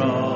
I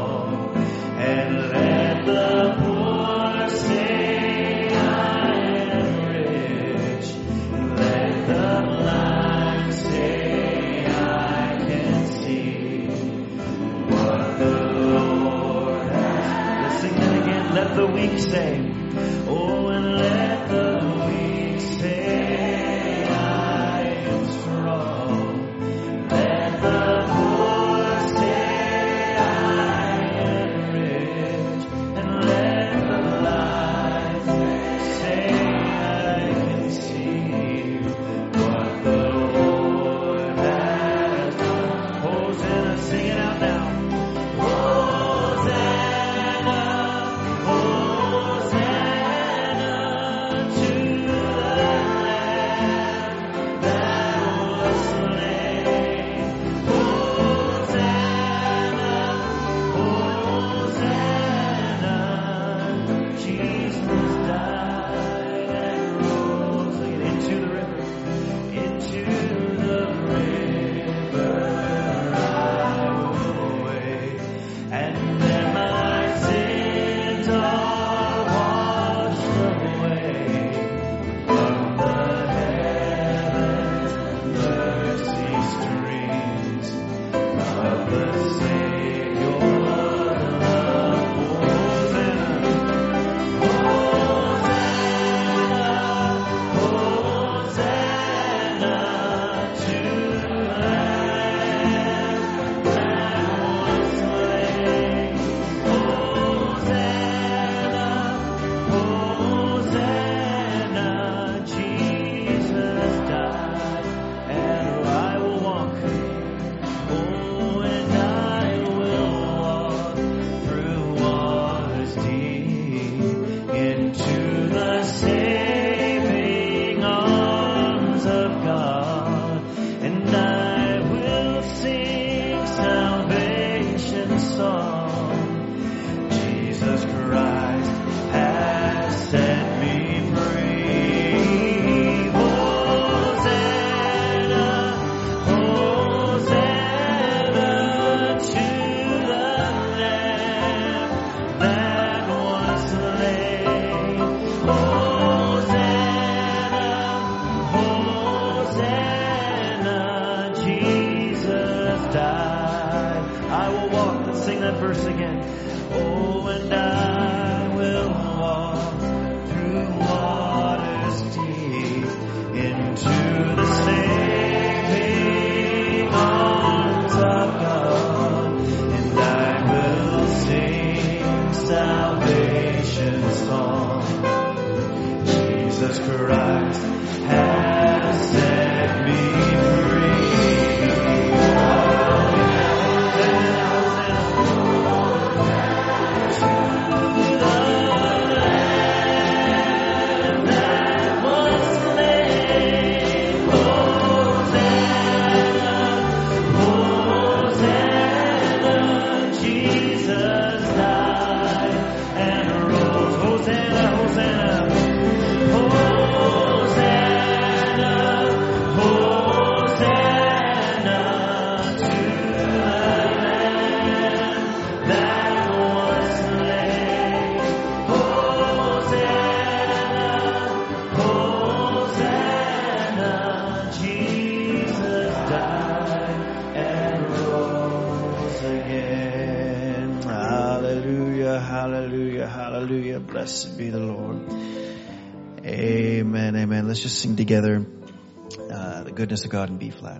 God in B flat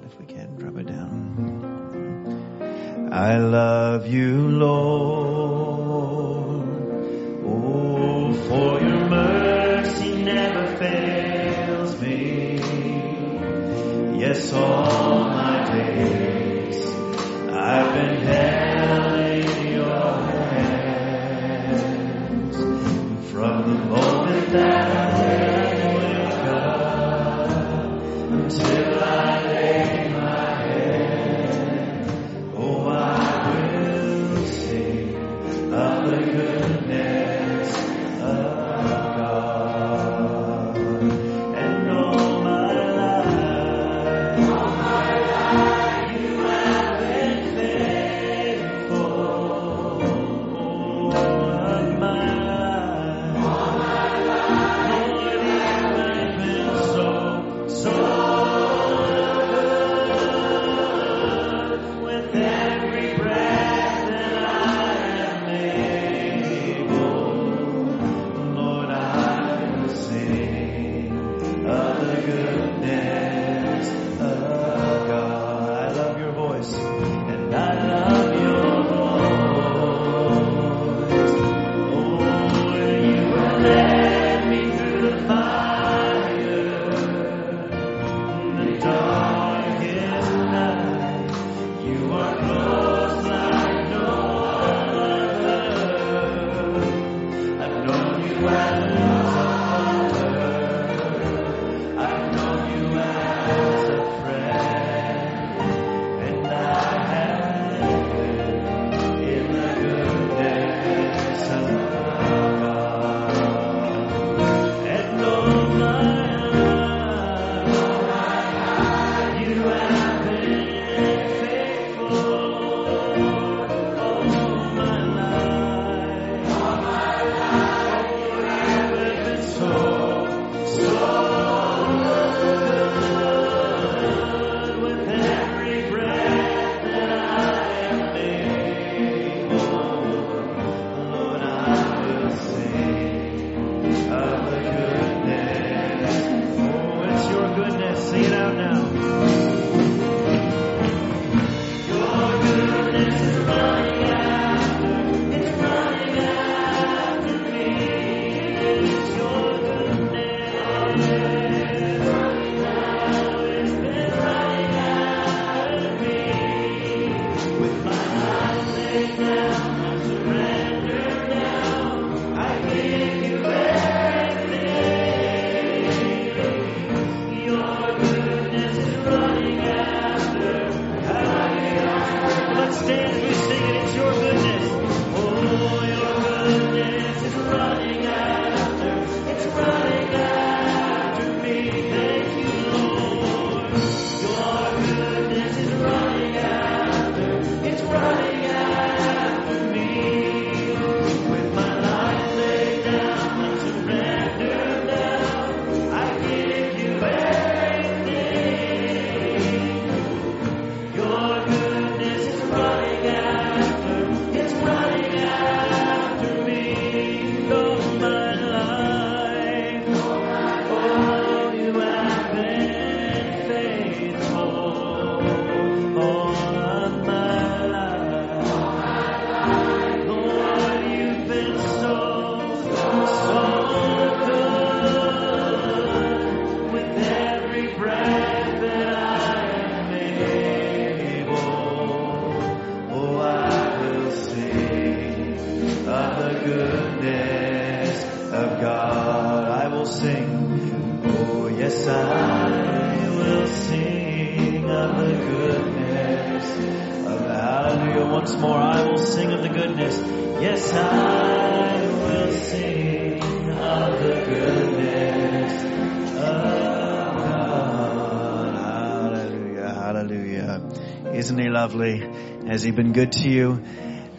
good to you?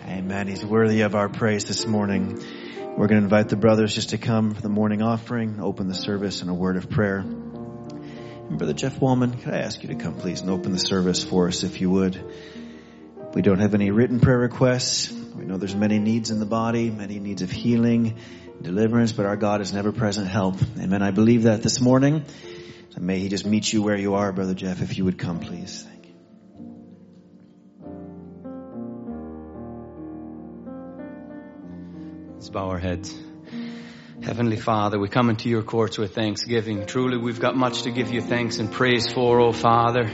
Amen. He's worthy of our praise this morning. We're going to invite the brothers just to come for the morning offering, open the service in a word of prayer. And Brother Jeff Wallman, could I ask you to come please and open the service for us if you would? We don't have any written prayer requests. We know there's many needs in the body, many needs of healing, deliverance, but our God is never present help. Amen. I believe that this morning. So may He just meet you where you are, Brother Jeff, if you would come please. Bow our heads. Heavenly Father, we come into your courts with thanksgiving. Truly, we've got much to give you thanks and praise for, oh Father.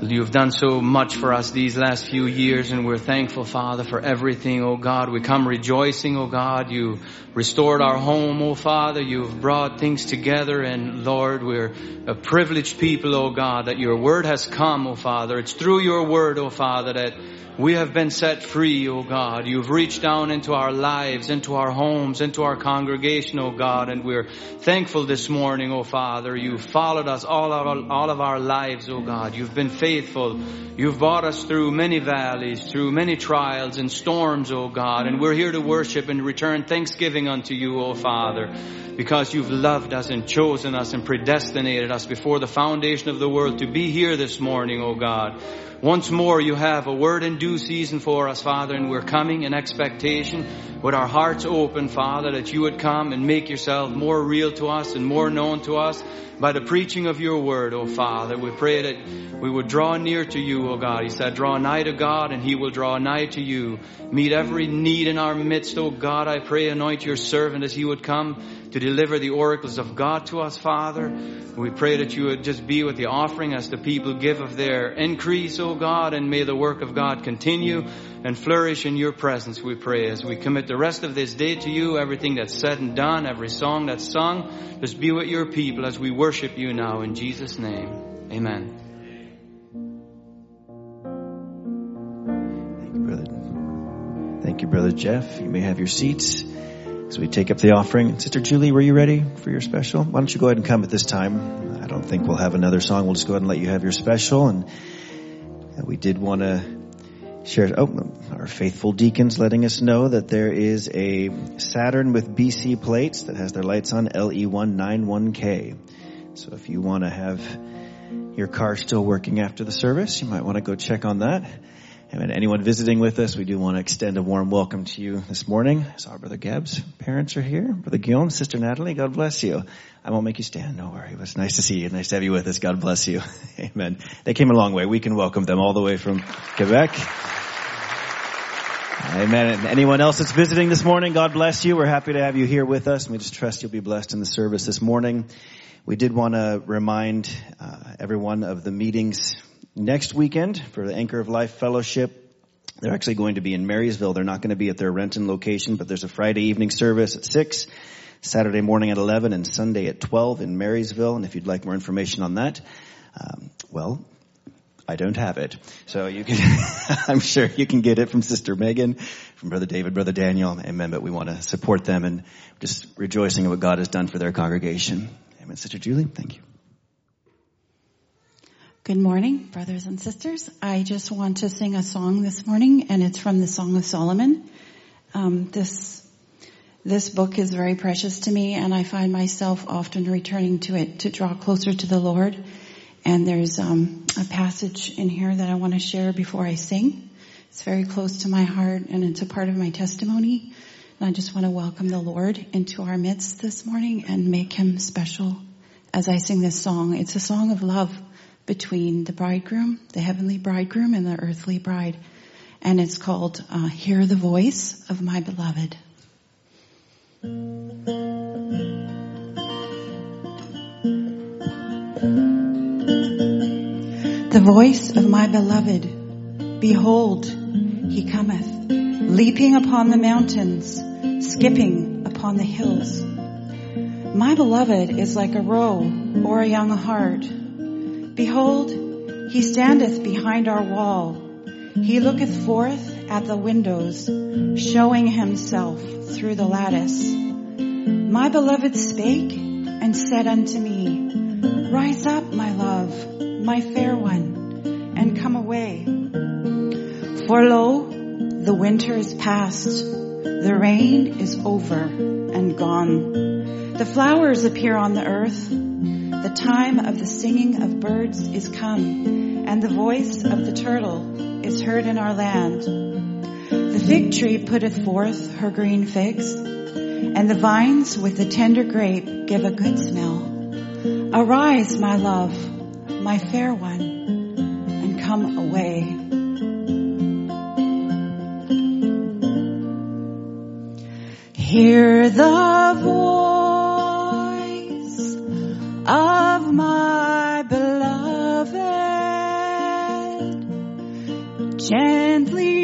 You've done so much for us these last few years and we're thankful, Father, for everything, oh God. We come rejoicing, oh God. You restored our home, oh Father. You've brought things together and Lord, we're a privileged people, oh God, that your word has come, oh Father. It's through your word, oh Father, that we have been set free, O God. You've reached down into our lives, into our homes, into our congregation, O God, and we're thankful this morning, O Father. You've followed us all of our, all of our lives, O God. You've been faithful. You've brought us through many valleys, through many trials and storms, O God, and we're here to worship and return thanksgiving unto you, O Father because you've loved us and chosen us and predestinated us before the foundation of the world to be here this morning, O God. Once more, you have a word in due season for us, Father, and we're coming in expectation with our hearts open, Father, that you would come and make yourself more real to us and more known to us by the preaching of your word, O Father. We pray that we would draw near to you, O God. He said, draw nigh to God and he will draw nigh to you. Meet every need in our midst, O God. I pray anoint your servant as he would come to deliver the oracles of God to us, Father. We pray that you would just be with the offering as the people give of their increase, O God, and may the work of God continue and flourish in your presence, we pray, as we commit the rest of this day to you, everything that's said and done, every song that's sung, just be with your people as we worship you now in Jesus' name. Amen. Thank you, brother. Thank you, brother Jeff. You may have your seats as we take up the offering. Sister Julie, were you ready for your special? Why don't you go ahead and come at this time? I don't think we'll have another song. We'll just go ahead and let you have your special. And Uh, we did want to share, oh, our faithful deacons letting us know that there is a Saturn with BC plates that has their lights on LE191K. So if you want to have your car still working after the service, you might want to go check on that. And anyone visiting with us, we do want to extend a warm welcome to you this morning. As our brother Gab's parents are here, brother Guillaume, sister Natalie, God bless you. I won't make you stand, no worry. It was nice to see you. Nice to have you with us. God bless you. Amen. They came a long way. We can welcome them all the way from Quebec. Amen. And anyone else that's visiting this morning, God bless you. We're happy to have you here with us. We just trust you'll be blessed in the service this morning. We did want to remind uh, everyone of the meetings next weekend for the Anchor of Life Fellowship. They're actually going to be in Marysville. They're not going to be at their Renton location, but there's a Friday evening service at 6, Saturday morning at 11, and Sunday at 12 in Marysville. And if you'd like more information on that, um, well, I don't have it. So you can, I'm sure you can get it from Sister Megan, from Brother David, Brother Daniel. Amen. But we want to support them and just rejoicing in what God has done for their congregation. Amen. Sister Julie, thank you. Good morning, brothers and sisters. I just want to sing a song this morning, and it's from the Song of Solomon. Um, this this book is very precious to me, and I find myself often returning to it to draw closer to the Lord. And there's um, a passage in here that I want to share before I sing. It's very close to my heart, and it's a part of my testimony. And I just want to welcome the Lord into our midst this morning and make Him special as I sing this song. It's a song of love between the bridegroom, the heavenly bridegroom, and the earthly bride. And it's called uh, Hear the Voice of My Beloved. The voice of my beloved, behold, he cometh, leaping upon the mountains, skipping upon the hills. My beloved is like a roe or a young hart. Behold, he standeth behind our wall. He looketh forth at the windows, showing himself through the lattice. My beloved spake and said unto me, Rise up, my love, my fair one, and come away. For lo, the winter is past, the rain is over and gone. The flowers appear on the earth, the time of the singing of birds is come, and the voice of the turtle is heard in our land. The fig tree putteth forth her green figs, and the vines with the tender grape give a good smell. Arise, my love, my fair one, and come away. Hear the voice of my beloved. Gently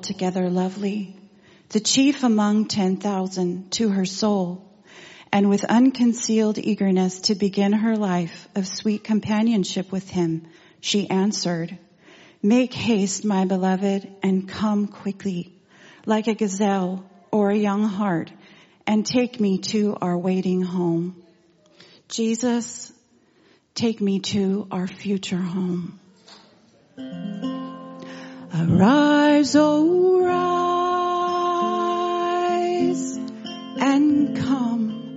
altogether lovely, the chief among ten thousand to her soul, and with unconcealed eagerness to begin her life of sweet companionship with him, she answered, Make haste, my beloved, and come quickly, like a gazelle or a young hart, and take me to our waiting home. Jesus, take me to our future home. Arise, O rise, and come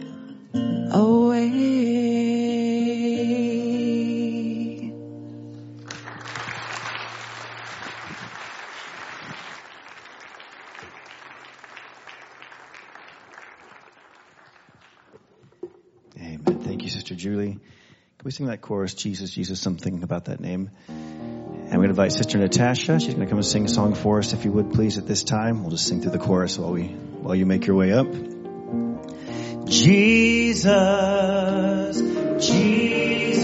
away. Amen. Thank you, Sister Julie. Can we sing that chorus, Jesus, Jesus, something about that name? And we're going to invite Sister Natasha. She's going to come and sing a song for us, if you would, please, at this time. We'll just sing through the chorus while we, while you make your way up. Jesus, Jesus,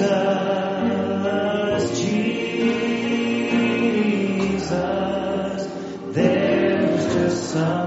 Jesus, there's just something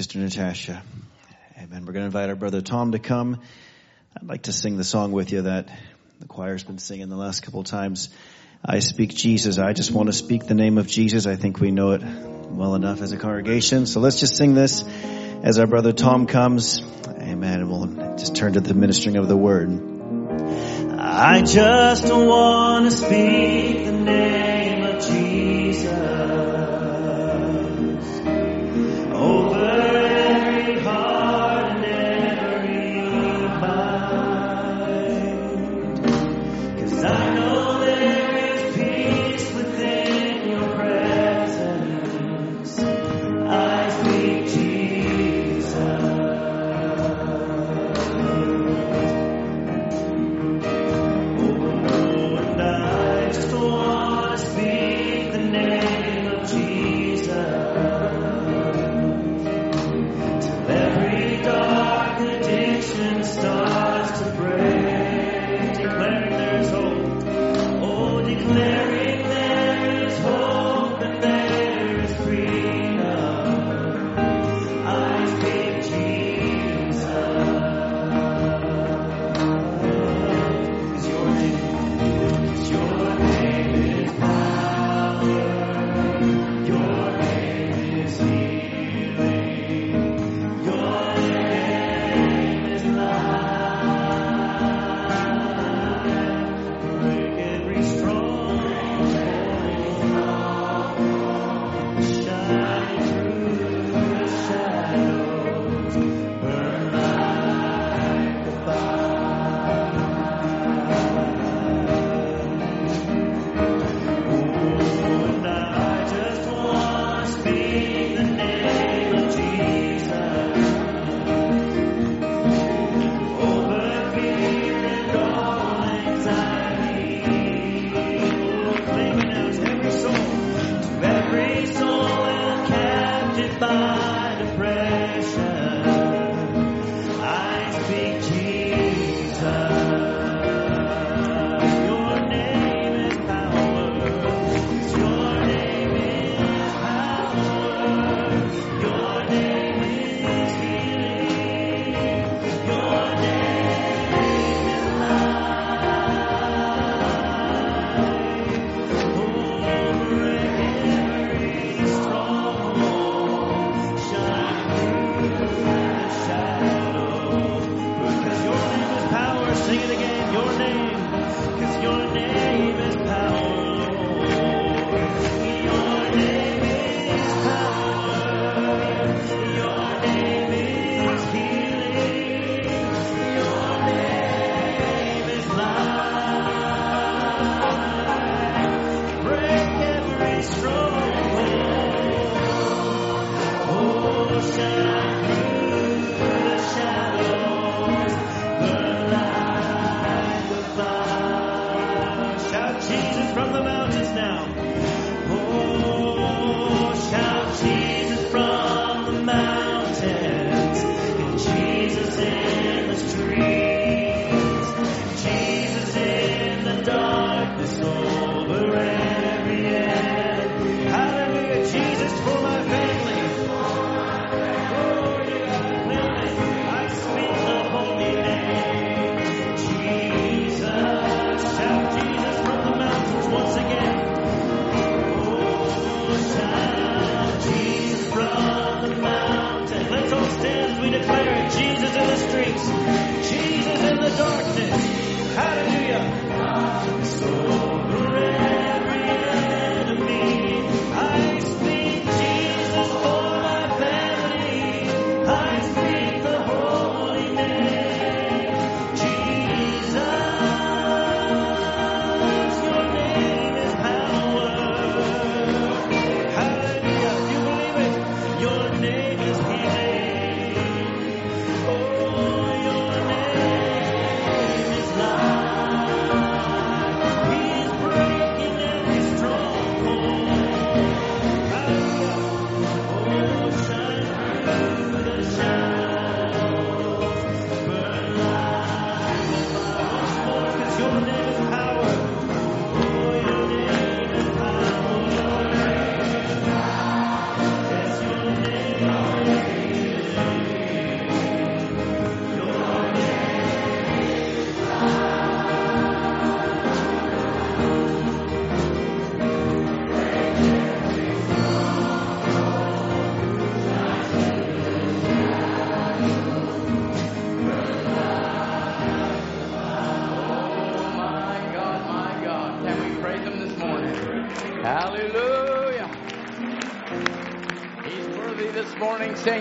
Sister Natasha. Amen. We're going to invite our brother Tom to come. I'd like to sing the song with you that the choir's been singing the last couple times. I speak Jesus. I just want to speak the name of Jesus. I think we know it well enough as a congregation. So let's just sing this as our brother Tom comes. Amen. We'll just turn to the ministering of the word. I just want to speak the name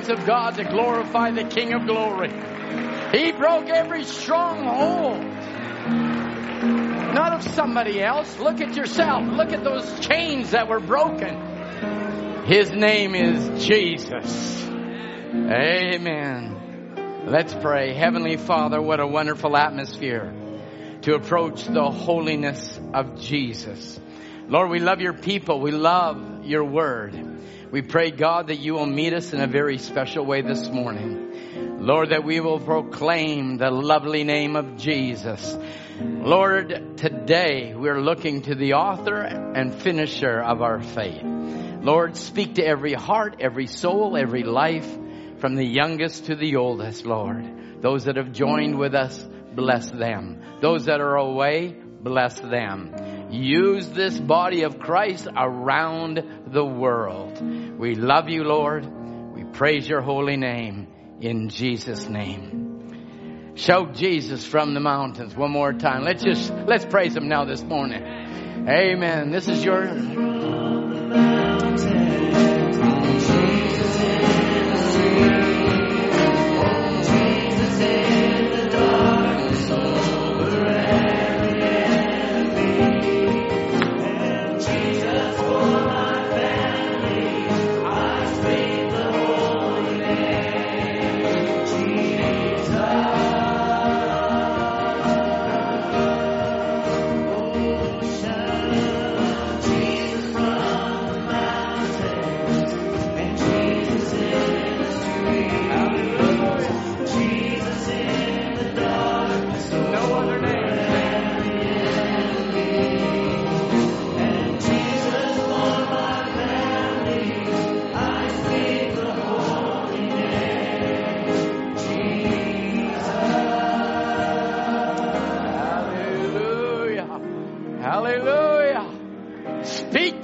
saints of God, to glorify the King of glory. He broke every stronghold. Not of somebody else. Look at yourself. Look at those chains that were broken. His name is Jesus. Amen. Let's pray. Heavenly Father, what a wonderful atmosphere to approach the holiness of Jesus. Lord, we love your people. We love your word. We pray, God, that you will meet us in a very special way this morning. Lord, that we will proclaim the lovely name of Jesus. Lord, today we're looking to the author and finisher of our faith. Lord, speak to every heart, every soul, every life, from the youngest to the oldest, Lord. Those that have joined with us, bless them. Those that are away, bless them. Use this body of Christ around the world. We love you, Lord. We praise your holy name in Jesus' name. Shout Jesus from the mountains one more time. Let's just, let's praise him now this morning. Amen. This is your,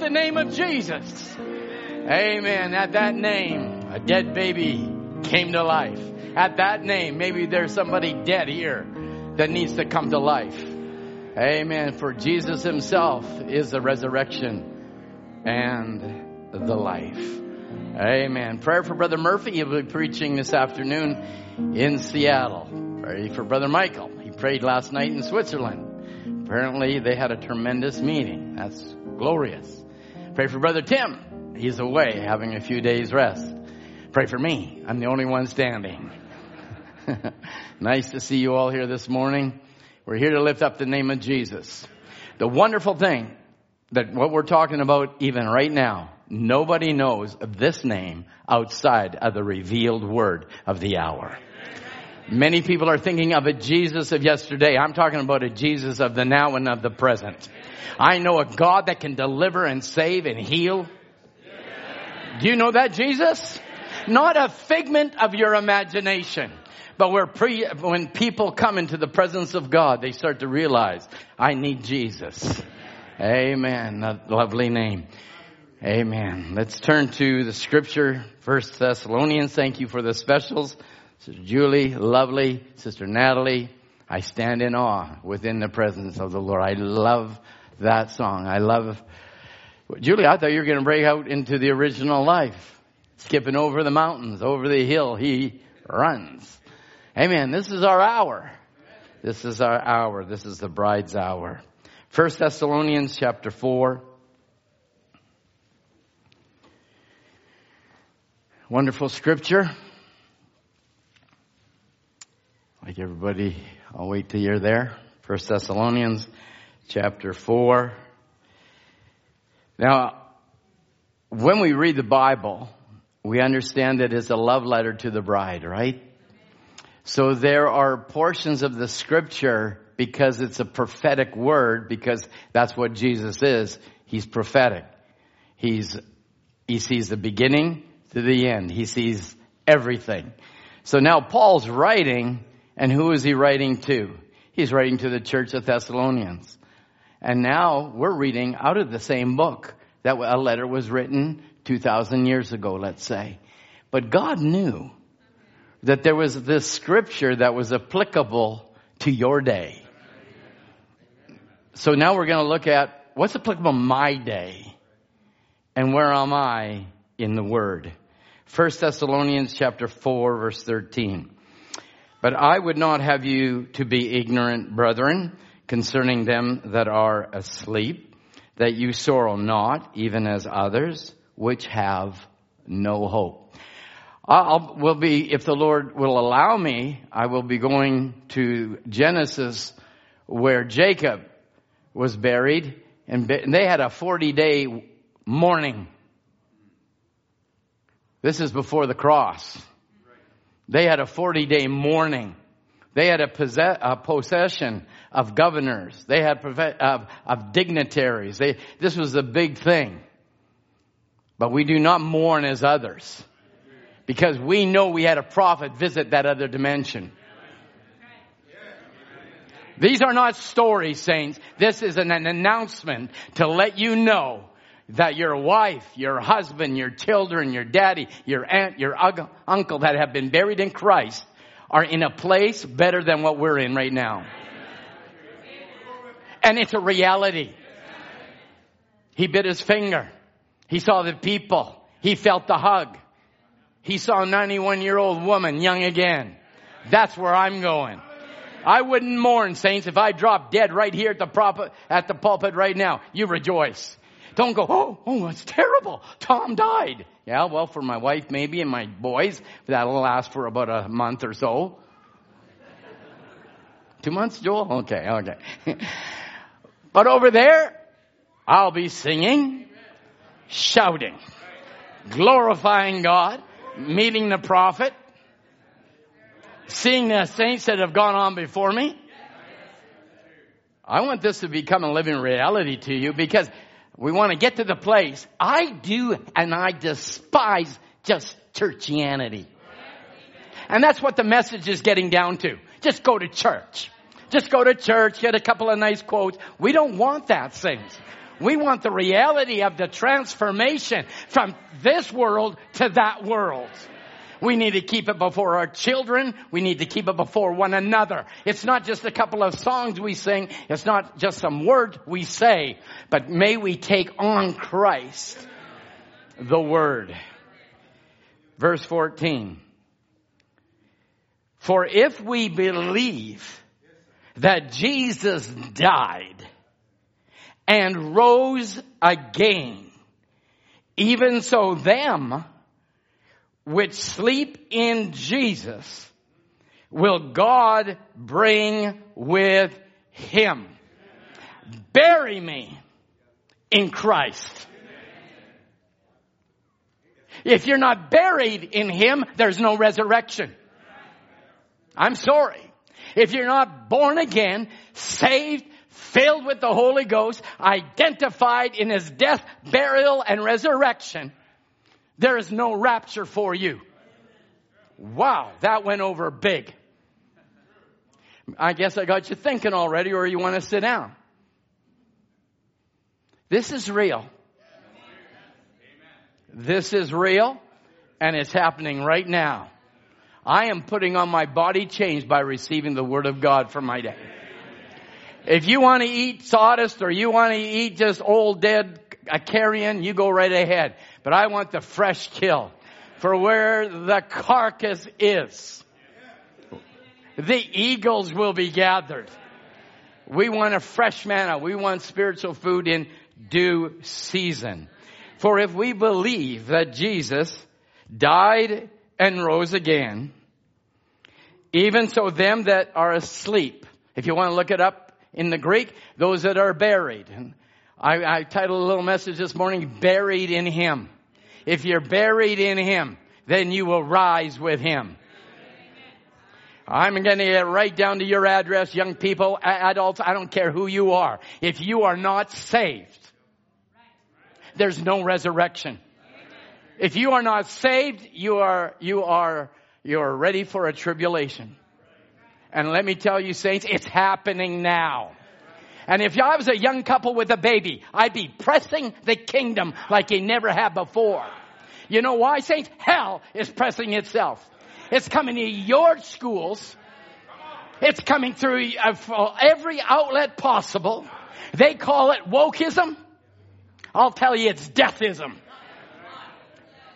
the name of Jesus. Amen. At that name, a dead baby came to life. At that name, maybe there's somebody dead here that needs to come to life. Amen. For Jesus himself is the resurrection and the life. Amen. Prayer for Brother Murphy. He'll be preaching this afternoon in Seattle. Pray for Brother Michael. He prayed last night in Switzerland. Apparently they had a tremendous meeting. That's glorious. Pray for Brother Tim. He's away having a few days rest. Pray for me. I'm the only one standing. nice to see you all here this morning. We're here to lift up the name of Jesus. The wonderful thing that what we're talking about even right now, nobody knows of this name outside of the revealed word of the hour. Many people are thinking of a Jesus of yesterday. I'm talking about a Jesus of the now and of the present. I know a God that can deliver and save and heal. Do you know that Jesus? Not a figment of your imagination. But pre, when people come into the presence of God, they start to realize, I need Jesus. Amen. A lovely name. Amen. Let's turn to the scripture, First Thessalonians. Thank you for the specials. Sister Julie, lovely. Sister Natalie, I stand in awe within the presence of the Lord. I love that song. I love, Julie, I thought you were going to break out into the original life. Skipping over the mountains, over the hill, he runs. Amen. This is our hour. This is our hour. This is the bride's hour. First Thessalonians chapter 4. Wonderful scripture. Like everybody, I'll wait till you're there. First Thessalonians chapter 4. Now, when we read the Bible, we understand that it's a love letter to the bride, right? So there are portions of the scripture because it's a prophetic word, because that's what Jesus is. He's prophetic. He's, he sees the beginning to the end. He sees everything. So now Paul's writing, and who is he writing to? He's writing to the church of Thessalonians. And now we're reading out of the same book that a letter was written 2,000 years ago, let's say. But God knew that there was this scripture that was applicable to your day. So now we're going to look at what's applicable my day and where am I in the Word. 1 Thessalonians chapter 4 verse 13. But I would not have you to be ignorant, brethren, concerning them that are asleep, that you sorrow not, even as others, which have no hope. I'll, will be, if the Lord will allow me, I will be going to Genesis where Jacob was buried and they had a 40 day mourning. This is before the cross. They had a 40 day mourning. They had a, possess, a possession of governors. They had of, of dignitaries. They, this was a big thing. But we do not mourn as others. Because we know we had a prophet visit that other dimension. These are not stories, saints. This is an, an announcement to let you know that your wife, your husband, your children, your daddy, your aunt, your uncle that have been buried in Christ are in a place better than what we're in right now. And it's a reality. He bit his finger. He saw the people. He felt the hug. He saw a 91 year old woman, young again. That's where I'm going. I wouldn't mourn, saints, if I dropped dead right here at the, prop- at the pulpit right now. You rejoice. Don't go, oh, oh, that's terrible. Tom died. Yeah, well, for my wife maybe and my boys, that'll last for about a month or so. Two months, Joel? Okay, okay. but over there, I'll be singing, shouting, glorifying God, meeting the prophet, seeing the saints that have gone on before me. I want this to become a living reality to you because we want to get to the place. I do and I despise just churchianity. And that's what the message is getting down to. Just go to church. Just go to church, get a couple of nice quotes. We don't want that things. We want the reality of the transformation from this world to that world. We need to keep it before our children. We need to keep it before one another. It's not just a couple of songs we sing. It's not just some words we say, but may we take on Christ, the Word. Verse 14. For if we believe that Jesus died and rose again, even so them which sleep in Jesus will God bring with him. Bury me in Christ. If you're not buried in him, there's no resurrection. I'm sorry. If you're not born again, saved, filled with the Holy Ghost, identified in his death, burial, and resurrection, there is no rapture for you. Wow, that went over big. I guess I got you thinking already, or you want to sit down. This is real. This is real, and it's happening right now. I am putting on my body change by receiving the Word of God for my day. If you want to eat sawdust or you want to eat just old dead carrion, you go right ahead but I want the fresh kill for where the carcass is. The eagles will be gathered. We want a fresh manna. We want spiritual food in due season. For if we believe that Jesus died and rose again, even so them that are asleep, if you want to look it up in the Greek, those that are buried. I, I titled a little message this morning, Buried in Him. If you're buried in Him, then you will rise with Him. I'm going to get right down to your address, young people, adults, I don't care who you are. If you are not saved, there's no resurrection. If you are not saved, you are, you are, you are ready for a tribulation. And let me tell you, saints, it's happening now. And if I was a young couple with a baby, I'd be pressing the kingdom like he never had before. You know why, saints? Hell is pressing itself. It's coming to your schools. It's coming through uh, every outlet possible. They call it wokeism. I'll tell you it's deathism.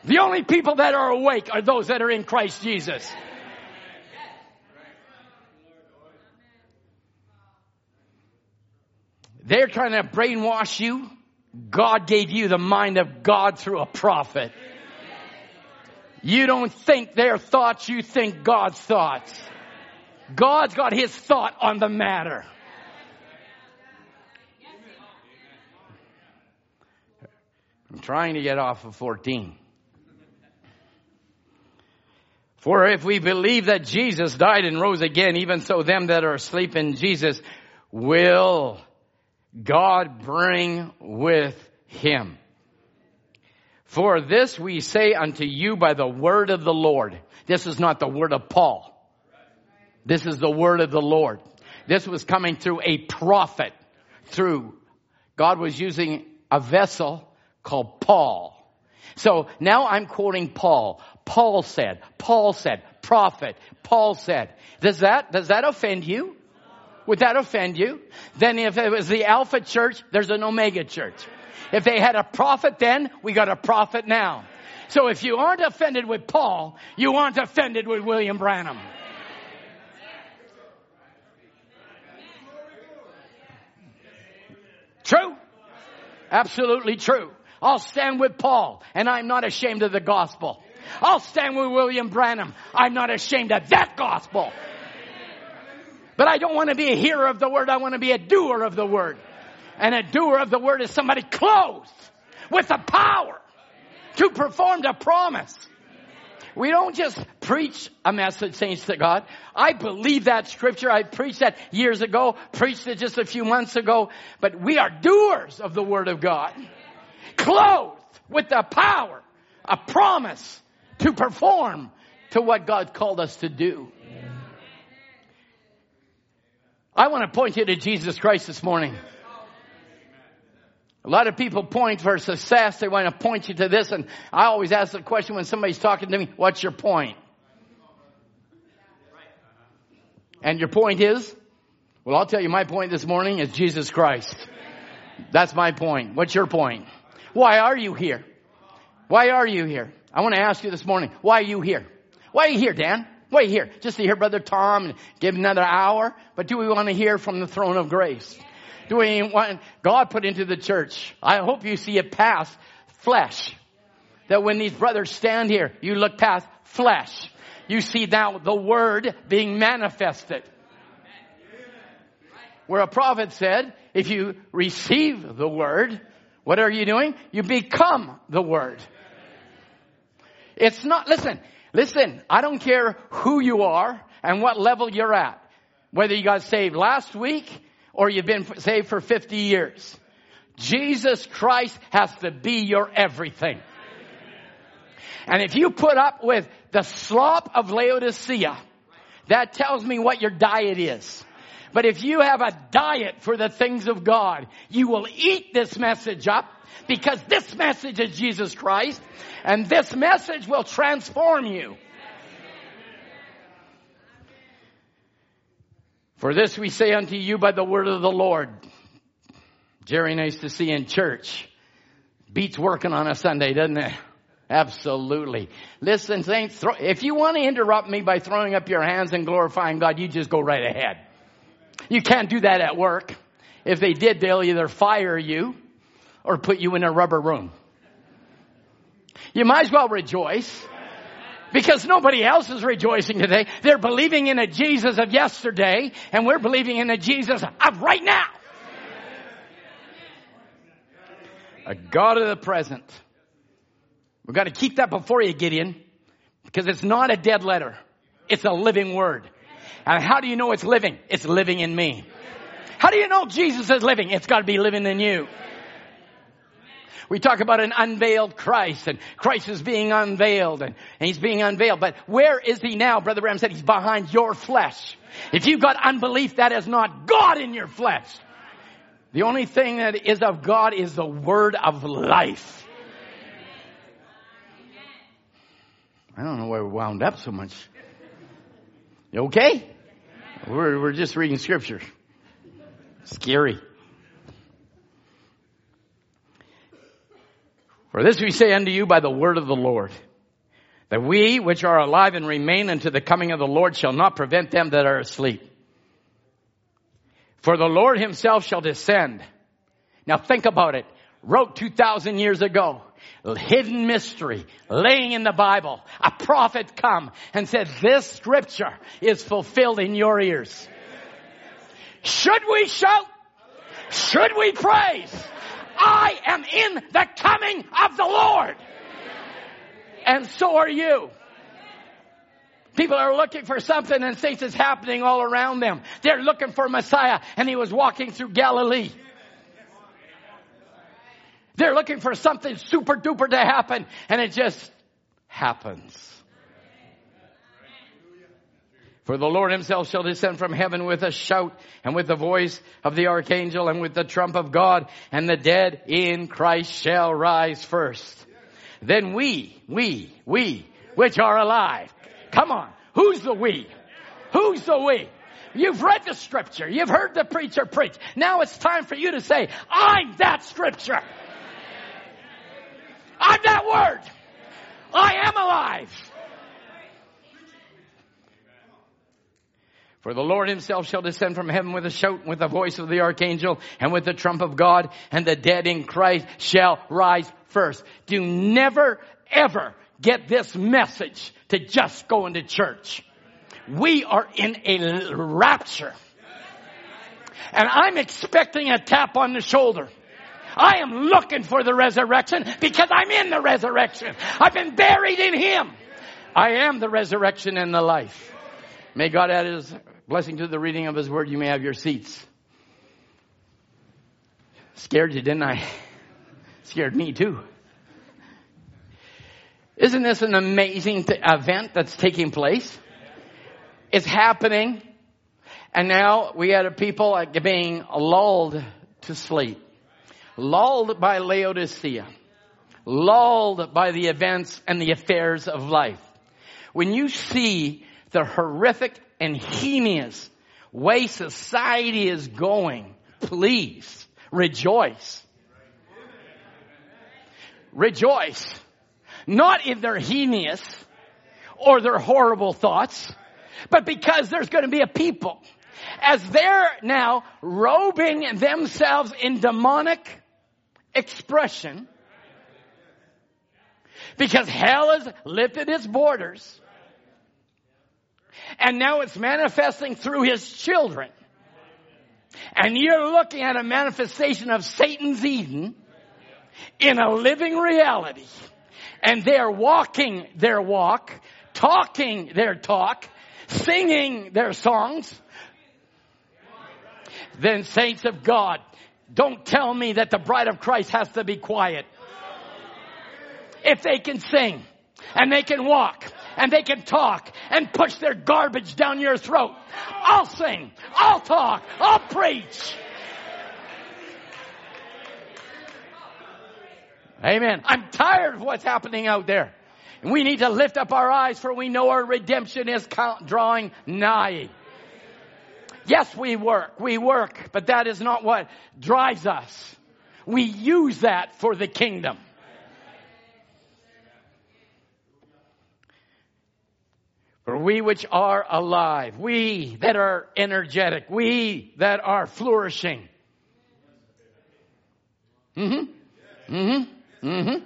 The only people that are awake are those that are in Christ Jesus. They're trying to brainwash you. God gave you the mind of God through a prophet. You don't think their thoughts, you think God's thoughts. God's got his thought on the matter. I'm trying to get off of 14. For if we believe that Jesus died and rose again, even so them that are asleep in Jesus will God bring with him. For this we say unto you by the word of the Lord. This is not the word of Paul. This is the word of the Lord. This was coming through a prophet, through God was using a vessel called Paul. So now I'm quoting Paul. Paul said, Paul said, prophet, Paul said. Does that, does that offend you? Would that offend you? Then if it was the Alpha church, there's an Omega church. If they had a prophet then, we got a prophet now. So if you aren't offended with Paul, you aren't offended with William Branham. True? Absolutely true. I'll stand with Paul and I'm not ashamed of the gospel. I'll stand with William Branham. I'm not ashamed of that gospel. But I don't want to be a hearer of the word. I want to be a doer of the word. And a doer of the word is somebody clothed with the power to perform the promise. We don't just preach a message, saints to God. I believe that scripture. I preached that years ago, preached it just a few months ago, but we are doers of the word of God. Clothed with the power, a promise to perform to what God called us to do. I want to point you to Jesus Christ this morning. A lot of people point for success. They want to point you to this. And I always ask the question when somebody's talking to me, what's your point? And your point is? Well, I'll tell you my point this morning is Jesus Christ. That's my point. What's your point? Why are you here? Why are you here? I want to ask you this morning, why are you here? Why are you here, Dan? Why are you here? Just to hear Brother Tom and give another hour? But do we want to hear from the throne of grace? Do we want God put into the church? I hope you see it past flesh. That when these brothers stand here, you look past flesh. You see now the word being manifested. Where a prophet said, if you receive the word, what are you doing? You become the word. It's not, listen, listen, I don't care who you are and what level you're at. Whether you got saved last week or you've been saved for 50 years. Jesus Christ has to be your everything. And if you put up with the slop of Laodicea, that tells me what your diet is. But if you have a diet for the things of God, you will eat this message up because this message is Jesus Christ and this message will transform you. For this we say unto you by the word of the Lord. Jerry nice to see in church. Beats working on a Sunday, doesn't it? Absolutely. Listen, saints, throw, if you want to interrupt me by throwing up your hands and glorifying God, you just go right ahead. You can't do that at work. If they did, they'll either fire you or put you in a rubber room. You might as well rejoice because nobody else is rejoicing today. They're believing in a Jesus of yesterday and we're believing in a Jesus of right now. A God of the present. We've got to keep that before you, Gideon, because it's not a dead letter. It's a living word. And how do you know it's living? It's living in me. How do you know Jesus is living? It's got to be living in you. We talk about an unveiled Christ and Christ is being unveiled and, and he's being unveiled. But where is he now? Brother Branham said he's behind your flesh. If you've got unbelief, that is not God in your flesh. The only thing that is of God is the word of life. I don't know why we wound up so much. You okay? We're, we're just reading scripture. Scary. For this we say unto you by the word of the Lord, that we which are alive and remain unto the coming of the Lord shall not prevent them that are asleep. For the Lord himself shall descend. Now think about it. Wrote 2,000 years ago. Hidden mystery, laying in the Bible. A prophet come and said, this scripture is fulfilled in your ears. Should we shout? Should we praise? I am in the coming of the Lord. And so are you. People are looking for something and things is happening all around them. They're looking for Messiah and he was walking through Galilee. They're looking for something super duper to happen and it just happens. For the Lord himself shall descend from heaven with a shout and with the voice of the archangel and with the trump of God and the dead in Christ shall rise first. Then we, we, we, which are alive. Come on. Who's the we? Who's the we? You've read the scripture. You've heard the preacher preach. Now it's time for you to say, I'm that scripture. I'm that word. I am alive. For the Lord himself shall descend from heaven with a shout, with the voice of the archangel, and with the trump of God, and the dead in Christ shall rise first. Do never, ever get this message to just go into church. We are in a rapture. And I'm expecting a tap on the shoulder. I am looking for the resurrection because I'm in the resurrection. I've been buried in Him. I am the resurrection and the life. May God add His blessing to the reading of His word. You may have your seats. Scared you, didn't I? Scared me too. Isn't this an amazing event that's taking place? It's happening. And now we had a people being lulled to sleep. Lulled by Laodicea. Lulled by the events and the affairs of life. When you see the horrific and heinous way society is going, please rejoice. Rejoice. Not in their heinous or their horrible thoughts, but because there's going to be a people. As they're now robing themselves in demonic expression, because hell has lifted its borders, and now it's manifesting through his children. And you're looking at a manifestation of Satan's Eden in a living reality. And they're walking their walk, talking their talk, singing their songs. Then saints of God, don't tell me that the bride of Christ has to be quiet. If they can sing and they can walk and they can talk and push their garbage down your throat, I'll sing, I'll talk, I'll preach. Amen. I'm tired of what's happening out there. And we need to lift up our eyes for we know our redemption is drawing nigh. Yes, we work, we work, but that is not what drives us. We use that for the kingdom. We which are alive, we that are energetic, we that are flourishing. Mm-hmm. Mm-hmm. Mm-hmm.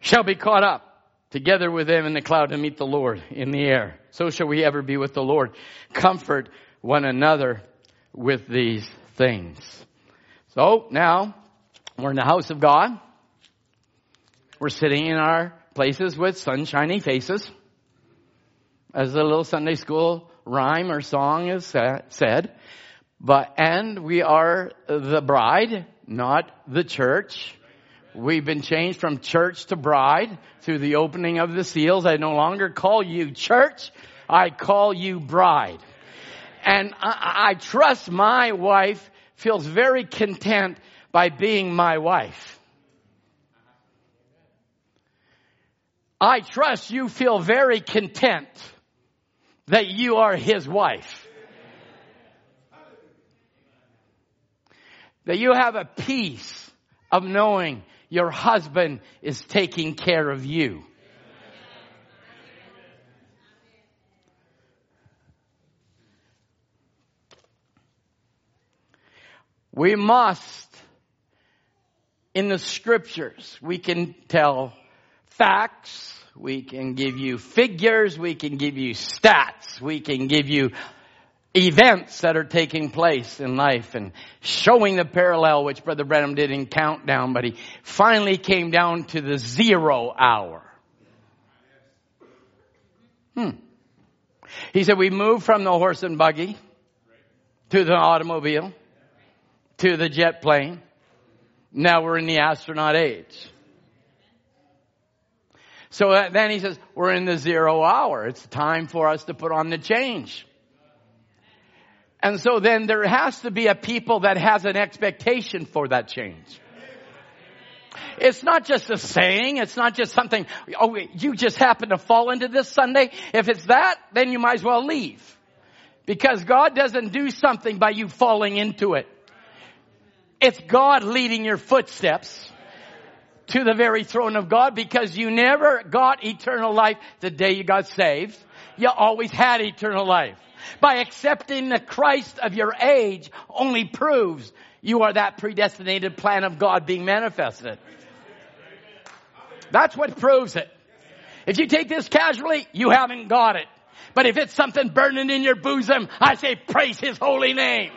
Shall be caught up together with them in the cloud to meet the Lord in the air. So shall we ever be with the Lord. Comfort one another with these things. So now we're in the house of God. We're sitting in our places with sunshiny faces. As the little Sunday school rhyme or song is said. But, and we are the bride, not the church. We've been changed from church to bride through the opening of the seals. I no longer call you church. I call you bride. And I, I trust my wife feels very content by being my wife. I trust you feel very content that you are his wife. That you have a peace of knowing your husband is taking care of you. We must, in the scriptures, we can tell facts, we can give you figures, we can give you stats, we can give you events that are taking place in life and showing the parallel, which Brother Branham did in Countdown, but he finally came down to the zero hour. Hmm. He said, we moved from the horse and buggy to the automobile to the jet plane. Now we're in the astronaut age. So then he says, we're in the zero hour. It's time for us to put on the change. And so then there has to be a people that has an expectation for that change. It's not just a saying. It's not just something, oh, you just happen to fall into this Sunday. If it's that, then you might as well leave. Because God doesn't do something by you falling into it. It's God leading your footsteps to the very throne of God because you never got eternal life the day you got saved. You always had eternal life. By accepting the Christ of your age only proves you are that predestinated plan of God being manifested. That's what proves it. If you take this casually, you haven't got it. But if it's something burning in your bosom, I say praise His holy name.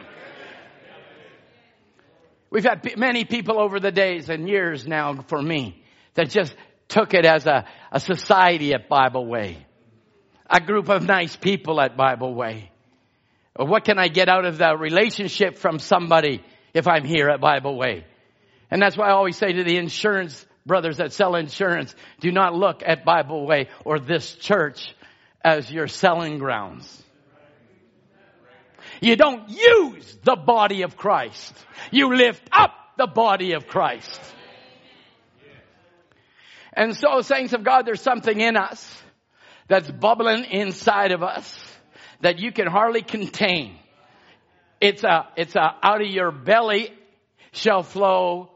We've had many people over the days and years now for me that just took it as a, a society at Bible Way. A group of nice people at Bible Way. What can I get out of the relationship from somebody if I'm here at Bible Way? And that's why I always say to the insurance brothers that sell insurance, do not look at Bible Way or this church as your selling grounds. You don't use the body of Christ. You lift up the body of Christ. And so, saints of God, there's something in us that's bubbling inside of us that you can hardly contain. It's a, it's a, out of your belly shall flow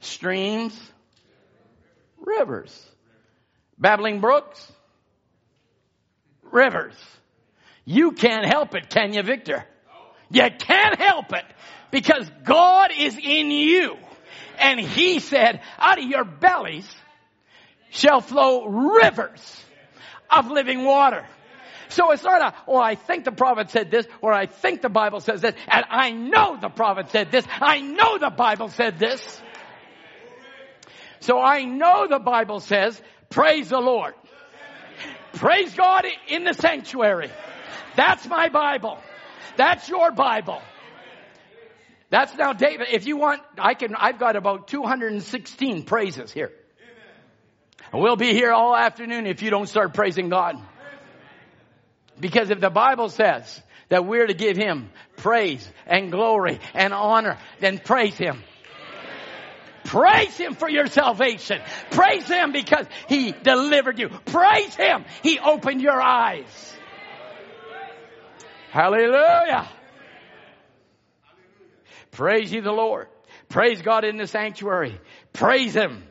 streams, rivers, babbling brooks, rivers. You can't help it, can you, Victor? You can't help it because God is in you. And he said, out of your bellies shall flow rivers of living water. So it's not a, well, I think the prophet said this, or I think the Bible says this, and I know the prophet said this, I know the Bible said this. So I know the Bible says, praise the Lord. Praise God in the sanctuary. That's my Bible. That's your Bible. That's now David. If you want, I can, I've got about 216 praises here. We'll be here all afternoon if you don't start praising God. Because if the Bible says that we're to give Him praise and glory and honor, then praise Him. Praise Him for your salvation. Praise Him because He delivered you. Praise Him. He opened your eyes. Hallelujah. Praise ye the Lord. Praise God in the sanctuary. Praise Him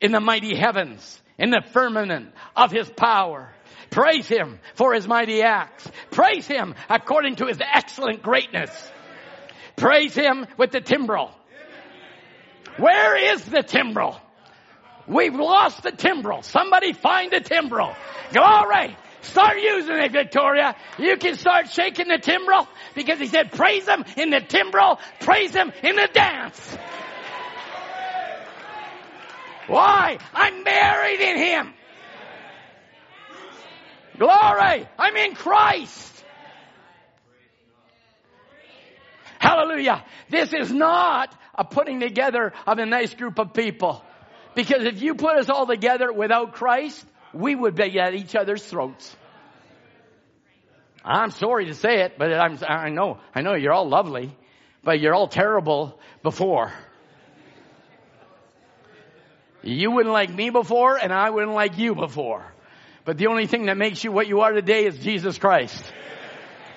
in the mighty heavens, in the firmament of His power. Praise Him for His mighty acts. Praise Him according to His excellent greatness. Praise Him with the timbrel. Where is the timbrel? We've lost the timbrel. Somebody find the timbrel. Glory. Start using it, Victoria. You can start shaking the timbrel because he said, praise him in the timbrel, praise him in the dance. Why? I'm married in him. Glory. I'm in Christ. Hallelujah. This is not a putting together of a nice group of people. Because if you put us all together without Christ, we would be at each other's throats. I'm sorry to say it, but I'm, I know, I know you're all lovely, but you're all terrible before. You wouldn't like me before, and I wouldn't like you before. But the only thing that makes you what you are today is Jesus Christ.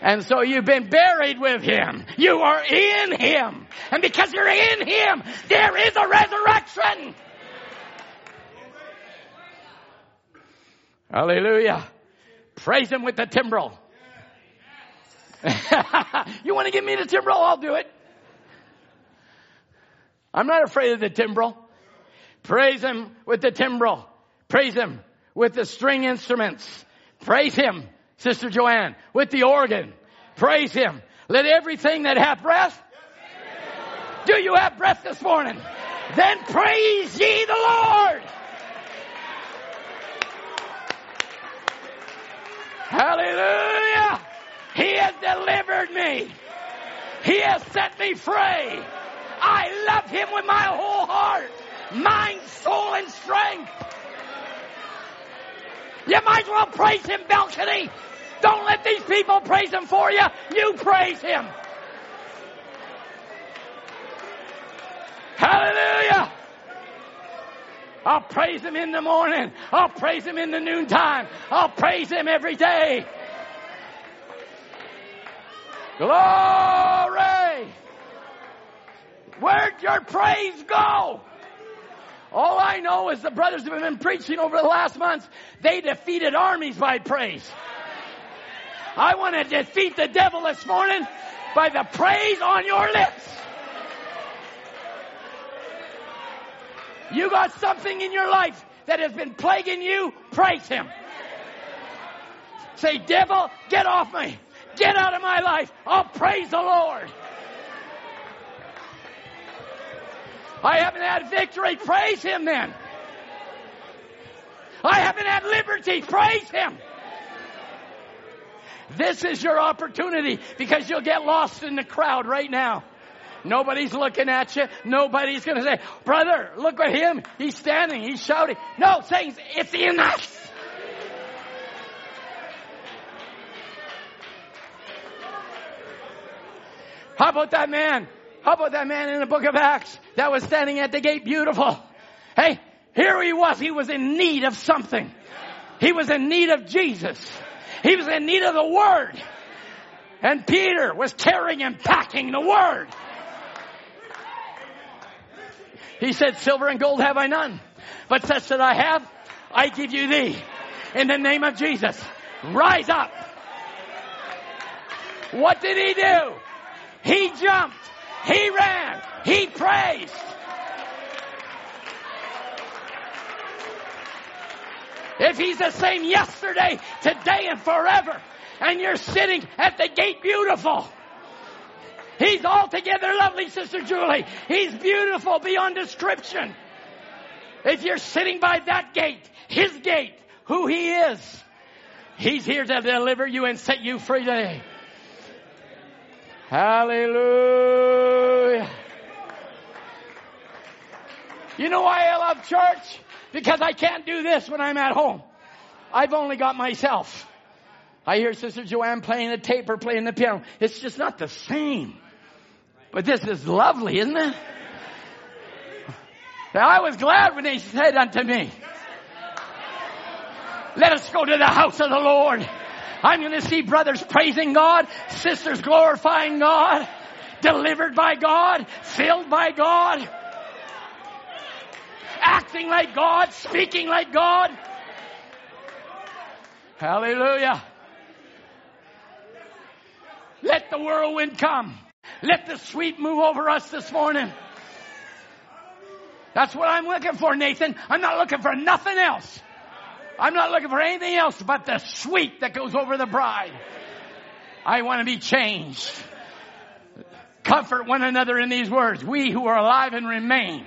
And so you've been buried with him. You are in him. And because you're in him, there is a resurrection. Hallelujah. Praise him with the timbrel. you want to give me the timbrel? I'll do it. I'm not afraid of the timbrel. Praise him with the timbrel. Praise him with the string instruments. Praise him, Sister Joanne, with the organ. Praise him. Let everything that hath breath. Do you have breath this morning? Then praise ye the Lord. Hallelujah. He has delivered me. He has set me free. I love him with my whole heart, mind, soul, and strength. You might as well praise him, balcony. Don't let these people praise him for you. You praise him. Hallelujah. I'll praise him in the morning. I'll praise him in the noontime. I'll praise him every day. Glory! Where'd your praise go? All I know is the brothers have been preaching over the last months. They defeated armies by praise. I want to defeat the devil this morning by the praise on your lips. You got something in your life that has been plaguing you, praise Him. Say, devil, get off me. Get out of my life. I'll praise the Lord. I haven't had victory. Praise Him then. I haven't had liberty. Praise Him. This is your opportunity because you'll get lost in the crowd right now. Nobody's looking at you. Nobody's going to say, brother, look at him. He's standing. He's shouting. No, saying it's in us. How about that man? How about that man in the book of Acts that was standing at the gate beautiful? Hey, here he was. He was in need of something. He was in need of Jesus. He was in need of the Word. And Peter was carrying and packing the Word. He said, silver and gold have I none, but such that I have, I give you thee. In the name of Jesus, rise up. What did he do? He jumped. He ran. He praised. If he's the same yesterday, today, and forever, and you're sitting at the gate beautiful, he's altogether lovely, Sister Julie. He's beautiful beyond description. If you're sitting by that gate, his gate, who he is, he's here to deliver you and set you free today. Hallelujah. You know why I love church? Because I can't do this when I'm at home. I've only got myself. I hear Sister Joanne playing the tape or playing the piano. It's just not the same. But this is lovely, isn't it? Now, I was glad when they said unto me, let us go to the house of the Lord. I'm going to see brothers praising God, sisters glorifying God, delivered by God, filled by God, acting like God, speaking like God. Hallelujah. Let the whirlwind come. Let the sweep move over us this morning. That's what I'm looking for, Nathan. I'm not looking for nothing else. I'm not looking for anything else but the sweep that goes over the bride. I want to be changed. Comfort one another in these words. We who are alive and remain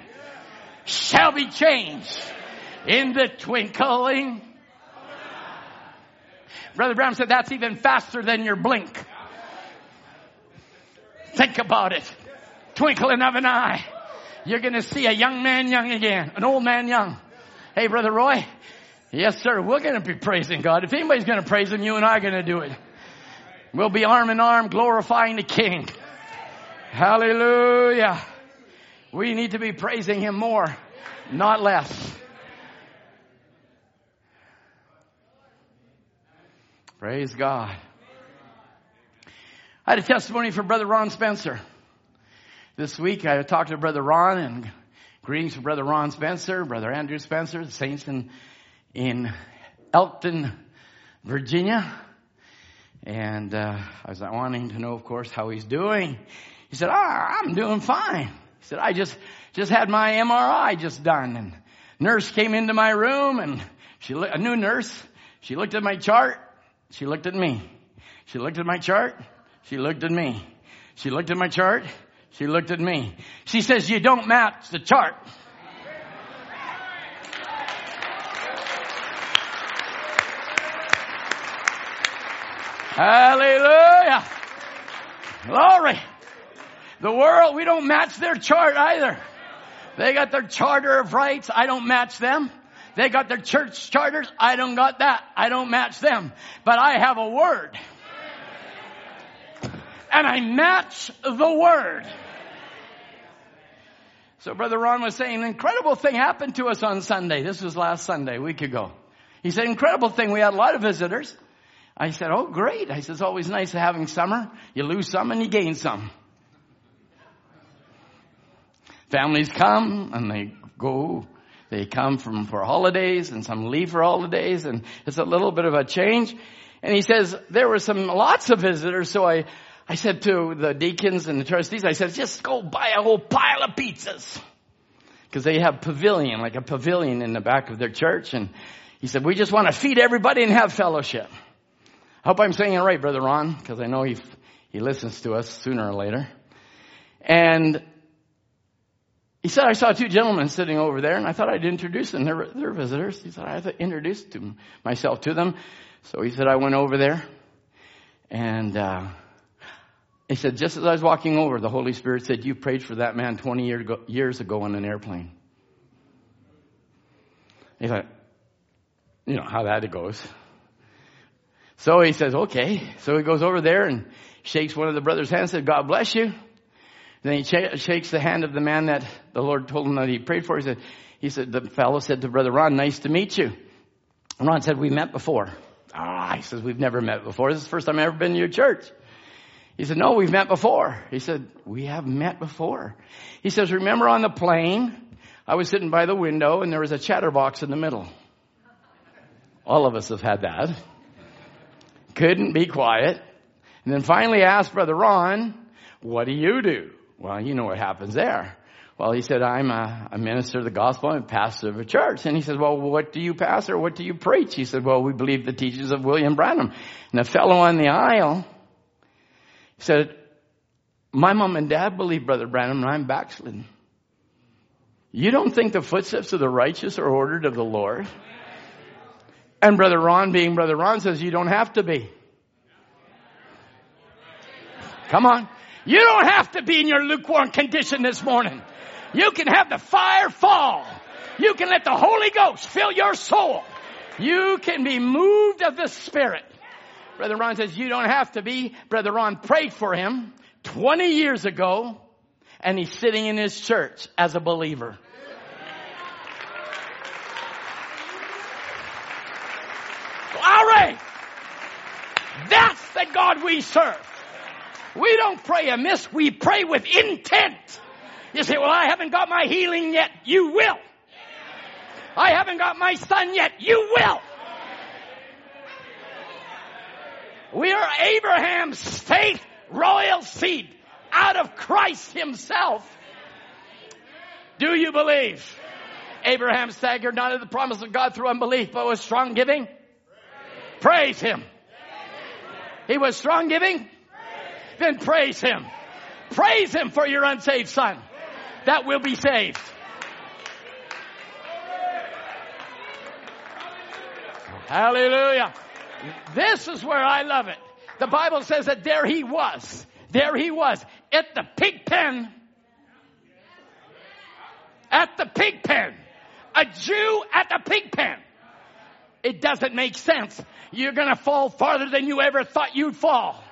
shall be changed in the twinkling. Brother Brown said that's even faster than your blink. Think about it. Twinkling of an eye. You're going to see a young man young again, an old man young. Hey, Brother Roy. Yes, sir. We're going to be praising God. If anybody's going to praise Him, you and I are going to do it. We'll be arm in arm glorifying the King. Hallelujah. We need to be praising Him more, not less. Praise God. I had a testimony from Brother Ron Spencer. This week I talked to Brother Ron and greetings from Brother Ron Spencer, Brother Andrew Spencer, the saints in, in Elkton, Virginia. And uh, I was wanting to know, of course, how he's doing. He said, ah, I'm doing fine. He said, I just, just had my MRI just done and nurse came into my room and she, a new nurse, she looked at my chart. She looked at me. She looked at my chart. She looked at me. She looked at my chart. She looked at me. She says, you don't match the chart. Hallelujah. Glory. The world, we don't match their chart either. They got their charter of rights. I don't match them. They got their church charters. I don't got that. I don't match them. But I have a word. And I match the word. So Brother Ron was saying, an incredible thing happened to us on Sunday. This was last Sunday, a week ago. He said, incredible thing. We had a lot of visitors. I said, oh great. I said, it's always nice having summer. You lose some and you gain some. Families come and they go. They come from for holidays and some leave for holidays and it's a little bit of a change. And he says, there were some lots of visitors. So I, I said to the deacons and the trustees, I said, just go buy a whole pile of pizzas. Cause they have pavilion, like a pavilion in the back of their church. And he said, we just want to feed everybody and have fellowship. I hope I'm saying it right, Brother Ron, because I know he, he listens to us sooner or later. And he said, I saw two gentlemen sitting over there and I thought I'd introduce them. They're, they're visitors. He said, I introduced myself to them. So he said, I went over there and, uh, he said, just as I was walking over, the Holy Spirit said, you prayed for that man 20 year ago, years ago on an airplane. He thought, you know how that goes. So he says, okay. So he goes over there and shakes one of the brothers' hands and said, God bless you. Then he sh- shakes the hand of the man that the Lord told him that he prayed for. He said, he said, the fellow said to brother Ron, nice to meet you. And Ron said, we met before. Ah, he says, we've never met before. This is the first time I've ever been to your church. He said, no, we've met before. He said, we have met before. He says, remember on the plane, I was sitting by the window and there was a chatterbox in the middle. All of us have had that. Couldn't be quiet. And then finally asked Brother Ron, what do you do? Well, you know what happens there. Well, he said, I'm a, a minister of the gospel and pastor of a church. And he said, well, what do you pastor? What do you preach? He said, well, we believe the teachings of William Branham. And the fellow on the aisle said, my mom and dad believe Brother Branham and I'm backslidden. You don't think the footsteps of the righteous are ordered of the Lord? And Brother Ron, being Brother Ron, says you don't have to be. Come on. You don't have to be in your lukewarm condition this morning. You can have the fire fall. You can let the Holy Ghost fill your soul. You can be moved of the Spirit. Brother Ron says you don't have to be. Brother Ron prayed for him 20 years ago and he's sitting in his church as a believer. Glory! That's the God we serve. We don't pray amiss, we pray with intent. You say, well, I haven't got my healing yet. You will. I haven't got my son yet. You will. We are Abraham's faith royal seed out of Christ himself. Do you believe? Abraham staggered not at the promise of God through unbelief, but was strong giving. Praise him. He was strong giving. Then praise him. Praise him for your unsaved son that will be saved. Hallelujah. This is where I love it. The Bible says that there he was. There he was at the pig pen. At the pig pen. A Jew at the pig pen. It doesn't make sense. You're gonna fall farther than you ever thought you'd fall.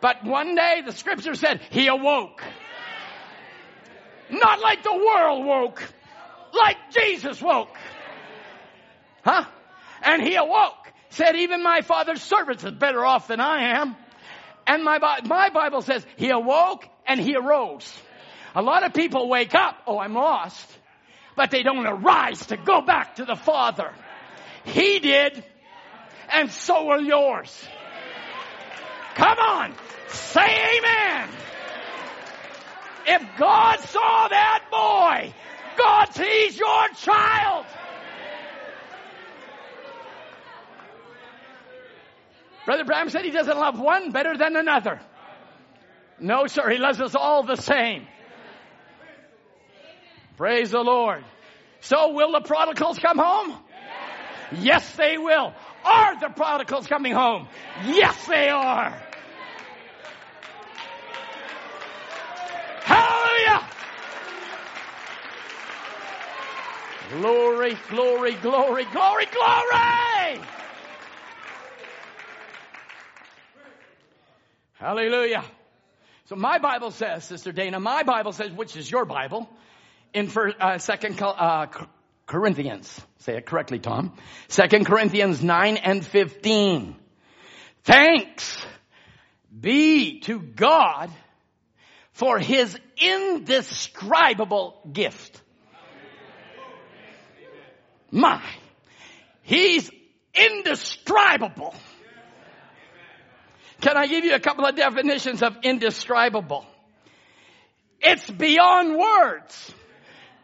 But one day the scripture said he awoke. Not like the world woke. Like Jesus woke. Huh? And he awoke. Said even my father's servants is better off than I am. And my, my Bible says he awoke and he arose. A lot of people wake up, oh, I'm lost, but they don't arise to go back to the Father. He did, and so will yours. Come on, say amen. If God saw that boy, God sees your child. Brother Branham said he doesn't love one better than another. No, sir, he loves us all the same. Praise the Lord. So will the prodigals come home? Yes, they will. Are the prodigals coming home? Yes, they are. Hallelujah. Glory, glory, glory, glory, glory. Hallelujah. So my Bible says, Sister Dana, my Bible says, which is your Bible, in first, uh, second uh, Corinthians. Say it correctly, Tom. Second Corinthians 9 and 15. Thanks be to God for his indescribable gift. My, he's indescribable. Can I give you a couple of definitions of indescribable? It's beyond words.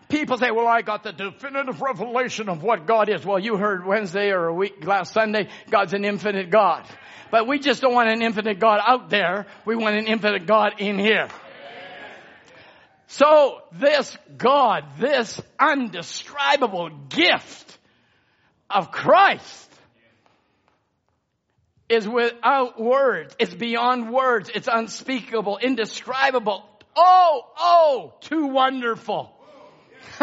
People say, well, I got the definitive revelation of what God is. Well, you heard Wednesday or a week last Sunday, God's an infinite God. But we just don't want an infinite God out there. We want an infinite God in here. So this God, this undescribable gift of Christ is without words. It's beyond words. It's unspeakable, indescribable. Oh, oh, too wonderful.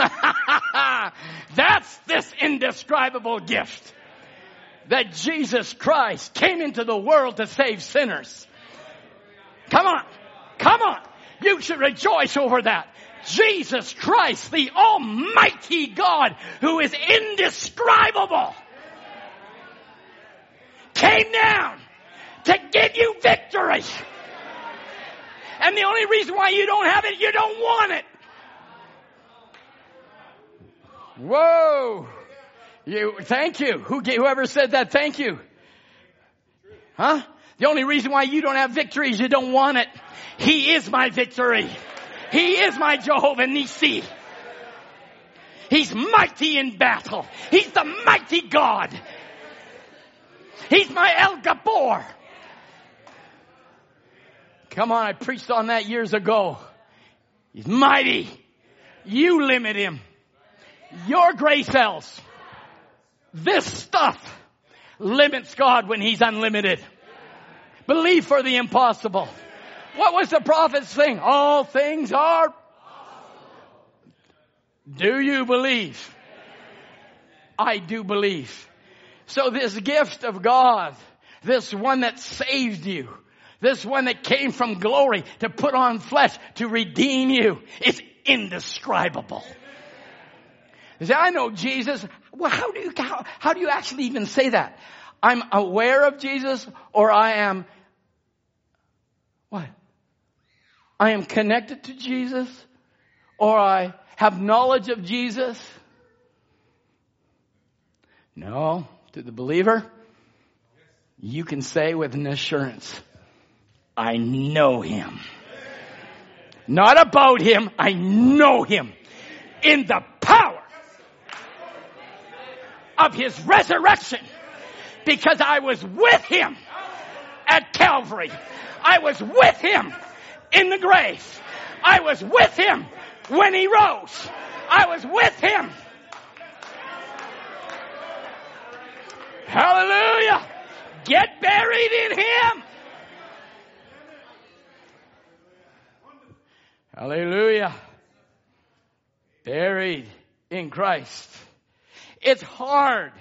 That's this indescribable gift that Jesus Christ came into the world to save sinners. Come on. Come on. You should rejoice over that. Jesus Christ, the Almighty God who is indescribable, came down to give you victory. And the only reason why you don't have it, you don't want it. Whoa. You, thank you. Who, whoever said that, thank you. Huh? The only reason why you don't have victory is you don't want it. He is my victory. He is my Jehovah Nissi. He's mighty in battle. He's the mighty God. He's my El Gibbor. Come on, I preached on that years ago. He's mighty. You limit him. Your gray cells. This stuff limits God when he's unlimited. Believe for the impossible. What was the prophet's thing? All things are. Do you believe? I do believe. So this gift of God, this one that saved you, this one that came from glory to put on flesh to redeem you, is indescribable. You say, I know Jesus. Well, how do you, how, how do you actually even say that? I'm aware of Jesus or I am, what? I am connected to Jesus or I have knowledge of Jesus. No, to the believer, you can say with an assurance, I know him. Not about him, I know him. In the power of his resurrection. Because I was with him at Calvary. I was with him in the grave. I was with him when he rose. I was with him. Hallelujah. Get buried in him. Hallelujah. Buried in Christ. It's hard.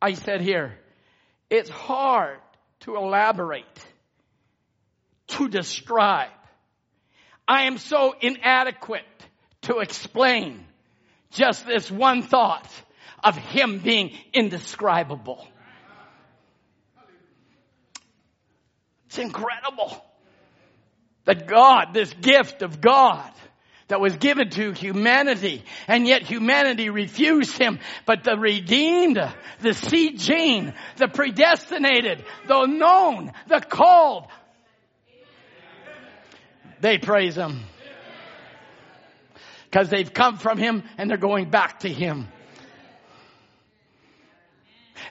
I said here, it's hard to elaborate, to describe. I am so inadequate to explain just this one thought of Him being indescribable. It's incredible that God, this gift of God, that was given to humanity, and yet humanity refused him. But the redeemed, the seed gene, the predestinated, the known, the called, they praise him. Because they've come from him and they're going back to him.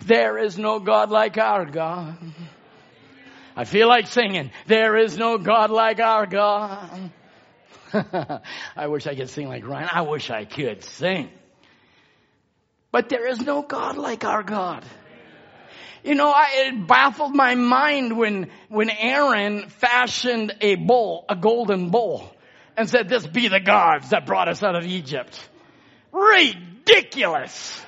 There is no God like our God. I feel like singing. There is no God like our God. I wish I could sing like Ryan. I wish I could sing. But there is no God like our God. You know, I, it baffled my mind when, when Aaron fashioned a bull, a golden bull, and said, this be the gods that brought us out of Egypt. Ridiculous.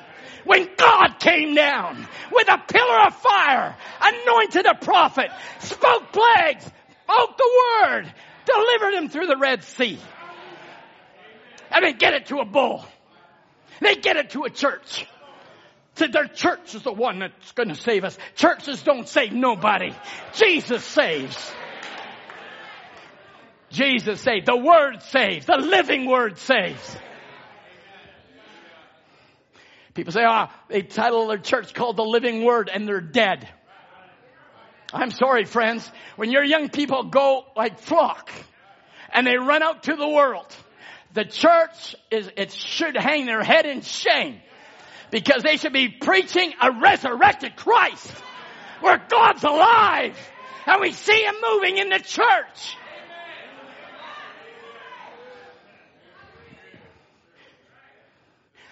When God came down with a pillar of fire, anointed a prophet, spoke plagues, spoke the word, delivered him through the Red Sea. And they get it to a bull. They get it to a church. Said their church is the one that's going to save us. Churches don't save nobody. Jesus saves. Jesus saves. The Word saves. The living Word saves. People say, ah, oh, they title their church called the Living Word and they're dead. I'm sorry, friends. When your young people go like flock and they run out to the world, the church is, it should hang their head in shame because they should be preaching a resurrected Christ where God's alive and we see Him moving in the church.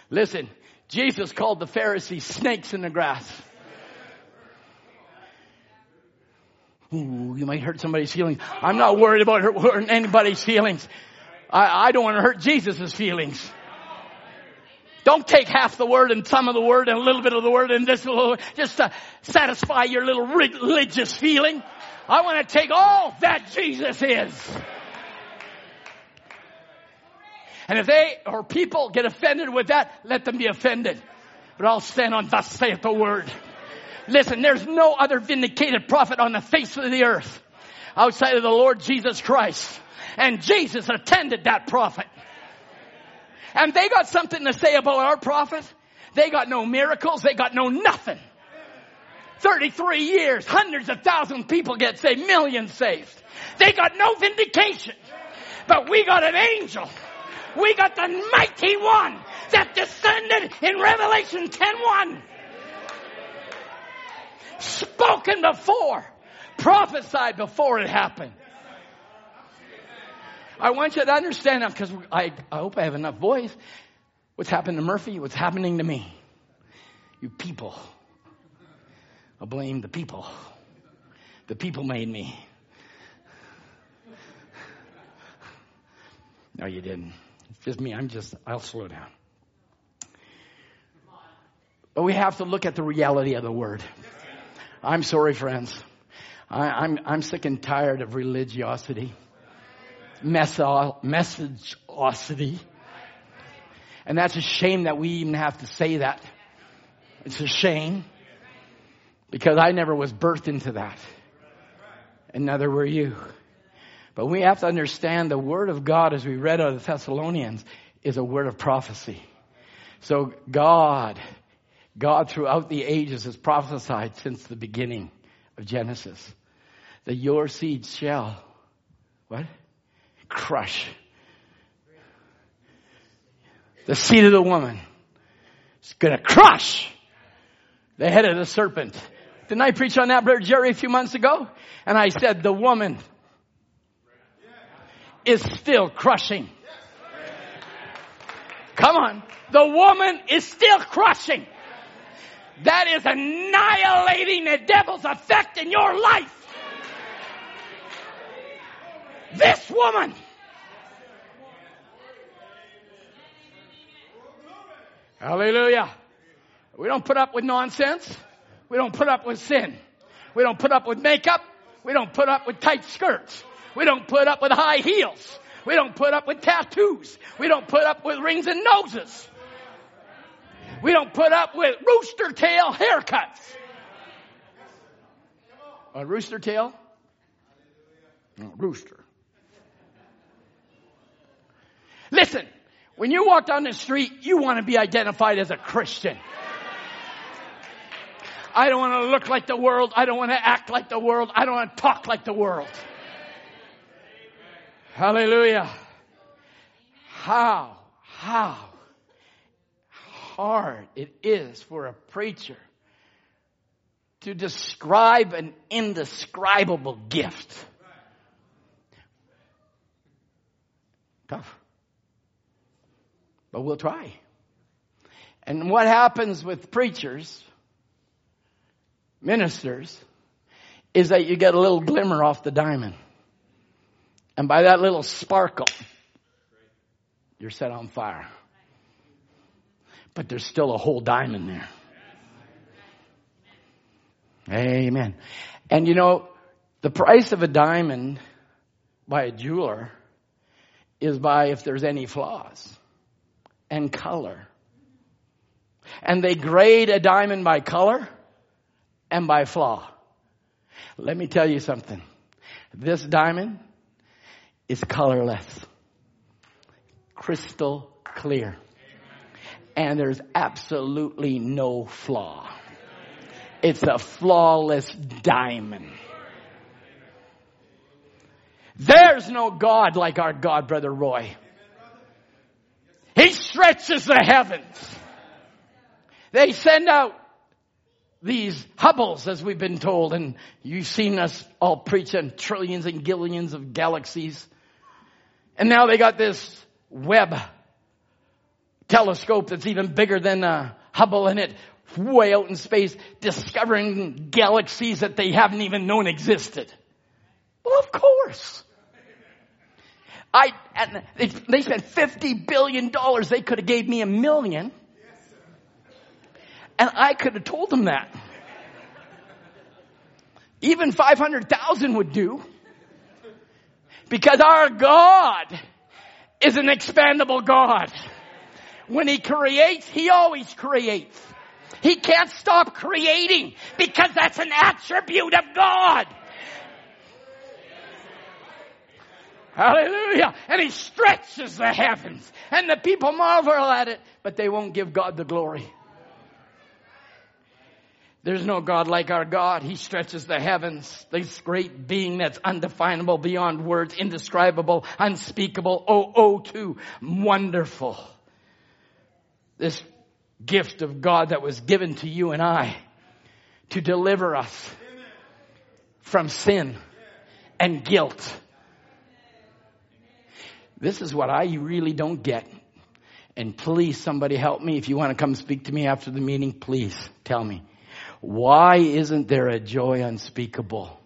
Listen, Jesus called the Pharisees snakes in the grass. Ooh, you might hurt somebody's feelings. I'm not worried about hurting anybody's feelings. I, I don't want to hurt Jesus' feelings. Don't take half the word and some of the word and a little bit of the word and this little, just to satisfy your little religious feeling. I want to take all that Jesus is. And if they or people get offended with that, let them be offended. But I'll stand on thus saith the word. Listen, there's no other vindicated prophet on the face of the earth outside of the Lord Jesus Christ. And Jesus attended that prophet. And they got something to say about our prophet. They got no miracles. They got no nothing. 33 years, hundreds of thousands of people get saved, millions saved. They got no vindication. But we got an angel. We got the mighty one that descended in Revelation 10.1 spoken before, prophesied before it happened. I want you to understand that because I, I hope I have enough voice. What's happened to Murphy, what's happening to me. You people. I blame the people. The people made me. No, you didn't. It's just me. I'm just, I'll slow down. But we have to look at the reality of the word. I'm sorry, friends. I, I'm, I'm sick and tired of religiosity, messageosity. And that's a shame that we even have to say that. It's a shame because I never was birthed into that. And neither were you. But we have to understand the word of God as we read out of the Thessalonians is a word of prophecy. So God God throughout the ages has prophesied since the beginning of Genesis that your seed shall, what? Crush. The seed of the woman is gonna crush the head of the serpent. Didn't I preach on that, Brother Jerry, a few months ago? And I said the woman is still crushing. Come on. The woman is still crushing. That is annihilating the devil's effect in your life. This woman. Hallelujah. We don't put up with nonsense. We don't put up with sin. We don't put up with makeup. We don't put up with tight skirts. We don't put up with high heels. We don't put up with tattoos. We don't put up with rings and noses. We don't put up with rooster tail haircuts. A rooster tail Rooster. Listen, when you walk down the street, you want to be identified as a Christian. I don't want to look like the world. I don't want to act like the world. I don't want to talk like the world. Hallelujah. How, how hard it is for a preacher to describe an indescribable gift. Tough. But we'll try. And what happens with preachers, ministers, is that you get a little glimmer off the diamond. And by that little sparkle, you're set on fire. But there's still a whole diamond there. Amen. And you know, the price of a diamond by a jeweler is by if there's any flaws and color. And they grade a diamond by color and by flaw. Let me tell you something. This diamond is colorless. Crystal clear. And there's absolutely no flaw. It's a flawless diamond. There's no God like our God, Brother Roy. He stretches the heavens. They send out these Hubbles, as we've been told, and you've seen us all preach on trillions and gillions of galaxies. And now they got this Webb telescope that's even bigger than a Hubble and it, way out in space, discovering galaxies that they haven't even known existed. Well, of course. I, and they, they spent $50 billion. They could have gave me a million. And I could have told them that. Even 500,000 would do. Because our God is an expandable God. When He creates, He always creates. He can't stop creating because that's an attribute of God. Hallelujah. And he stretches the heavens and the people marvel at it, but they won't give God the glory. There's no God like our God. He stretches the heavens, this great being that's undefinable, beyond words, indescribable, unspeakable, oh, oh, too wonderful. This gift of God that was given to you and I to deliver us from sin and guilt. This is what I really don't get. And please, somebody help me. If you want to come speak to me after the meeting, please tell me. Why isn't there a joy unspeakable?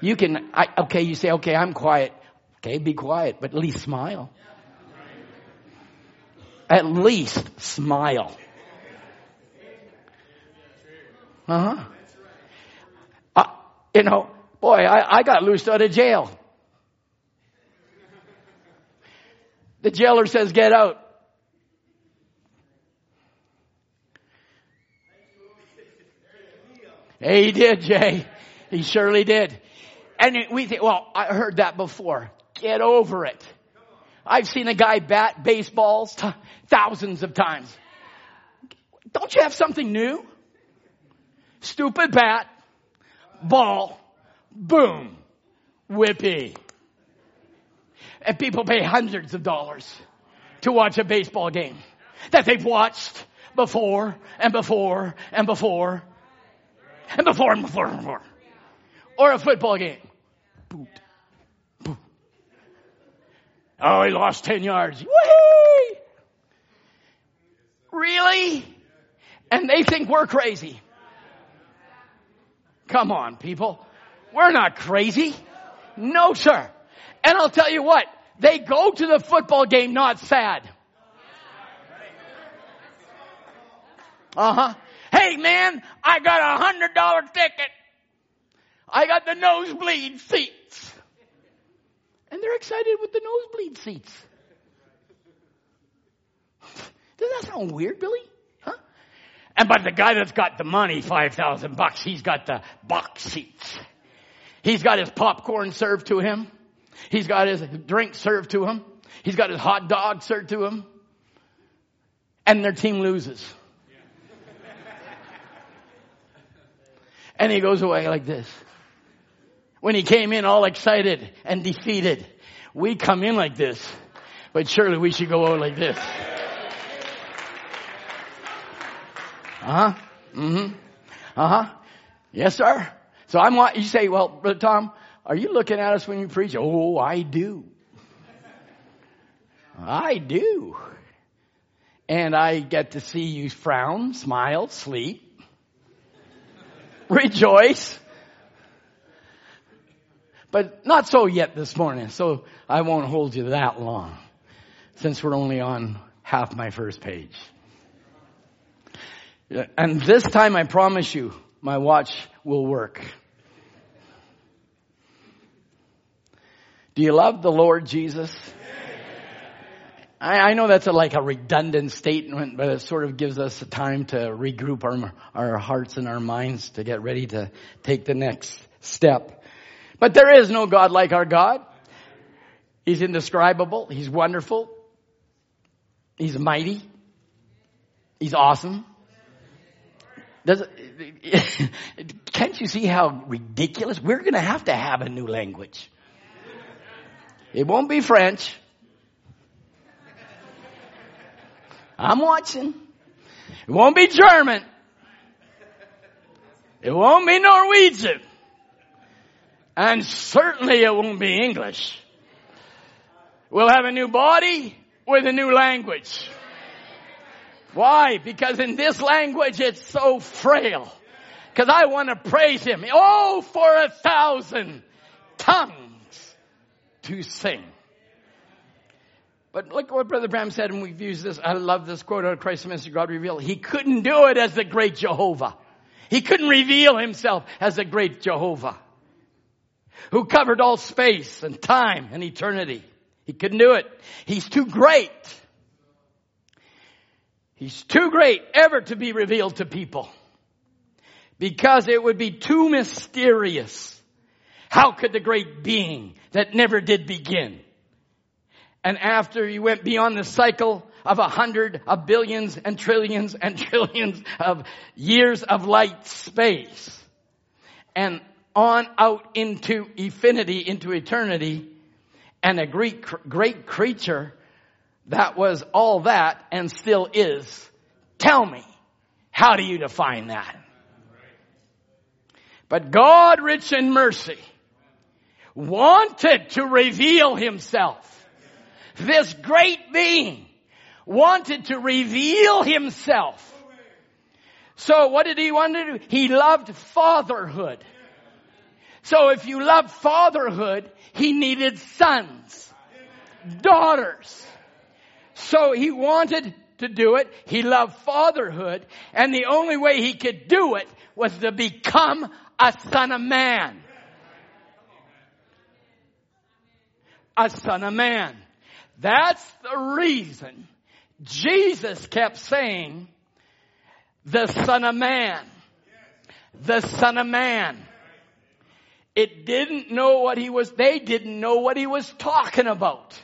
You can, I, okay, you say, okay, I'm quiet. Okay, be quiet, but at least smile. At least smile. Uh huh. Uh, you know, boy, I, I got loosed out of jail. The jailer says, get out. He did, Jay. He surely did. And we think, well, I heard that before. Get over it. I've seen a guy bat baseballs t- thousands of times. Don't you have something new? Stupid bat, ball, boom, whippy. And people pay hundreds of dollars to watch a baseball game that they've watched before and before and before and before and before and before. Or a football game. Boot. Boot. Oh, he lost 10 yards. Whee! Really? And they think we're crazy. Come on, people. We're not crazy. No, sir. And I'll tell you what, they go to the football game not sad. Uh huh. Hey man, I got a hundred dollar ticket. I got the nosebleed seats. And they're excited with the nosebleed seats. Doesn't that sound weird, Billy? Huh? And but the guy that's got the money, five thousand bucks, he's got the box seats. He's got his popcorn served to him. He's got his drink served to him. He's got his hot dog served to him. And their team loses. And he goes away like this. When he came in all excited and defeated, we come in like this, but surely we should go out like this. Uh huh. Mm-hmm. Uh huh. Yes, sir. So I'm you say, well, Brother Tom, are you looking at us when you preach? Oh, I do. I do. And I get to see you frown, smile, sleep, rejoice. But not so yet this morning, so I won't hold you that long since we're only on half my first page. And this time I promise you, my watch will work. Do you love the Lord Jesus? I, I know that's a, like a redundant statement, but it sort of gives us a time to regroup our, our hearts and our minds to get ready to take the next step. But there is no God like our God. He's indescribable. He's wonderful. He's mighty. He's awesome. Does, can't you see how ridiculous? We're going to have to have a new language. It won't be French. I'm watching. It won't be German. It won't be Norwegian. And certainly it won't be English. We'll have a new body with a new language. Why? Because in this language it's so frail. Because I want to praise Him. Oh, for a thousand tongues to sing. But look what Brother Branham said, and we've used this. I love this quote out of Christ's Ministry, God revealed. He couldn't do it as the great Jehovah. He couldn't reveal himself as the great Jehovah who covered all space and time and eternity. He couldn't do it. He's too great. He's too great ever to be revealed to people because it would be too mysterious. How could the great being that never did begin and after he went beyond the cycle of a hundred of billions and trillions and trillions of years of light space and on out into infinity, into eternity, and a great, great creature that was all that and still is. Tell me, how do you define that? But God, rich in mercy, wanted to reveal himself. This great being wanted to reveal himself. So what did he want to do? He loved fatherhood. So if you love fatherhood, he needed sons, daughters. So he wanted to do it. He loved fatherhood. And the only way he could do it was to become a son of man. A son of man. That's the reason Jesus kept saying, the son of man. The son of man. It didn't know what he was, they didn't know what he was talking about.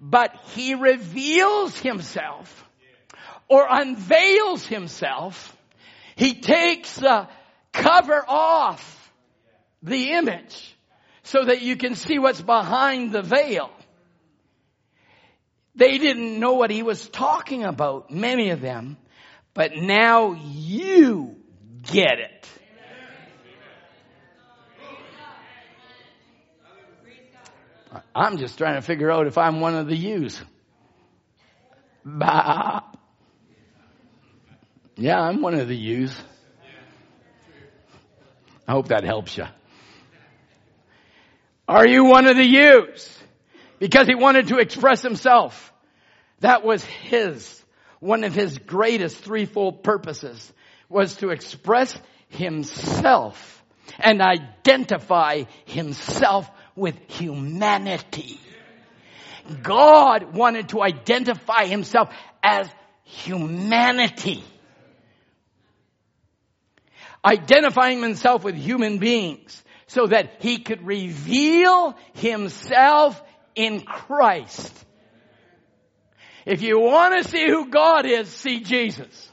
But he reveals himself or unveils himself. He takes the cover off the image so that you can see what's behind the veil. They didn't know what he was talking about, many of them, but now you get it. I'm just trying to figure out if I'm one of the yous. Bah. Yeah, I'm one of the yous. I hope that helps you. Are you one of the yous? Because he wanted to express himself. That was his, one of his greatest threefold purposes was to express himself and identify himself with humanity. God wanted to identify himself as humanity. Identifying himself with human beings so that he could reveal himself in Christ. If you want to see who God is, see Jesus.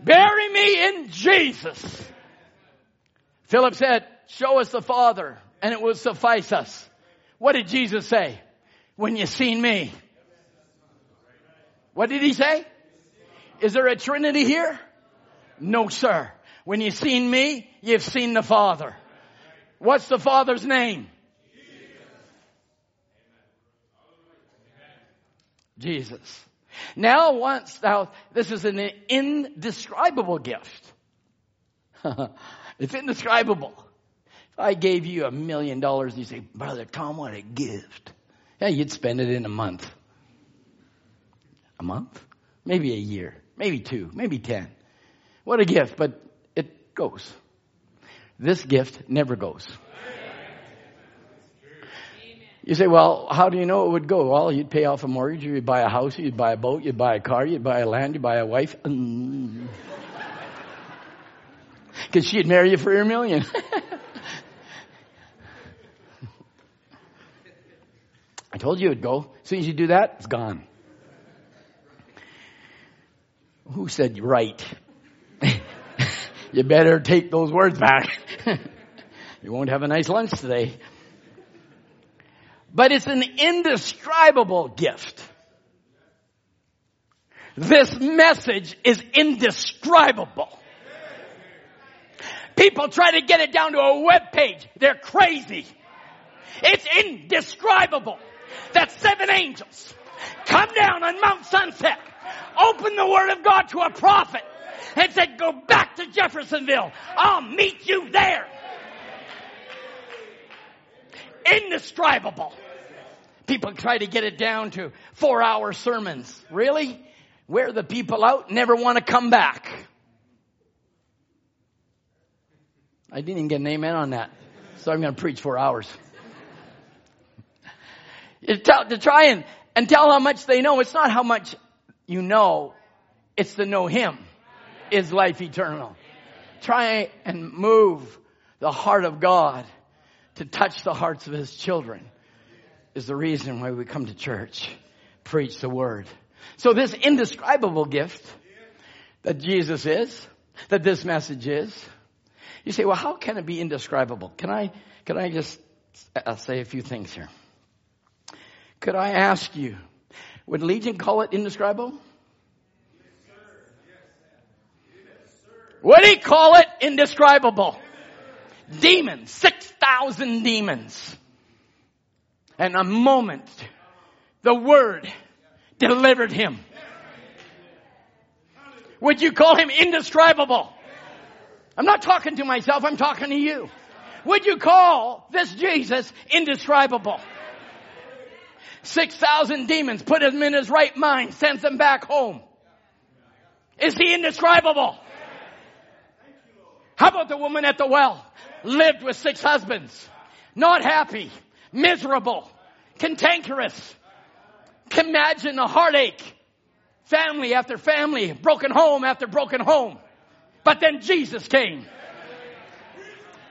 Bury me in Jesus. Philip said, show us the Father and it will suffice us. What did Jesus say? When you seen me. What did he say? Is there a Trinity here? No, sir. When you've seen me, you've seen the Father. What's the Father's name? Jesus. Now once thou, this is an indescribable gift. it's indescribable. If I gave you a million dollars and you say, brother Tom, what a gift. Yeah, you'd spend it in a month. A month? Maybe a year. Maybe two. Maybe ten. What a gift, but it goes. This gift never goes. You say, well, how do you know it would go? Well, you'd pay off a mortgage, you'd buy a house, you'd buy a boat, you'd buy a car, you'd buy a land, you'd buy a wife. Because mm. she'd marry you for your million. I told you it'd go. As soon as you do that, it's gone. Who said right? you better take those words back. you won't have a nice lunch today. But it's an indescribable gift. This message is indescribable. People try to get it down to a web page. They're crazy. It's indescribable that seven angels come down on Mount Sunset, open the Word of God to a prophet, and said, go back to Jeffersonville. I'll meet you there. Indescribable. People try to get it down to four hour sermons. Really? Wear the people out, never want to come back. I didn't even get an amen on that. So I'm going to preach four hours. to try and, and tell how much they know. It's not how much you know. It's to know Him is life eternal. Try and move the heart of God to touch the hearts of His children is the reason why we come to church. Preach the word. So this indescribable gift that Jesus is, that this message is, you say, well, how can it be indescribable? Can I, can I just uh, say a few things here? Could I ask you, would Legion call it indescribable? Would he call it indescribable? Demons, 6,000 demons and a moment the word delivered him. Would you call him indescribable? I'm not talking to myself, I'm talking to you. Would you call this Jesus indescribable? 6,000 demons, put him in his right mind, sends him back home. Is he indescribable? How about the woman at the well? Lived with six husbands. Not happy miserable, cantankerous. Can imagine the heartache. Family after family, broken home after broken home. But then Jesus came.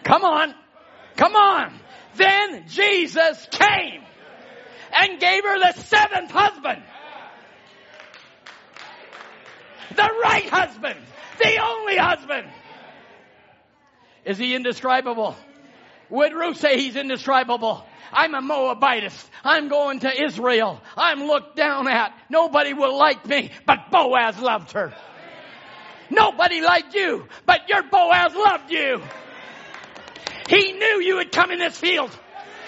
Come on. Come on. Then Jesus came and gave her the seventh husband. The right husband. The only husband. Is he indescribable? Would Ruth say he's indescribable? I'm a Moabitess. I'm going to Israel. I'm looked down at. Nobody will like me, but Boaz loved her. Nobody liked you, but your Boaz loved you. He knew you would come in this field.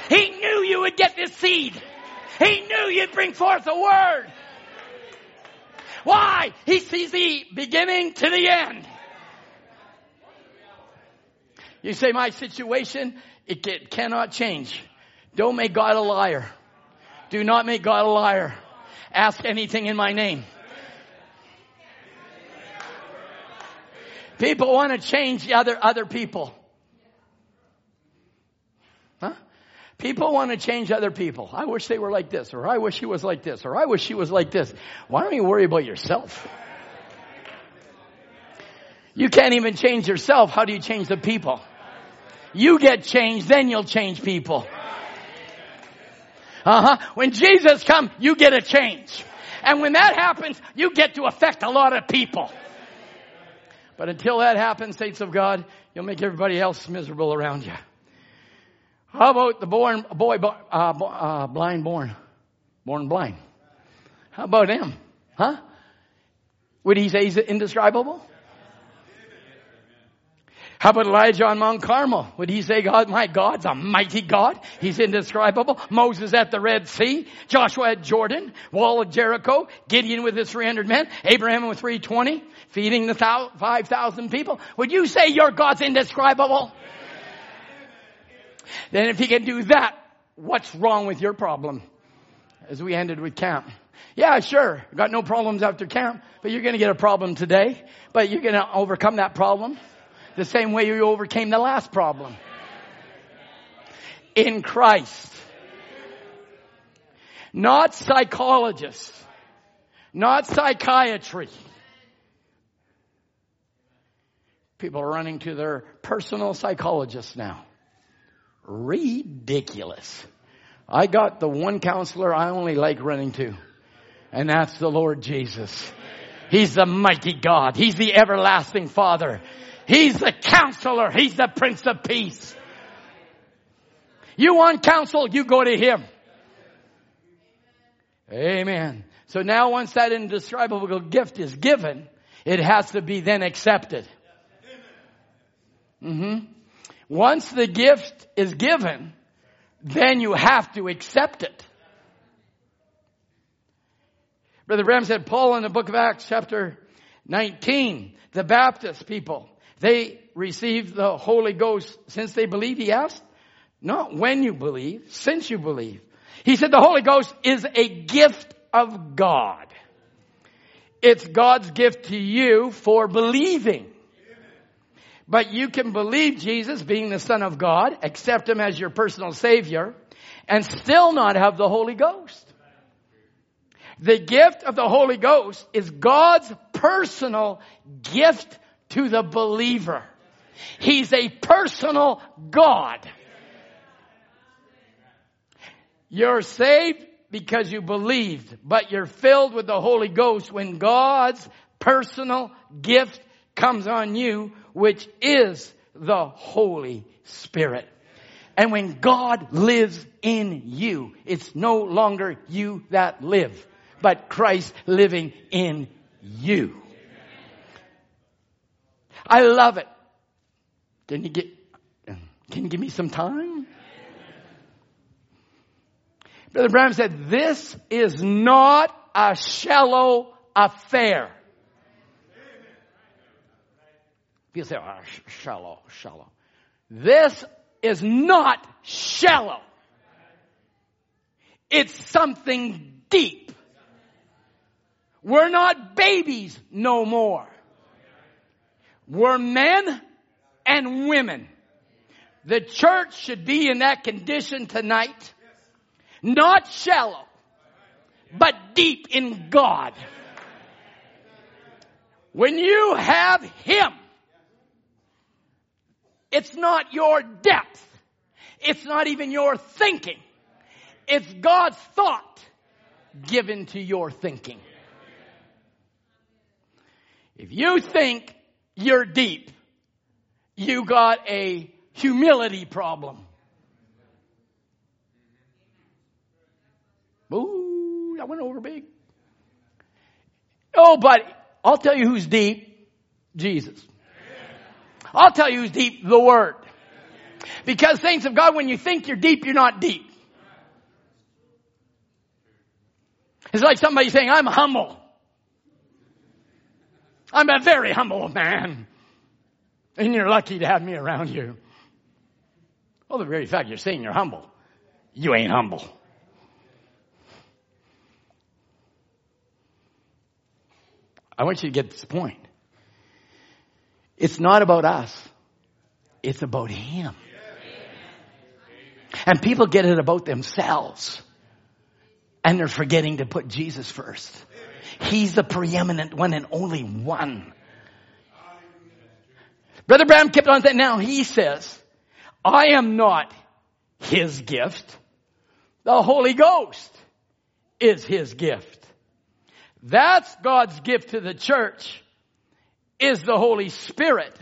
He knew you would get this seed. He knew you'd bring forth a word. Why? He sees the beginning to the end. You say my situation, it cannot change. Don't make God a liar. Do not make God a liar. Ask anything in my name. People want to change other, other people. Huh? People want to change other people. I wish they were like this, or I wish he was like this, or I wish he was like this. Why don't you worry about yourself? You can't even change yourself. How do you change the people? You get changed, then you'll change people. Uh huh. When Jesus comes, you get a change. And when that happens, you get to affect a lot of people. But until that happens, saints of God, you'll make everybody else miserable around you. How about the born boy, uh, uh, blind born, born blind? How about him? Huh? Would he say he's indescribable? How about Elijah on Mount Carmel? Would he say, God, my God's a mighty God? He's indescribable. Moses at the Red Sea. Joshua at Jordan. Wall of Jericho. Gideon with his 300 men. Abraham with 320. Feeding the 5,000 people. Would you say your God's indescribable? Then if he can do that, what's wrong with your problem? As we ended with camp. Yeah, sure. Got no problems after camp, but you're going to get a problem today, but you're going to overcome that problem the same way you overcame the last problem. In Christ. Not psychologists. Not psychiatry. People are running to their personal psychologists now. Ridiculous. I got the one counselor I only like running to, and that's the Lord Jesus. He's the mighty God. He's the everlasting Father. He's the counselor. He's the Prince of Peace. You want counsel, you go to Him. Amen. So now once that indescribable gift is given, it has to be then accepted. Mm-hmm. Once the gift is given, then you have to accept it. Brother Branham said, Paul in the book of Acts chapter 19, the Baptist people, they received the Holy Ghost since they believe, he asked. Not when you believe, since you believe. He said the Holy Ghost is a gift of God. It's God's gift to you for believing. But you can believe Jesus being the Son of God, accept Him as your personal Savior, and still not have the Holy Ghost. The gift of the Holy Ghost is God's personal gift to the believer. He's a personal God. You're saved because you believed, but you're filled with the Holy Ghost when God's personal gift comes on you, which is the Holy Spirit. And when God lives in you, it's no longer you that live, but Christ living in you. I love it. Can you get, can you give me some time? Brother Branham said, this is not a shallow affair. People say, oh, shallow, shallow. This is not shallow. It's something deep. We're not babies no more. We're men and women. The church should be in that condition tonight. Not shallow, but deep in God. When you have Him, it's not your depth. It's not even your thinking. It's God's thought given to your thinking. If you think you're deep. You got a humility problem. Ooh, I went over big. Oh, but I'll tell you who's deep. Jesus. I'll tell you who's deep. The Word. Because things of God, when you think you're deep, you're not deep. It's like somebody saying, I'm humble. I'm a very humble man. And you're lucky to have me around you. Well, the very fact you're saying you're humble, you ain't humble. I want you to get this point. It's not about us. It's about Him. And people get it about themselves. And they're forgetting to put Jesus first. He's the preeminent one and only one. Brother Branham kept on saying, now he says, I am not his gift. The Holy Ghost is his gift. That's God's gift to the church is the Holy Spirit.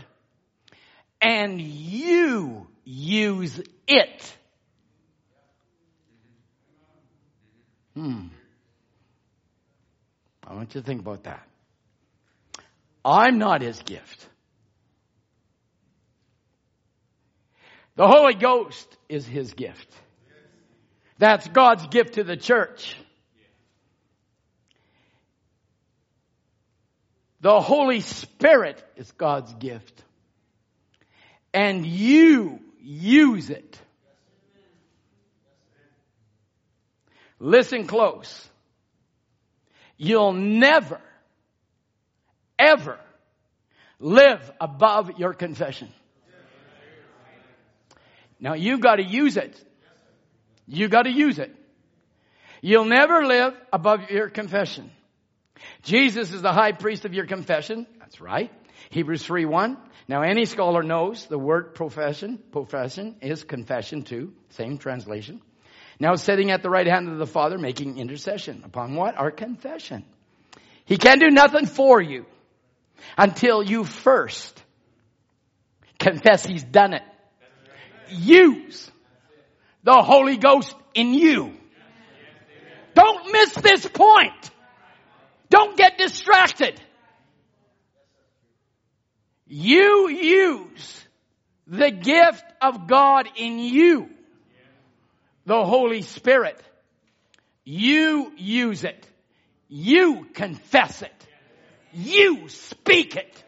And you use it. Hmm. I want you to think about that. I'm not his gift. The Holy Ghost is his gift. That's God's gift to the church. The Holy Spirit is God's gift. And you use it. Listen close. You'll never, ever live above your confession. Now you've got to use it. You've got to use it. You'll never live above your confession. Jesus is the high priest of your confession. That's right. Hebrews 3 1. Now any scholar knows the word profession, profession is confession too. Same translation. Now sitting at the right hand of the Father making intercession. Upon what? Our confession. He can do nothing for you until you first confess He's done it. Use the Holy Ghost in you. Don't miss this point. Don't get distracted. You use the gift of God in you, the Holy Spirit. You use it. You confess it. You speak it.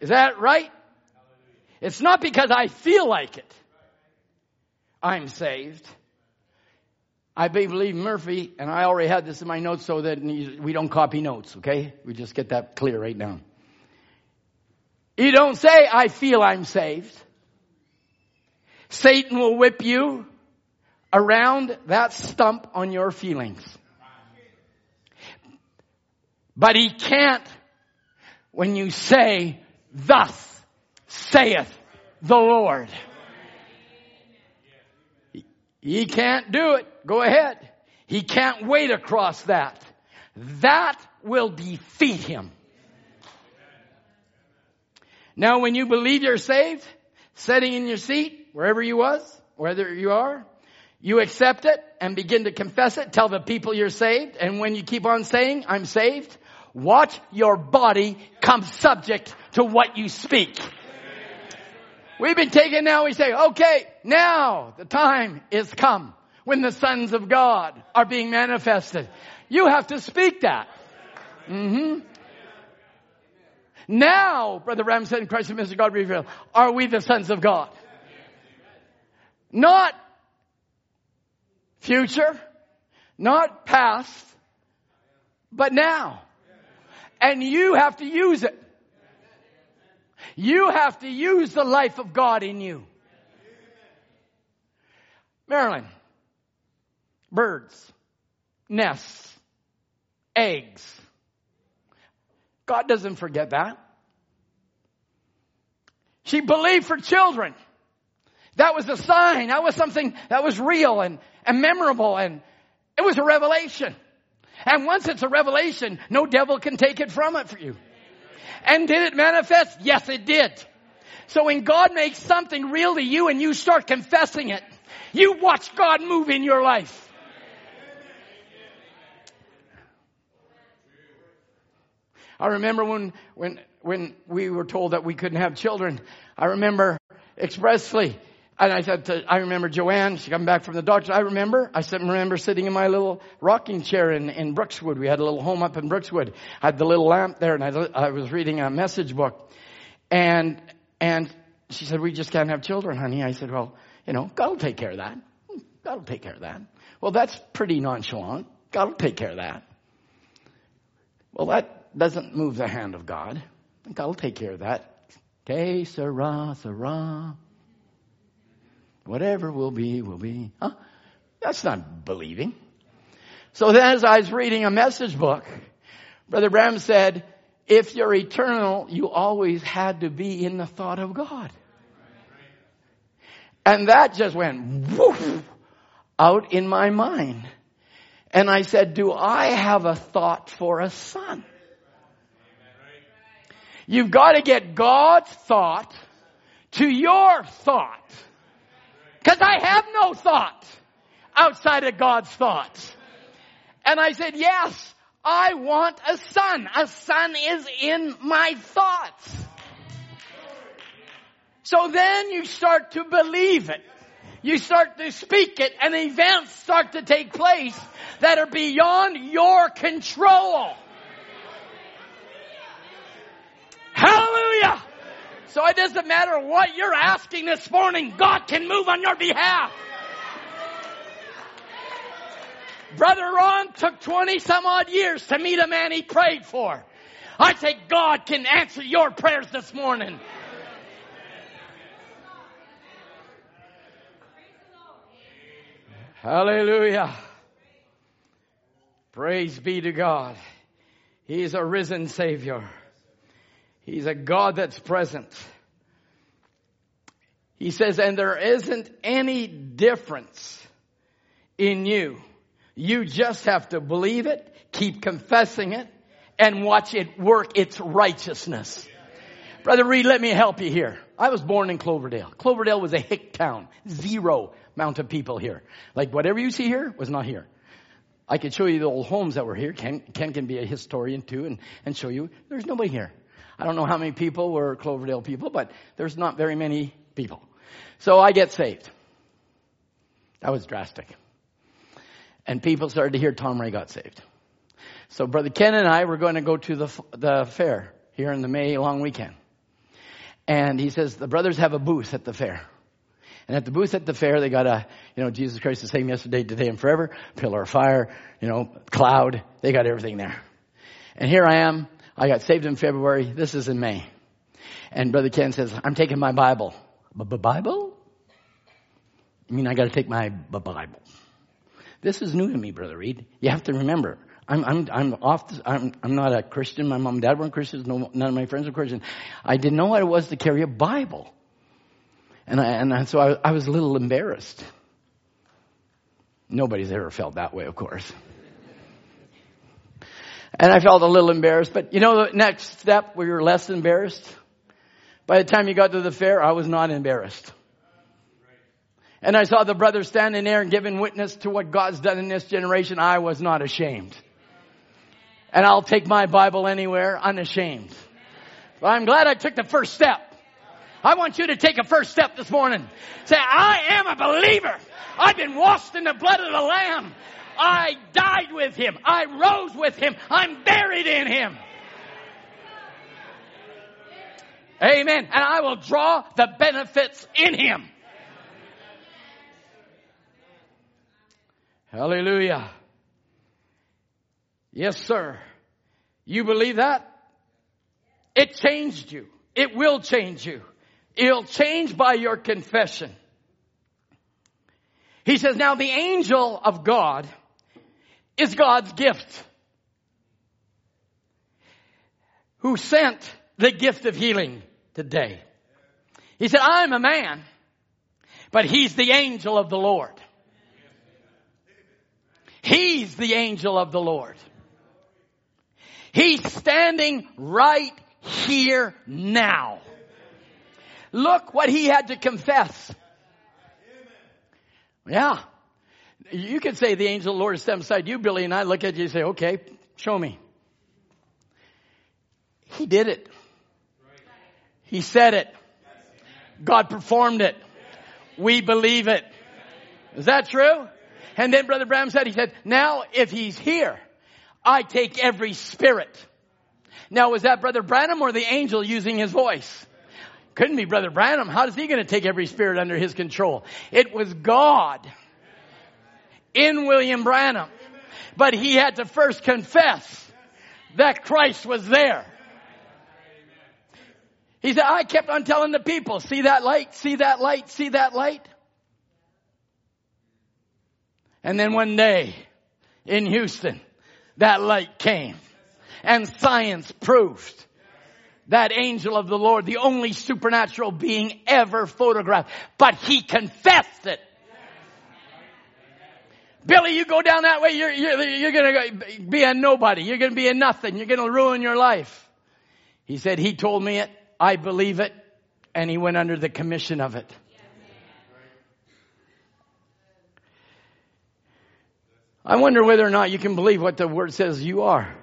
Is that right? It's not because I feel like it. I'm saved. I believe Murphy, and I already had this in my notes so that we don't copy notes, okay? We just get that clear right now. You don't say, I feel I'm saved. Satan will whip you around that stump on your feelings. But he can't when you say, thus saith the Lord. He can't do it. Go ahead. He can't wait across that. That will defeat him. Now when you believe you're saved, sitting in your seat, wherever you was, whether you are, you accept it and begin to confess it, tell the people you're saved, and when you keep on saying, I'm saved, watch your body come subject to what you speak. We've been taken now, we say, okay, now the time is come when the sons of God are being manifested. You have to speak that. Mm-hmm. Now, Brother Branham said in Christ and Mr. God revealed, are we the sons of God? Not future, not past, but now. And you have to use it. You have to use the life of God in you. Marilyn, birds, nests, eggs. God doesn't forget that. She believed for children. That was a sign. That was something that was real and, and memorable and it was a revelation. And once it's a revelation, no devil can take it from it for you. And did it manifest? Yes, it did. So when God makes something real to you and you start confessing it, you watch God move in your life. I remember when, when, when we were told that we couldn't have children, I remember expressly, and I said to, I remember Joanne, she come back from the doctor, I remember, I said, remember sitting in my little rocking chair in, in Brookswood. We had a little home up in Brookswood. I had the little lamp there and I, I was reading a message book. And, and she said, we just can't have children, honey. I said, well, you know, God will take care of that. God will take care of that. Well, that's pretty nonchalant. God will take care of that. Well, that doesn't move the hand of God. God will take care of that. Que sera, sera. Whatever will be, will be. Huh? That's not believing. So then as I was reading a message book, Brother Branham said, if you're eternal, you always had to be in the thought of God. And that just went woof out in my mind. And I said, do I have a thought for a son? You've got to get God's thought to your thought. Cause I have no thought outside of God's thoughts. And I said, yes, I want a son. A son is in my thoughts. So then you start to believe it. You start to speak it and events start to take place that are beyond your control. Hallelujah! So it doesn't matter what you're asking this morning, God can move on your behalf. Brother Ron took 20 some odd years to meet a man he prayed for. I say God can answer your prayers this morning. Hallelujah. Praise be to God. He's a risen Savior. He's a God that's present. He says, and there isn't any difference in you. You just have to believe it, keep confessing it, and watch it work its righteousness. Brother Reed, let me help you here. I was born in Cloverdale. Cloverdale was a hick town. Zero amount of people here. Like whatever you see here was not here. I could show you the old homes that were here. Ken, Ken can be a historian too and, and show you there's nobody here. I don't know how many people were Cloverdale people, but there's not very many people. So I get saved. That was drastic. And people started to hear Tom Ray got saved. So Brother Ken and I were going to go to the, the fair here in the May long weekend. And he says, the brothers have a booth at the fair. And at the booth at the fair, they got a, you know, Jesus Christ the same yesterday, today, and forever, pillar of fire, you know, cloud. They got everything there. And here I am. I got saved in February. This is in May. And Brother Ken says, I'm taking my Bible. Bible? I mean, I got to take my Bible. This is new to me, Brother Reed. You have to remember, I'm, I'm, I'm off, the, I'm, I'm not a Christian. My mom and dad weren't Christians. No, none of my friends were Christian. I didn't know what it was to carry a Bible. And I, and I, so I, I was a little embarrassed. Nobody's ever felt that way, of course. And I felt a little embarrassed, but you know the next step where you're less embarrassed? By the time you got to the fair, I was not embarrassed. And I saw the brothers standing there and giving witness to what God's done in this generation. I was not ashamed. And I'll take my Bible anywhere unashamed. But I'm glad I took the first step. I want you to take a first step this morning. Say, I am a believer. I've been washed in the blood of the Lamb. I died with Him. I rose with Him. I'm buried in Him. Amen. And I will draw the benefits in Him. Hallelujah. Yes, sir. You believe that? It changed you. It will change you. It'll change by your confession. He says, now the angel of God is God's gift. Who sent the gift of healing today. He said, I'm a man, but he's the angel of the Lord. He's the angel of the Lord. He's standing right here now. Look what he had to confess. Yeah. You could say the angel of the Lord is standing beside you, Billy, and I look at you and say, okay, show me. He did it. He said it. God performed it. We believe it. Is that true? And then Brother Branham said, he said, now if he's here, I take every spirit. Now was that Brother Branham or the angel using his voice? Couldn't be Brother Branham. How is he going to take every spirit under his control? It was God in William Branham. But he had to first confess that Christ was there. He said, I kept on telling the people, see that light, see that light, see that light. And then one day in Houston, that light came and science proved that angel of the Lord, the only supernatural being ever photographed. But he confessed it. Billy, you go down that way, you're, you're, you're going to be a nobody. You're going to be a nothing. You're going to ruin your life. He said, He told me it. I believe it. And he went under the commission of it. I wonder whether or not you can believe what the word says you are.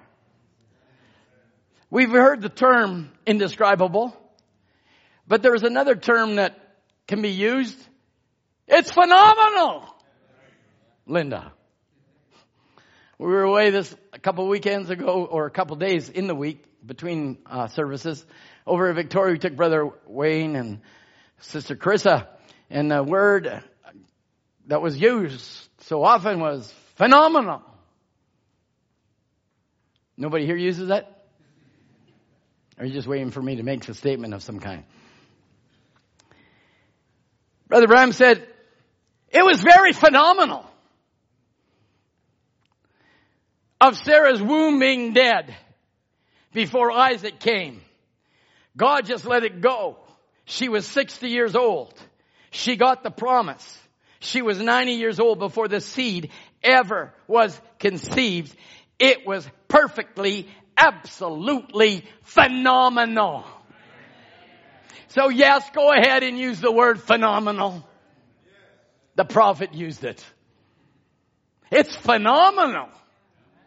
We've heard the term indescribable, but there's another term that can be used. It's phenomenal. Linda. We were away this a couple weekends ago, or a couple days in the week between uh, services. Over at Victoria, we took Brother Wayne and Sister Carissa, and the word that was used so often was phenomenal. Nobody here uses that? Or are you just waiting for me to make a statement of some kind? Brother Branham said, it was very phenomenal. Of Sarah's womb being dead before Isaac came. God just let it go. She was 60 years old. She got the promise. She was 90 years old before the seed ever was conceived. It was perfectly, absolutely phenomenal. So yes, go ahead and use the word phenomenal. The prophet used it. It's phenomenal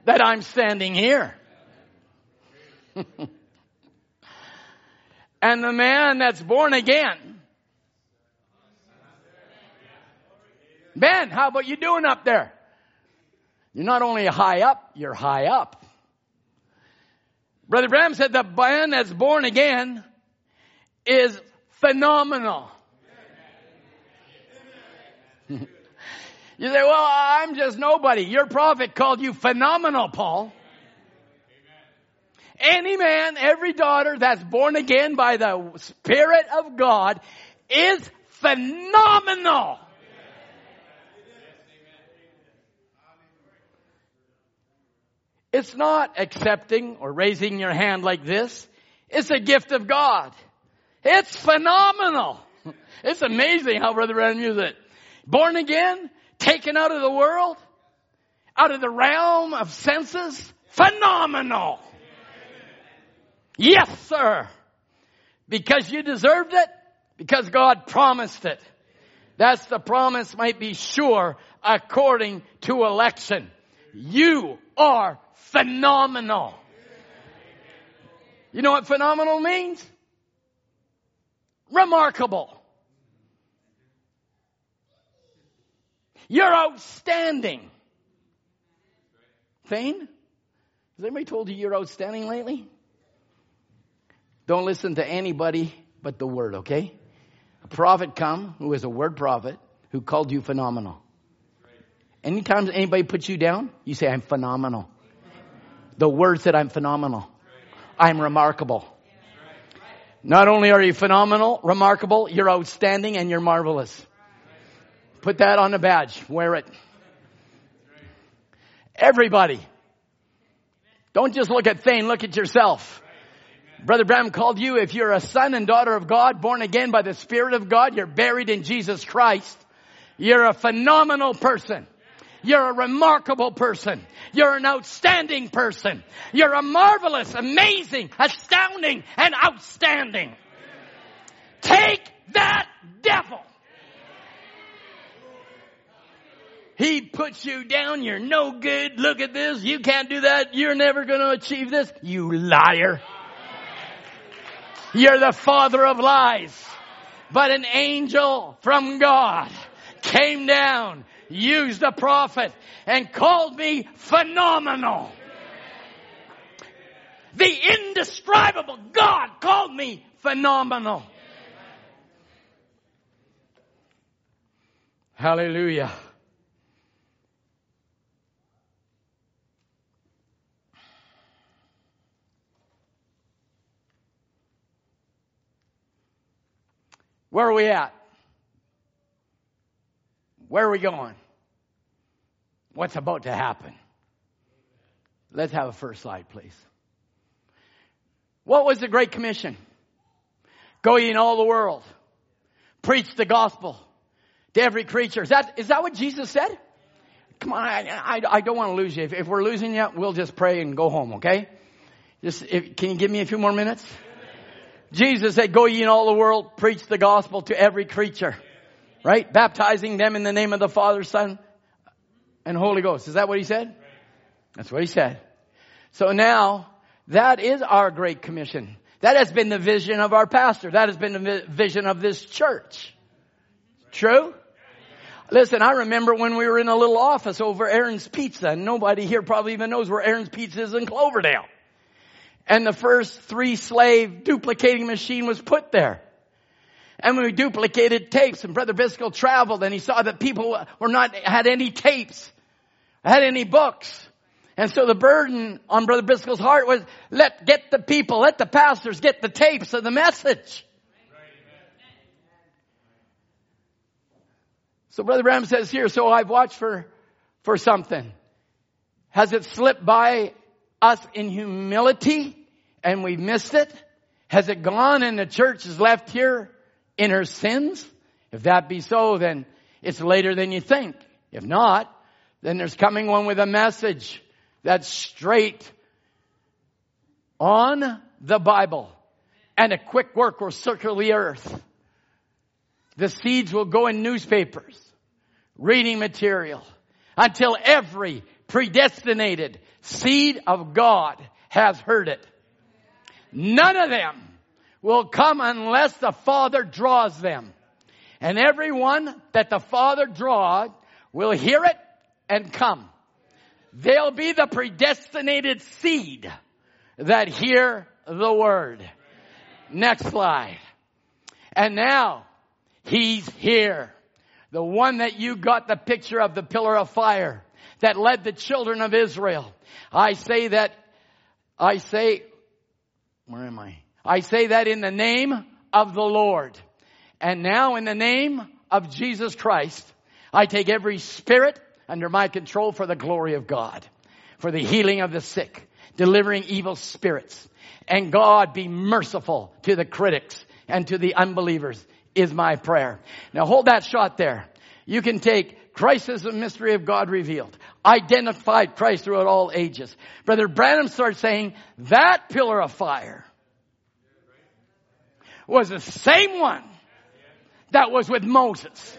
that I'm standing here. and the man that's born again. Ben, how about you doing up there? You're not only high up, you're high up. Brother Branham said the man that's born again is phenomenal. you say, well, I'm just nobody. Your prophet called you phenomenal, Paul. Any man, every daughter that's born again by the Spirit of God is phenomenal. It's not accepting or raising your hand like this. It's a gift of God. It's phenomenal. It's amazing how Brother Branham used it. Born again, taken out of the world, out of the realm of senses, phenomenal. Yes, sir. Because you deserved it, because God promised it. That's the promise might be sure according to election. You are phenomenal. You know what phenomenal means? Remarkable. You're outstanding. Thane? Has anybody told you you're outstanding lately? Don't listen to anybody but the word, okay? A prophet come who is a word prophet who called you phenomenal. Anytime anybody puts you down, you say, I'm phenomenal. The word said, I'm phenomenal. I'm remarkable. Not only are you phenomenal, remarkable, you're outstanding and you're marvelous. Put that on a badge. Wear it. Everybody. Don't just look at Thane, look at yourself. Brother Branham called you, if you're a son and daughter of God, born again by the Spirit of God, you're buried in Jesus Christ. You're a phenomenal person. You're a remarkable person. You're an outstanding person. You're a marvelous, amazing, astounding, and outstanding. Take that devil. He puts you down. You're no good. Look at this. You can't do that. You're never going to achieve this. You liar. You're the father of lies. But an angel from God came down, used a prophet, and called me phenomenal. The indescribable God called me phenomenal. Hallelujah. Where are we at? Where are we going? What's about to happen? Let's have a first slide, please. What was the Great Commission? Go ye in all the world. Preach the gospel to every creature. Is that, is that what Jesus said? Come on, I, I, I don't want to lose you. If, if, we're losing you, we'll just pray and go home, okay? Just, if, can you give me a few more minutes? Jesus said, go ye in all the world, preach the gospel to every creature. Right? Baptizing them in the name of the Father, Son, and Holy Ghost. Is that what he said? That's what he said. So now, that is our great commission. That has been the vision of our pastor. That has been the vision of this church. True? Listen, I remember when we were in a little office over Aaron's Pizza, and nobody here probably even knows where Aaron's Pizza is in Cloverdale. And the first three slave duplicating machine was put there. And we duplicated tapes and Brother Biscoe traveled and he saw that people were not, had any tapes, had any books. And so the burden on Brother Biscoe's heart was, let, get the people, let the pastors get the tapes of the message. So Brother Branham says here, so I've watched for, for something. Has it slipped by us in humility and we missed it? Has it gone and the church is left here in her sins? If that be so, then it's later than you think. If not, then there's coming one with a message that's straight on the Bible and a quick work will circle the earth. The seeds will go in newspapers, reading material until every predestinated seed of God has heard it. None of them will come unless the Father draws them. And everyone that the Father draws will hear it and come. They'll be the predestinated seed that hear the word. Next slide. And now, he's here. The one that you got the picture of the pillar of fire that led the children of Israel. I say that, I say, where am I? I say that in the name of the Lord. And now in the name of Jesus Christ, I take every spirit under my control for the glory of God, for the healing of the sick, delivering evil spirits. And God be merciful to the critics and to the unbelievers is my prayer. Now hold that shot there. You can take Christ is the mystery of God revealed. Identified Christ throughout all ages. Brother Branham starts saying that pillar of fire was the same one that was with Moses.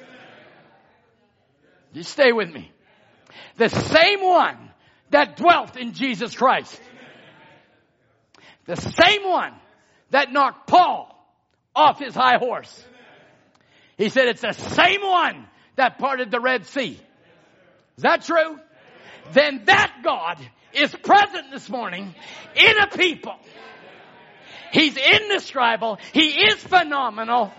You stay with me. The same one that dwelt in Jesus Christ. The same one that knocked Paul off his high horse. He said it's the same one that parted the Red Sea. Is that true? Then that God is present this morning in a people. He's indescribable. He is phenomenal.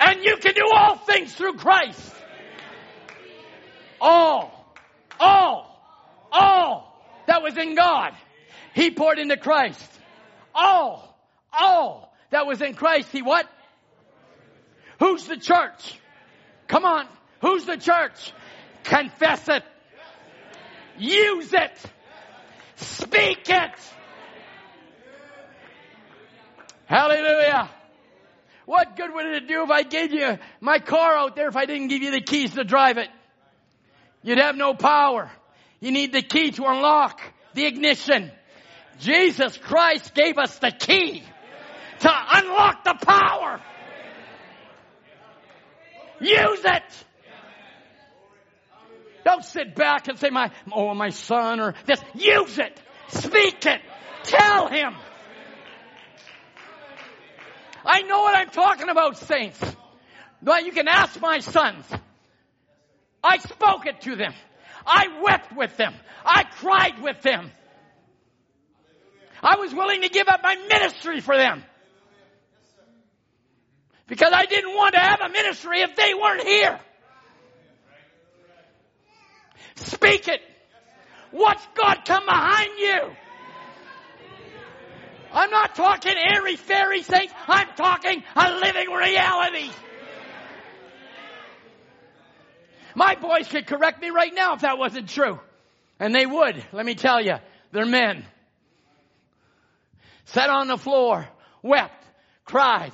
And you can do all things through Christ. All, all, all that was in God, He poured into Christ. All, all that was in Christ, He what? Who's the church? Come on. Who's the church? Confess it. Use it. Speak it. Hallelujah. What good would it do if I gave you my car out there if I didn't give you the keys to drive it? You'd have no power. You need the key to unlock the ignition. Jesus Christ gave us the key to unlock the power. Use it. Don't sit back and say my, oh, my son or this. Use it. Speak it. Tell him. I know what I'm talking about, saints. You can ask my sons. I spoke it to them. I wept with them. I cried with them. I was willing to give up my ministry for them. Because I didn't want to have a ministry if they weren't here. Speak it. Watch God come behind you. I'm not talking airy fairy things. I'm talking a living reality. My boys could correct me right now if that wasn't true. And they would. Let me tell you, they're men. sat on the floor, wept, cried,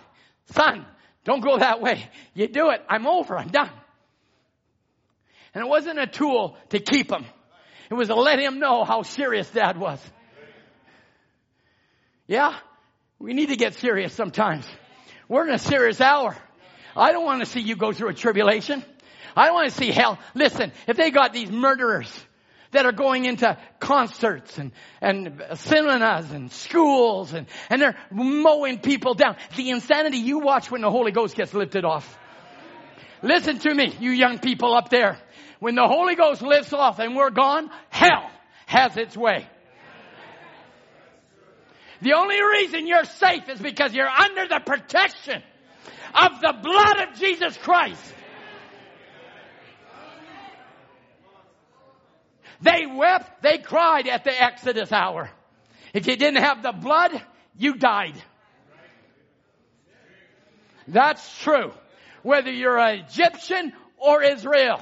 son, don't go that way. You do it. I'm over. I'm done. And it wasn't a tool to keep him. It was to let him know how serious dad was. Yeah? We need to get serious sometimes. We're in a serious hour. I don't want to see you go through a tribulation. I don't want to see hell. Listen, if they got these murderers that are going into concerts and, and cinemas and schools and, and they're mowing people down, the insanity you watch when the Holy Ghost gets lifted off. Listen to me, you young people up there. When the Holy Ghost lifts off and we're gone, hell has its way. The only reason you're safe is because you're under the protection of the blood of Jesus Christ. They wept, they cried at the Exodus hour. If you didn't have the blood, you died. That's true. Whether you're an Egyptian or Israel,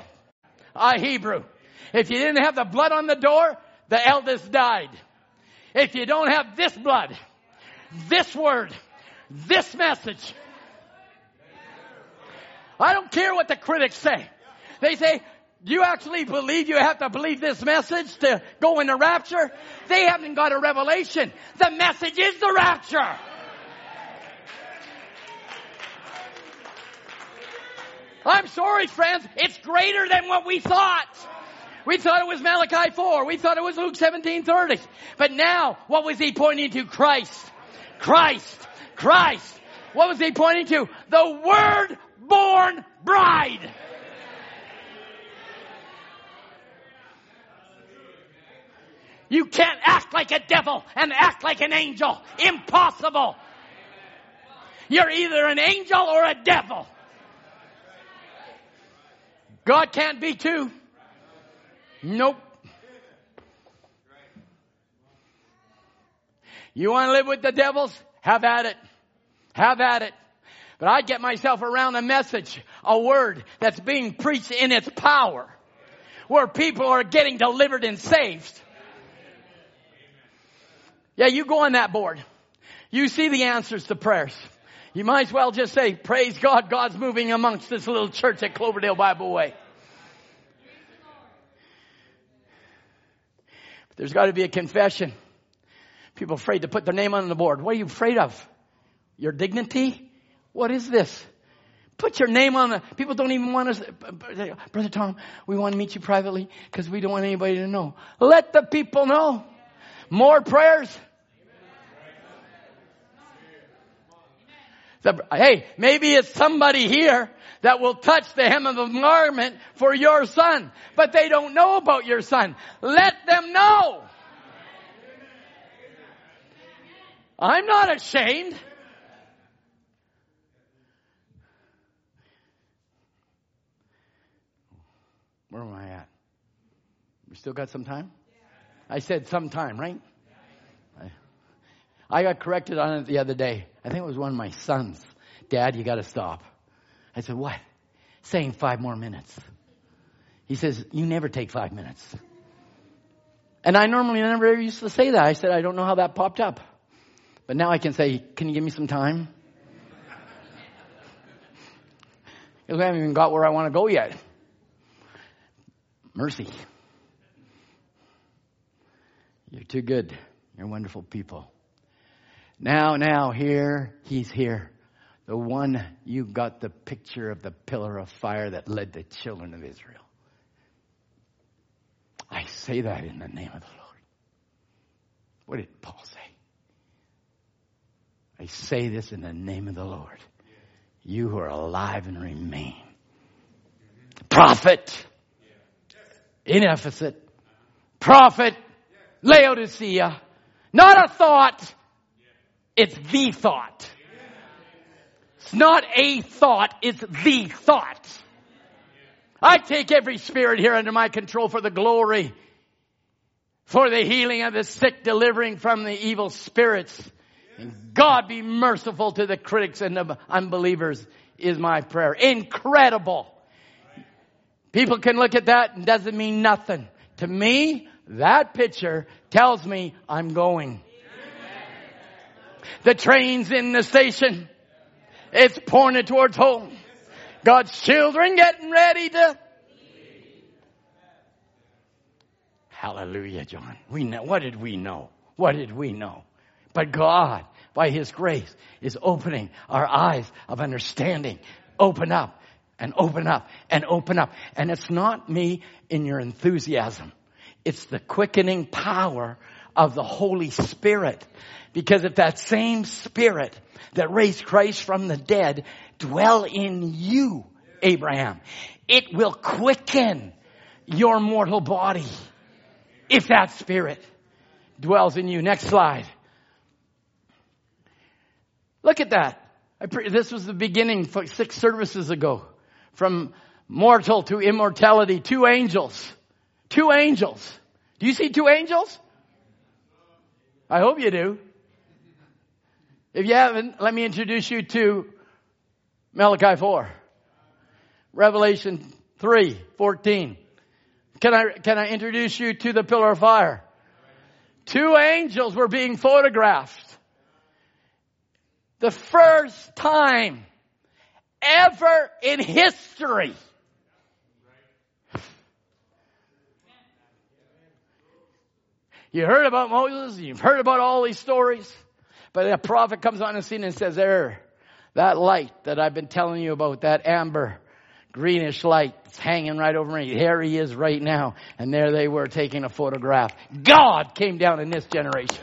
a Hebrew. If you didn't have the blood on the door, the eldest died. If you don't have this blood, this word, this message, I don't care what the critics say. They say, do you actually believe you have to believe this message to go in the rapture? They haven't got a revelation. The message is the rapture. I'm sorry, friends. It's greater than what we thought. We thought it was Malachi 4. We thought it was Luke 17:30. But now, what was he pointing to? Christ. Christ. Christ. What was he pointing to? The word born bride. You can't act like a devil and act like an angel. Impossible. You're either an angel or a devil. God can't be two. Nope. You want to live with the devils? Have at it. Have at it. But I get myself around a message, a word that's being preached in its power, where people are getting delivered and saved. Yeah, you go on that board. You see the answers to prayers. You might as well just say, praise God, God's moving amongst this little church at Cloverdale Bible Way. But there's got to be a confession. People afraid to put their name on the board. What are you afraid of? Your dignity? What is this? Put your name on the, people don't even want us, Brother Tom, we want to meet you privately because we don't want anybody to know. Let the people know. More prayers. Hey, maybe it's somebody here that will touch the hem of the garment for your son, but they don't know about your son. Let them know. I'm not ashamed. Where am I at? We still got some time? I said sometime, right? I, got corrected on it the other day. I think it was one of my sons. Dad, you got to stop. I said, what? Saying five more minutes. He says, you never take five minutes. And I normally never used to say that. I said, I don't know how that popped up. But now I can say, can you give me some time? Because I haven't even got where I want to go yet. Mercy. You're too good. You're wonderful people. Now, now, here, he's here. The one you got the picture of the pillar of fire that led the children of Israel. I say that in the name of the Lord. What did Paul say? I say this in the name of the Lord. You who are alive and remain. Prophet in Ephesus. Prophet Laodicea. Not a thought. It's the thought. It's not a thought. It's the thought. I take every spirit here under my control for the glory, for the healing of the sick, delivering from the evil spirits. And God be merciful to the critics and the unbelievers is my prayer. Incredible. People can look at that and doesn't mean nothing. To me, that picture tells me I'm going. The train's in the station. It's pointed towards home. God's children getting ready to. Hallelujah, John. We know, what did we know? What did we know? But God, by His grace, is opening our eyes of understanding. Open up and open up and open up. And it's not me in your enthusiasm. It's the quickening power of the Holy Spirit. Because if that same Spirit that raised Christ from the dead dwell in you, Abraham, it will quicken your mortal body. If that Spirit dwells in you. Next slide. Look at that. Pre- this was the beginning six services ago. From mortal to immortality, two angels. Two angels. Do you see two angels? I hope you do. If you haven't, let me introduce you to Malachi 4. Revelation 3, 14. Can I, can I introduce you to the pillar of fire? Two angels were being photographed. The first time ever in history. You heard about Moses, you've heard about all these stories, but a prophet comes on the scene and says, there, that light that I've been telling you about, that amber, greenish light it's hanging right over me. There he is right now. And there they were taking a photograph. God came down in this generation.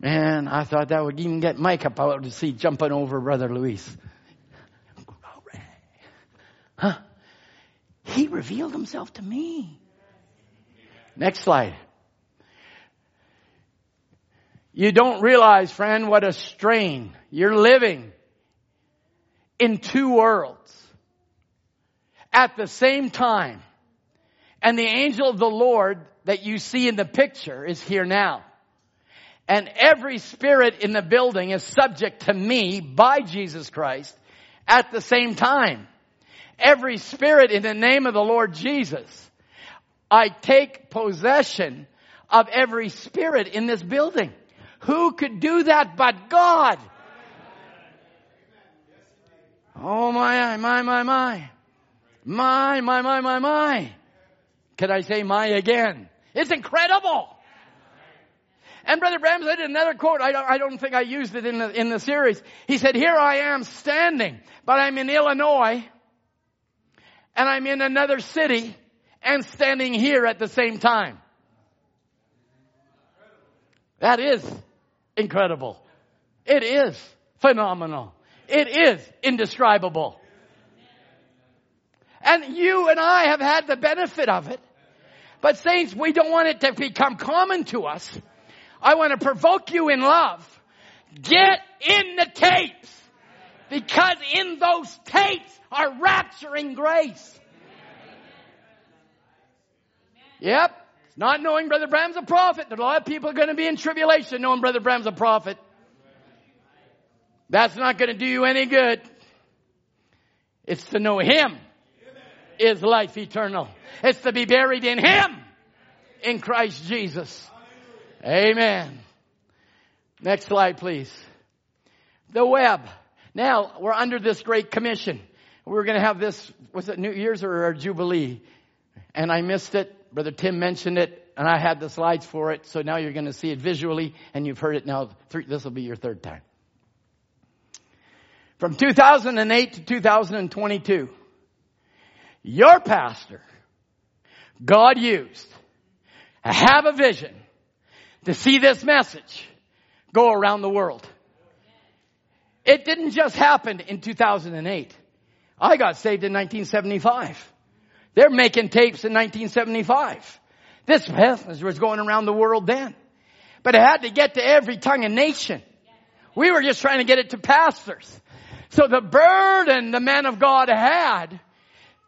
Man, I thought that would even get Mike up out to see jumping over Brother Luis. Huh? He revealed himself to me. Next slide. You don't realize, friend, what a strain. You're living in two worlds at the same time. And the angel of the Lord that you see in the picture is here now. And every spirit in the building is subject to me by Jesus Christ at the same time. Every spirit in the name of the Lord Jesus. I take possession of every spirit in this building. Who could do that but God? Oh my, my, my, my. My, my, my, my, my. Can I say my again? It's incredible. And Brother Branham said another quote, I don't, I don't think I used it in the, in the series. He said, here I am standing, but I'm in Illinois, and I'm in another city, and standing here at the same time. That is incredible. It is phenomenal. It is indescribable. And you and I have had the benefit of it. But saints, we don't want it to become common to us. I want to provoke you in love. Get in the tapes. Because in those tapes are rapturing grace. Yep. Not knowing Brother Branham's a prophet. There a lot of people are going to be in tribulation knowing Brother Branham's a prophet. That's not going to do you any good. It's to know Him is life eternal. It's to be buried in Him in Christ Jesus. Amen. Next slide, please. The web. Now we're under this great commission. We're going to have this, was it New Year's or a Jubilee? And I missed it. Brother Tim mentioned it and I had the slides for it. So now you're going to see it visually and you've heard it now. This will be your third time. From 2008 to 2022, your pastor, God used, have a vision to see this message go around the world. It didn't just happen in 2008. I got saved in 1975. They're making tapes in 1975. This message was going around the world then. But it had to get to every tongue and nation. We were just trying to get it to pastors. So the burden the man of God had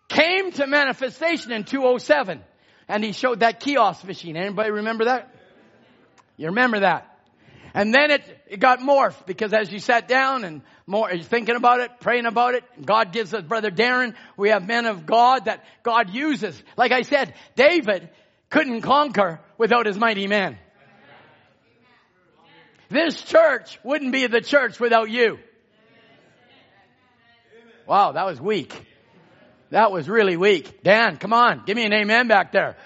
came to manifestation in 207. And he showed that kiosk machine. Anybody remember that? You remember that? And then it, it got morphed because as you sat down and more, thinking about it, praying about it, God gives us Brother Darren. We have men of God that God uses. Like I said, David couldn't conquer without his mighty men. This church wouldn't be the church without you. Wow, that was weak. That was really weak. Dan, come on, give me an amen back there.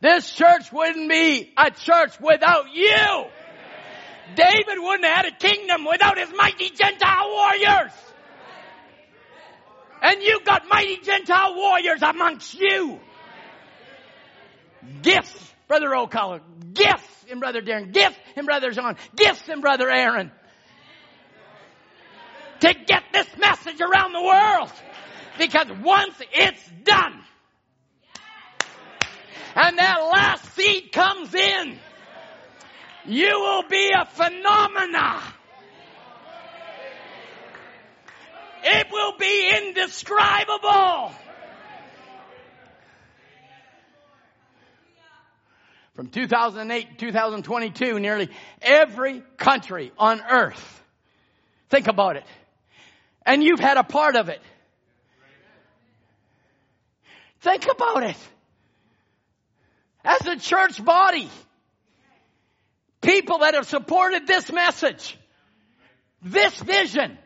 This church wouldn't be a church without you. David wouldn't have had a kingdom without his mighty Gentile warriors. And you've got mighty Gentile warriors amongst you. Gifts, Brother O'Connor. Gifts in Brother Darren. Gifts in Brother John. Gifts in Brother Aaron. To get this message around the world. Because once it's done, and that last seed comes in, you will be a phenomena. It will be indescribable. From 2008 to 2022, nearly every country on earth. Think about it. And you've had a part of it. Think about it. As a church body, people that have supported this message, this vision,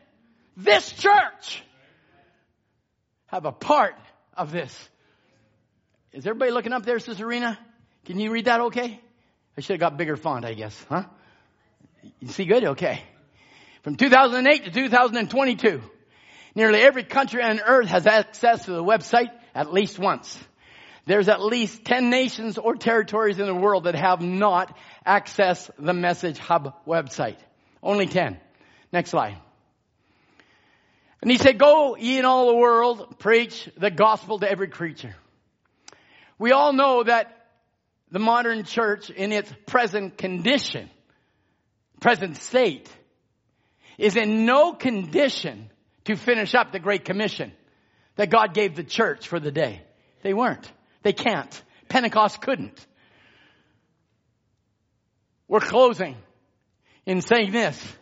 this church, have a part of this. Is everybody looking up there, Rena? Can you read that okay? I should have got bigger font, I guess, huh? You see good? Okay. From 2008 to 2022, nearly every country on earth has access to the website at least once. There's at least 10 nations or territories in the world that have not accessed the Message Hub website. Only 10. Next slide. And he said, go ye in all the world, preach the gospel to every creature. We all know that the modern church in its present condition, present state, is in no condition to finish up the Great Commission that God gave the church for the day. They weren't. They can't. Pentecost couldn't. We're closing in saying this.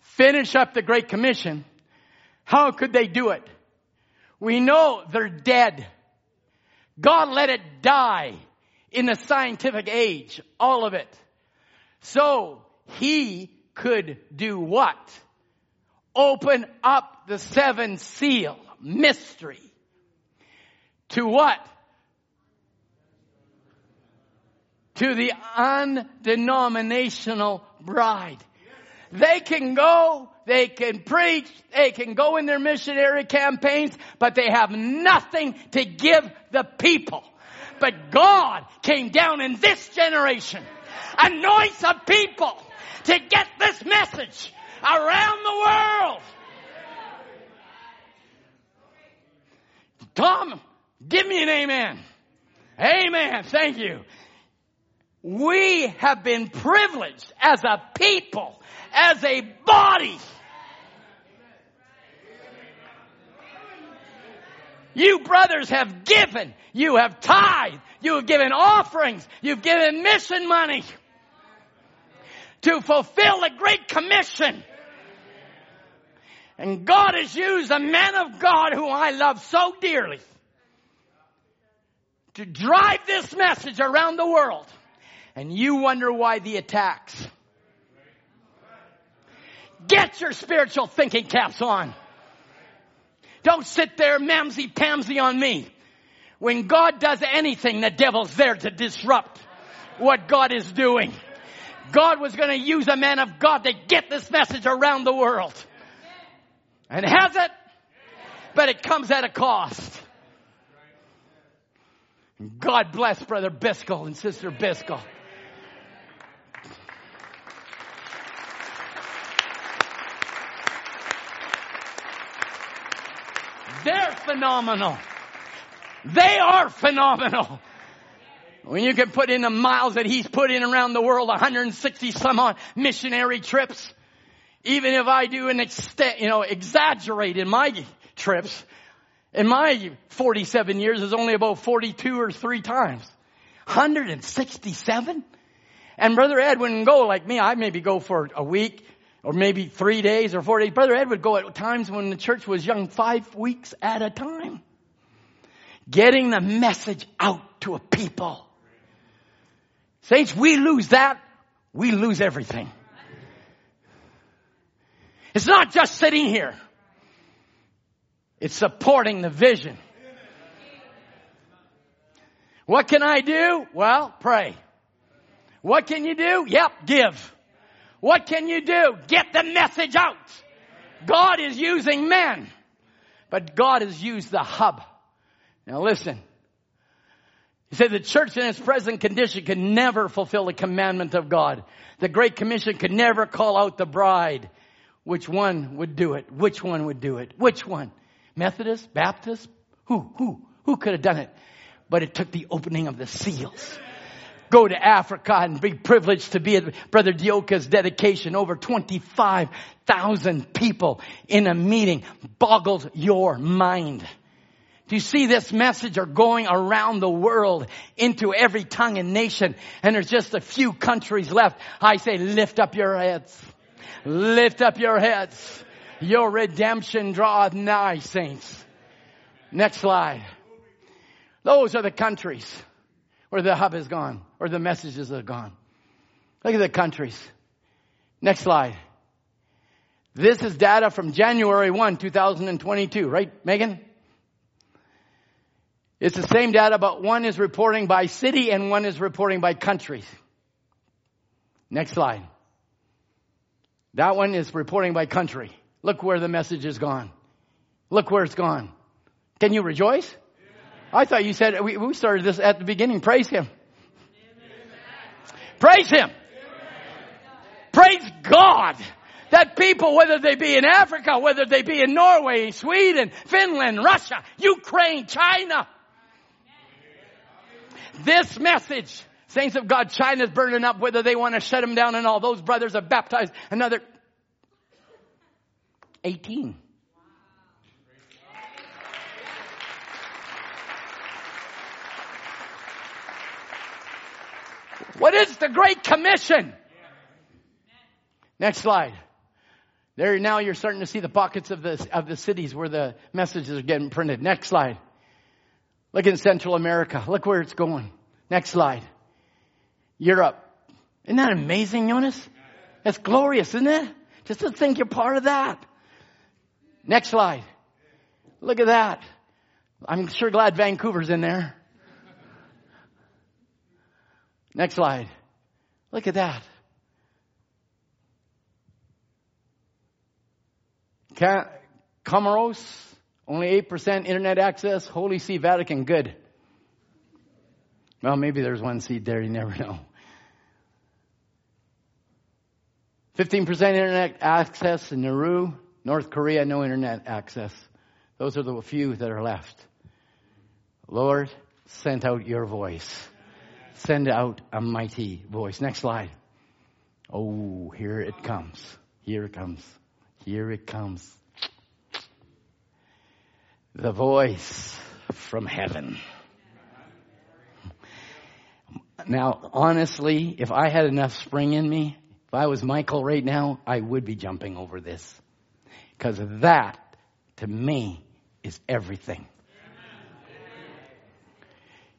Finish up the Great Commission. How could they do it? We know they're dead. God let it die in the scientific age, all of it. So he could do what? Open up the seven seal mystery. To what? To the undenominational bride. They can go, they can preach, they can go in their missionary campaigns, but they have nothing to give the people. But God came down in this generation, anoints a people to get this message around the world. Tom, give me an amen. Amen. Thank you. We have been privileged as a people, as a body. You brothers have given. You have tithed. You have given offerings. You've given mission money to fulfill the Great Commission. And God has used a man of God who I love so dearly to drive this message around the world. And you wonder why the attacks. Get your spiritual thinking caps on. Don't sit there mamsy pamsy on me. When God does anything, the devil's there to disrupt what God is doing. God was going to use a man of God to get this message around the world. And has it? But it comes at a cost. God bless Brother Biscoe and Sister Biscoe. They're phenomenal. They are phenomenal. When you can put in the miles that he's put in around the world, 160 some odd missionary trips, even if I do an extent, you know, exaggerate in my trips, in my 47 years is only about 42 or three times. 167? And Brother Ed wouldn't go like me. I maybe go for a week or maybe three days or four days. Brother Ed would go at times when the church was young, five weeks at a time. Getting the message out to a people. Saints, we lose that, we lose everything. It's not just sitting here. It's supporting the vision. What can I do? Well, pray. What can you do? Yep, give. What can you do? Get the message out. God is using men, but God has used the hub. Now listen. He said the church in its present condition could never fulfill the commandment of God. The Great Commission could never call out the bride. Which one would do it? Which one would do it? Which one? Methodist? Baptist? Who? Who? Who could have done it? But it took the opening of the seals. Go to Africa and be privileged to be at Brother Dioka's dedication. Over 25,000 people in a meeting boggled your mind. Do you see this message are going around the world into every tongue and nation and there's just a few countries left. I say lift up your heads. Lift up your heads. Your redemption draweth nigh, saints. Next slide. Those are the countries where the hub is gone or the messages are gone. Look at the countries. Next slide. This is data from January 1, 2022, right, Megan? It's the same data, but one is reporting by city and one is reporting by countries. Next slide. That one is reporting by country. Look where the message is gone. Look where it's gone. Can you rejoice? I thought you said we, we started this at the beginning. Praise Him. Praise Him. Praise God that people, whether they be in Africa, whether they be in Norway, Sweden, Finland, Russia, Ukraine, China, this message, saints of God, China's burning up, whether they want to shut them down and all. Those brothers are baptized. Another 18. What is the Great Commission? Next slide. There now you're starting to see the pockets of the, of the cities where the messages are getting printed. Next slide. Look in Central America. Look where it's going. Next slide. Europe. Isn't that amazing, Jonas? That's glorious, isn't it? Just to think you're part of that. Next slide. Look at that. I'm sure glad Vancouver's in there. Next slide. Look at that. Comoros, only 8% internet access. Holy See, Vatican, good. Well, maybe there's one seed there, you never know. 15% internet access in Nauru. North Korea, no internet access. Those are the few that are left. Lord, send out your voice. Send out a mighty voice. Next slide. Oh, here it comes. Here it comes. Here it comes. The voice from heaven. Now, honestly, if I had enough spring in me, if I was Michael right now, I would be jumping over this. Because that, to me, is everything.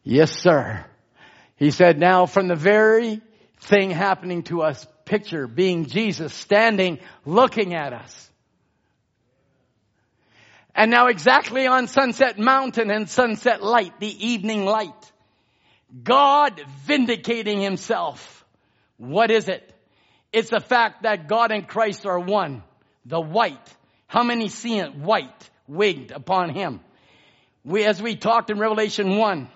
Yes, sir. He said, now from the very thing happening to us, picture being Jesus standing looking at us. And now exactly on Sunset Mountain and Sunset Light, the evening light, God vindicating himself. What is it? It's the fact that God and Christ are one. The white. How many see it? White wigged upon him. We, as we talked in Revelation 1,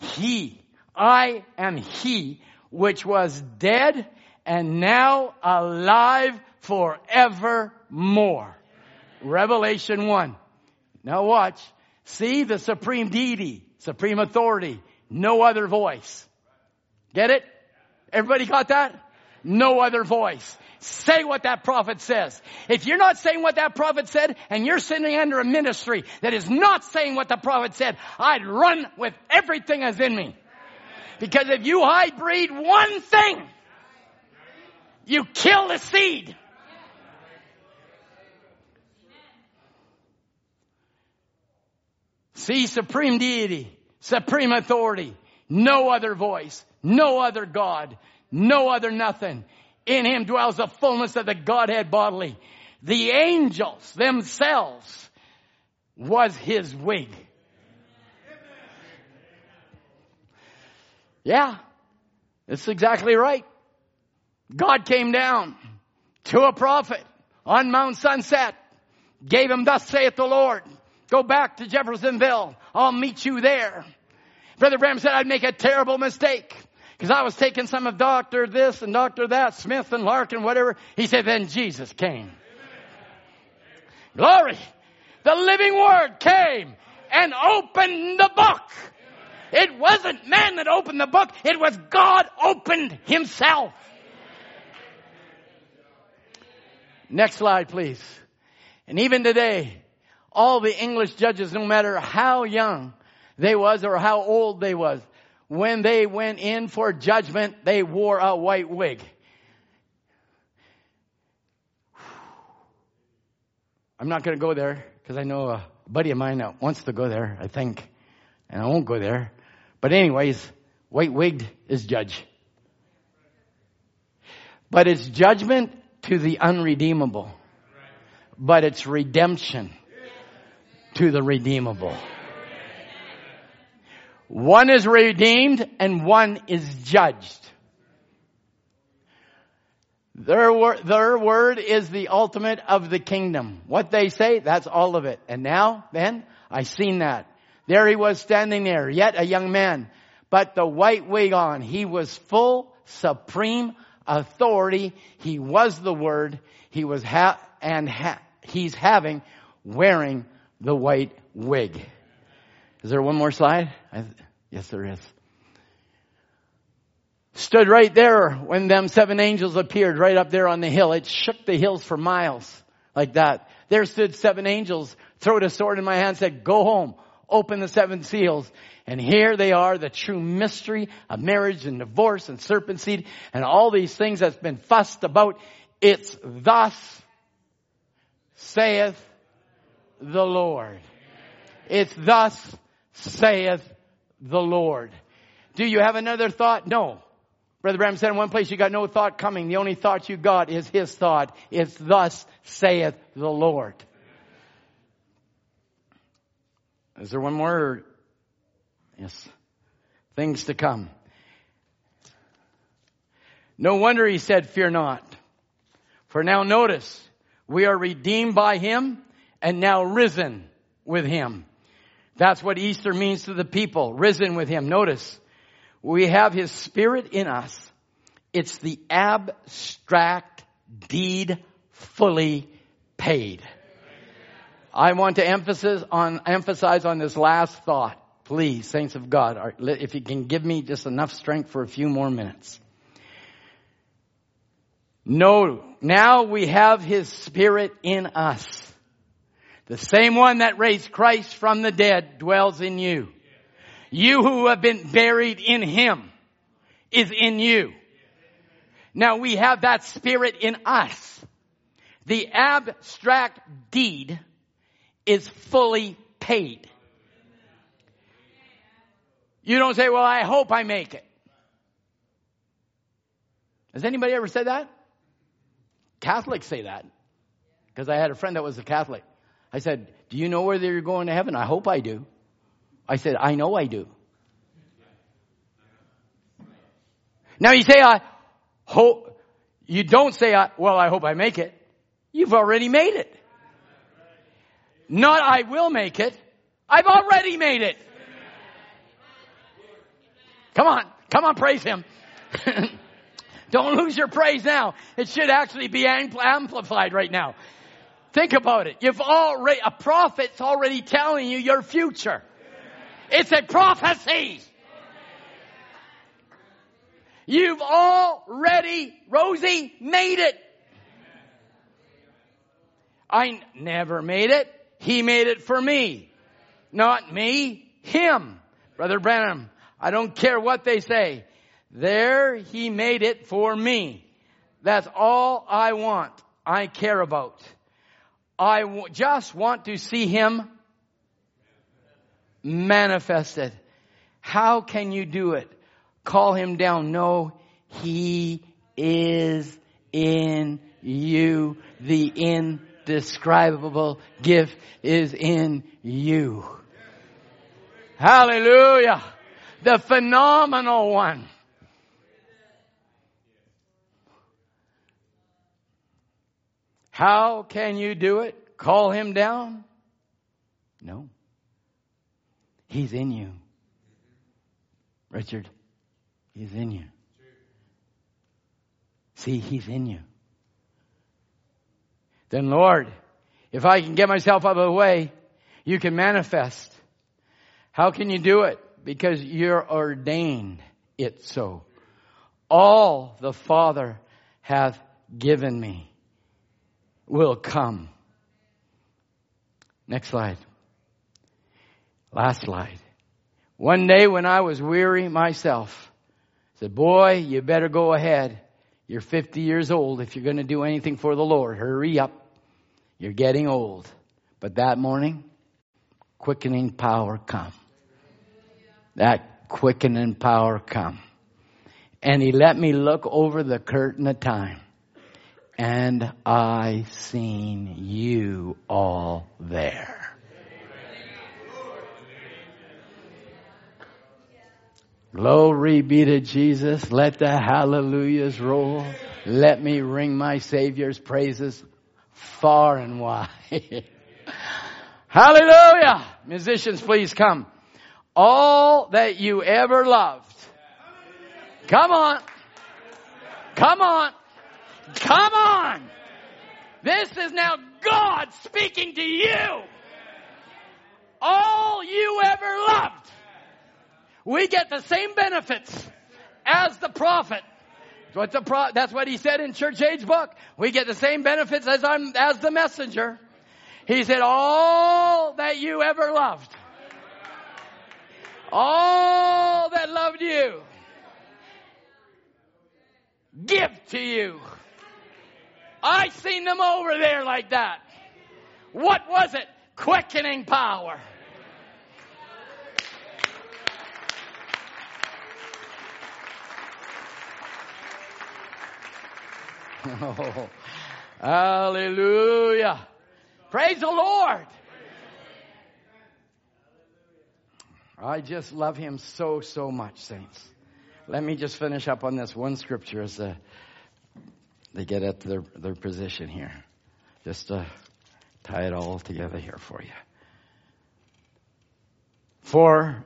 he I am he which was dead and now alive forevermore. Revelation 1. Now watch. See the supreme deity, supreme authority, no other voice. Get it? Everybody got that? No other voice. Say what that prophet says. If you're not saying what that prophet said and you're sitting under a ministry that is not saying what the prophet said, I'd run with everything that's in me. Because if you hybrid one thing, you kill the seed. See supreme deity, supreme authority, no other voice, no other God, no other nothing. In him dwells the fullness of the Godhead bodily. The angels themselves was his wig. Yeah, that's exactly right. God came down to a prophet on Mount Sunset, gave him thus saith the Lord. Go back to Jeffersonville. I'll meet you there. Brother Branham said I'd make a terrible mistake because I was taking some of Dr. this and Dr. that, Smith and Larkin, whatever. He said, then Jesus came. Glory. The living word came and opened the book. It wasn't man that opened the book. It was God opened himself. Next slide, please. And even today, all the English judges, no matter how young they was or how old they was, when they went in for judgment, they wore a white wig. I'm not going to go there because I know a buddy of mine that wants to go there, I think, and I won't go there. But anyways, white wigged is judge. But it's judgment to the unredeemable. But it's redemption to the redeemable. One is redeemed and one is judged. Their word, their word is the ultimate of the kingdom. What they say, that's all of it. And now, then, I seen that. There he was standing there, yet a young man, but the white wig on. He was full, supreme authority. He was the word. He was ha- and ha- he's having, wearing the white wig. Is there one more slide? I, yes, there is. Stood right there when them seven angels appeared right up there on the hill. It shook the hills for miles like that. There stood seven angels, throwed a sword in my hand, said, go home, open the seven seals. And here they are, the true mystery of marriage and divorce and serpent seed and all these things that's been fussed about. It's thus saith the Lord. It's thus saith the Lord. Do you have another thought? No. Brother Branham said in one place, you got no thought coming. The only thought you got is his thought. It's thus saith the Lord. Is there one more? Yes. Things to come. No wonder he said, fear not. For now notice, we are redeemed by him and now risen with him. That's what Easter means to the people, risen with him. Notice, we have his spirit in us. It's the abstract deed fully paid. I want to emphasize on, emphasize on this last thought. Please, saints of God, if you can give me just enough strength for a few more minutes. No, now we have His Spirit in us. The same one that raised Christ from the dead dwells in you. You who have been buried in Him is in you. Now we have that Spirit in us. The abstract deed is fully paid. You don't say, well, I hope I make it. Has anybody ever said that? Catholics say that. Because I had a friend that was a Catholic. I said, do you know whether you're going to heaven? I hope I do. I said, I know I do. Now you say, I hope, you don't say, I, well, I hope I make it. You've already made it. Not I will make it. I've already made it. Come on. Come on, praise Him. Don't lose your praise now. It should actually be amplified right now. Think about it. You've already, a prophet's already telling you your future. It's a prophecy. You've already, Rosie, made it. I never made it. He made it for me. Not me, him. Brother Branham, I don't care what they say. There he made it for me. That's all I want. I care about. I w- just want to see him manifested. How can you do it? Call him down. No, he is in you. The indescribable gift is in you. Hallelujah. The phenomenal one. How can you do it? Call him down? No. He's in you. Richard, he's in you. See, he's in you. Then Lord, if I can get myself out of the way, you can manifest. How can you do it? Because you're ordained it so. All the Father hath given me will come. Next slide. Last slide. One day when I was weary myself, I said, boy, you better go ahead. You're 50 years old if you're going to do anything for the Lord. Hurry up. You're getting old. But that morning, quickening power come. That quickening power come. And he let me look over the curtain of time. And I seen you all there. Glory be to Jesus. Let the hallelujahs roll. Let me ring my Savior's praises far and wide. hallelujah. Musicians, please come. All that you ever loved. Come on. Come on. Come on. This is now God speaking to you. All you ever loved we get the same benefits as the prophet. Pro- that's what he said in Church Age book. We get the same benefits as as the messenger. He said, all that you ever loved. All that loved you. Give to you. I seen them over there like that. What was it? Quickening power. Oh, hallelujah. Praise the Lord. I just love him so, so much, saints. Let me just finish up on this one scripture as uh, they get at their, their position here. Just to tie it all together here for you. For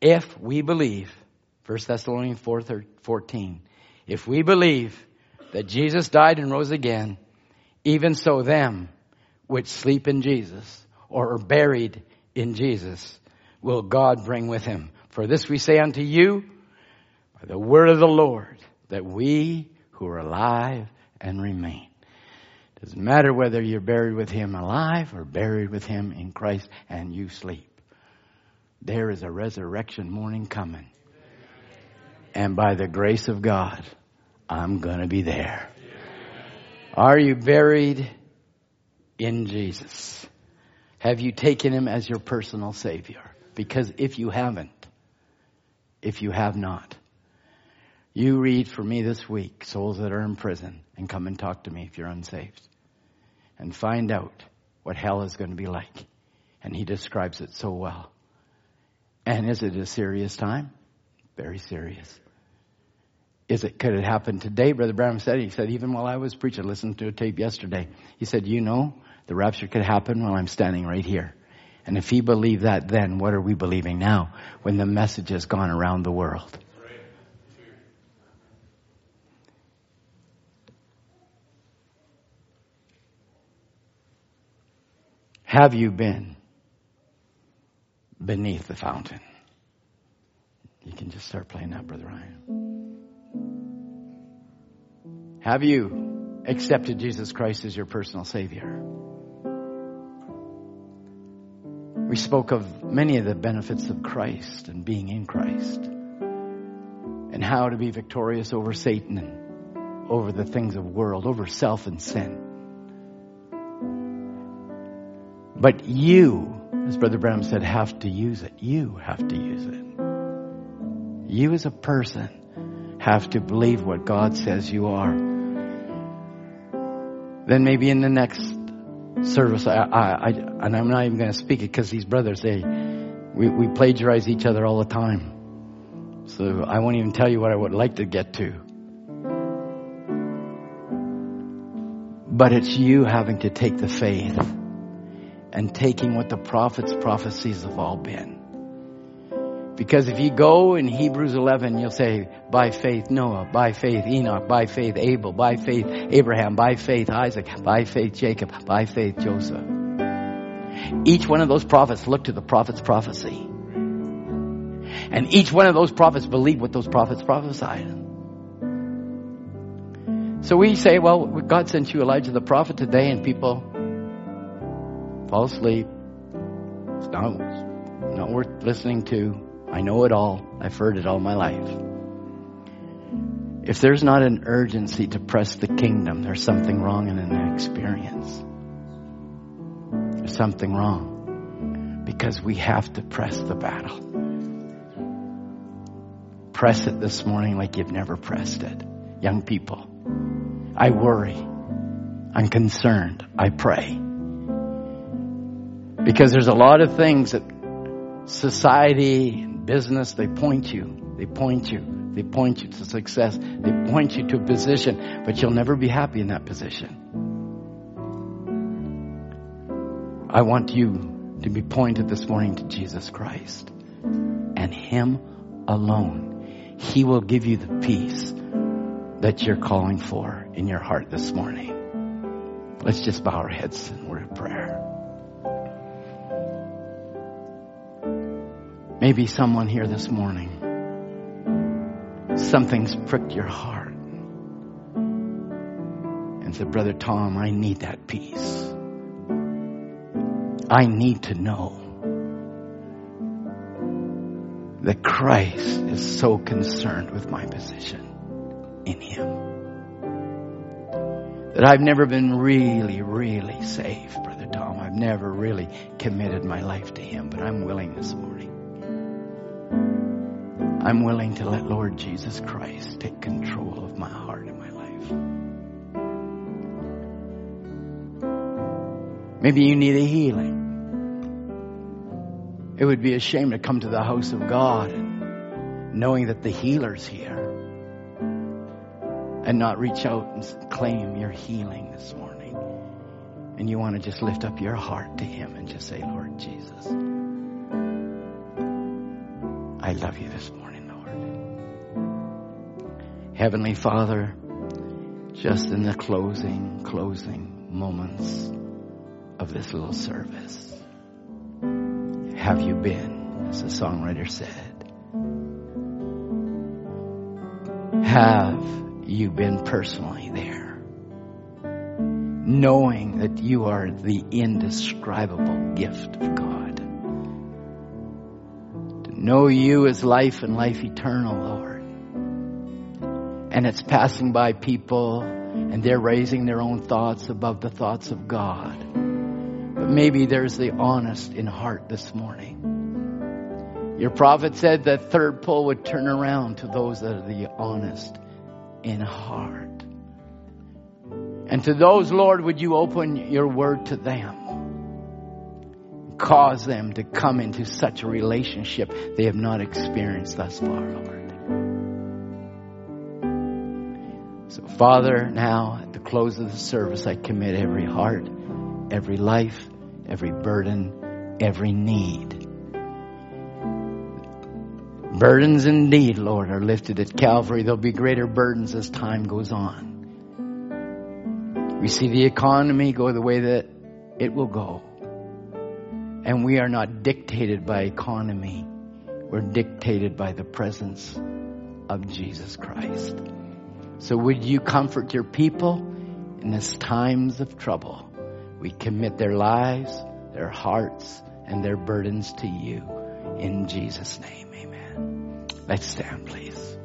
if we believe, 1 Thessalonians 4, 14, if we believe that Jesus died and rose again, even so them which sleep in Jesus or are buried in Jesus will God bring with him. For this we say unto you by the word of the Lord that we who are alive and remain. Doesn't matter whether you're buried with him alive or buried with him in Christ and you sleep. There is a resurrection morning coming. And by the grace of God, I'm going to be there. Are you buried in Jesus? Have you taken him as your personal savior? Because if you haven't, if you have not, you read for me this week, Souls That Are in Prison, and come and talk to me if you're unsaved. And find out what hell is going to be like. And he describes it so well. And is it a serious time? Very serious. Is it, could it happen today? Brother Branham said, he said, even while I was preaching, I listened to a tape yesterday. He said, you know, the rapture could happen while I'm standing right here. And if he believed that then, what are we believing now when the message has gone around the world? Have you been beneath the fountain? You can just start playing that, Brother Ryan. Have you accepted Jesus Christ as your personal Savior? We spoke of many of the benefits of Christ and being in Christ and how to be victorious over Satan and over the things of the world, over self and sin. But you, as Brother Branham said, have to use it. You have to use it. You as a person have to believe what God says you are. Then maybe in the next service, I, I, I and I'm not even going to speak it because these brothers, they, we, we plagiarize each other all the time. So I won't even tell you what I would like to get to. But it's you having to take the faith and taking what the prophets' prophecies have all been. Because if you go in Hebrews 11, you'll say, by faith Noah, by faith Enoch, by faith Abel, by faith Abraham, by faith Isaac, by faith Jacob, by faith Joseph. Each one of those prophets looked to the prophet's prophecy. And each one of those prophets believed what those prophets prophesied. So we say, well, God sent you Elijah the prophet today and people fall asleep. It's not, it's not worth listening to. I know it all. I've heard it all my life. If there's not an urgency to press the kingdom, there's something wrong in an experience. There's something wrong because we have to press the battle. Press it this morning like you've never pressed it. Young people, I worry. I'm concerned. I pray. Because there's a lot of things that society business, they point you. They point you. They point you to success. They point you to a position, but you'll never be happy in that position. I want you to be pointed this morning to Jesus Christ and Him alone. He will give you the peace that you're calling for in your heart this morning. Let's just bow our heads in word of prayer. Maybe someone here this morning, something's pricked your heart and said, Brother Tom, I need that peace. I need to know that Christ is so concerned with my position in Him. That I've never been really, really saved, Brother Tom. I've never really committed my life to Him, but I'm willing this morning. I'm willing to let Lord Jesus Christ take control of my heart and my life. Maybe you need a healing. It would be a shame to come to the house of God knowing that the healer's here and not reach out and claim your healing this morning. And you want to just lift up your heart to Him and just say, Lord Jesus, I love you this morning. Heavenly Father, just in the closing, closing moments of this little service, have you been, as the songwriter said, have you been personally there? Knowing that you are the indescribable gift of God. To know you as life and life eternal, Lord. And it's passing by people and they're raising their own thoughts above the thoughts of God. But maybe there's the honest in heart this morning. Your prophet said that third pull would turn around to those that are the honest in heart. And to those, Lord, would you open your word to them? Cause them to come into such a relationship they have not experienced thus far, Lord. So, Father, now at the close of the service, I commit every heart, every life, every burden, every need. Burdens indeed, Lord, are lifted at Calvary. There'll be greater burdens as time goes on. We see the economy go the way that it will go. And we are not dictated by economy. We're dictated by the presence of Jesus Christ. So would you comfort your people in this times of trouble? We commit their lives, their hearts, and their burdens to you. In Jesus' name, amen. Let's stand, please.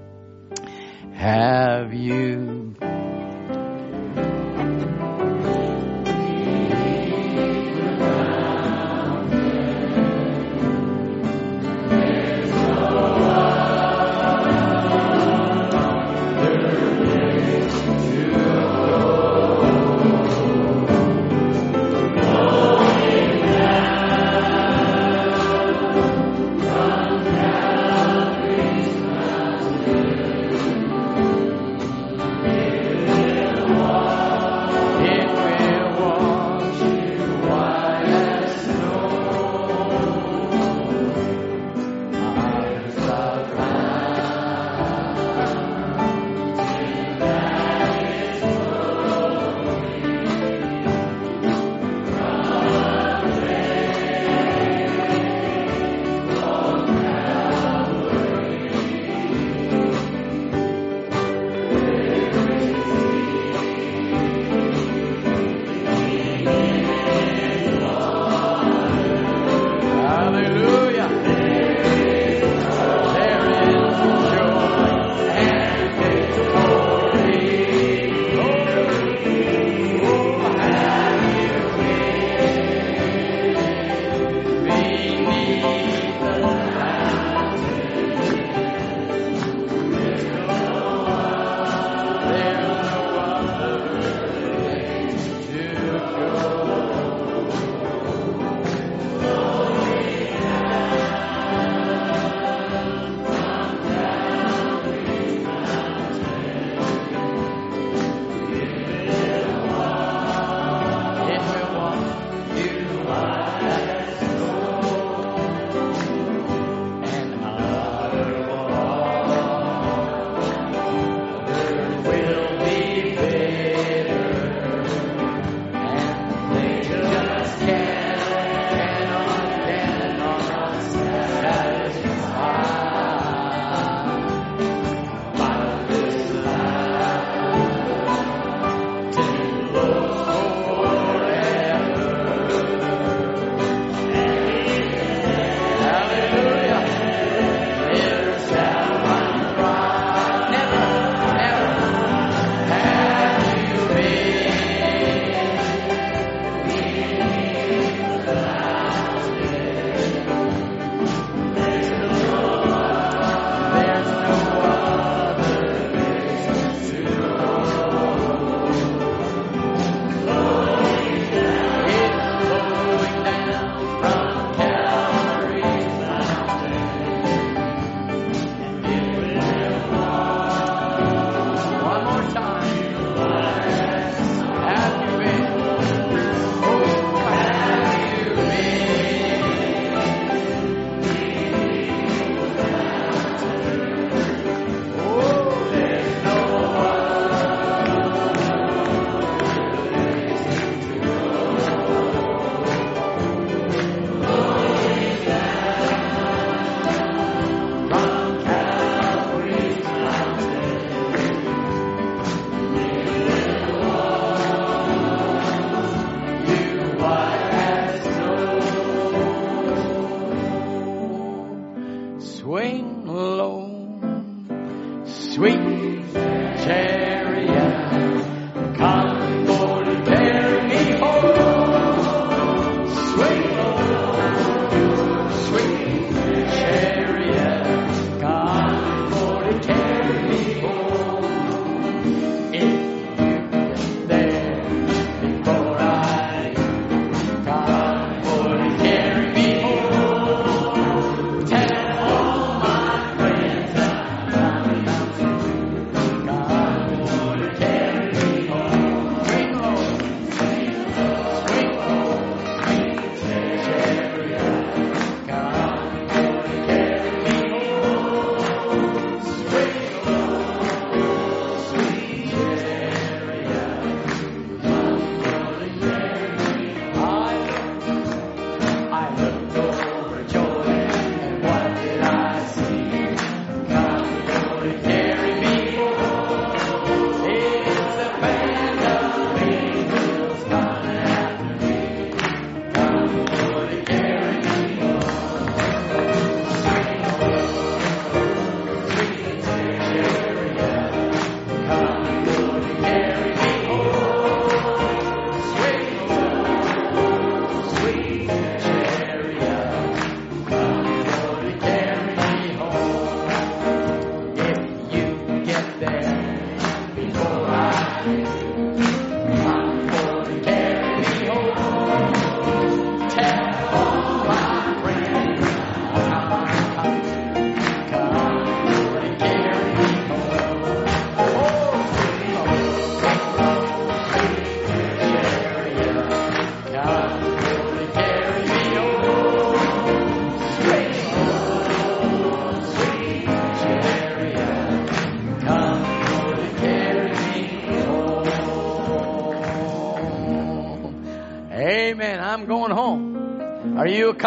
Have you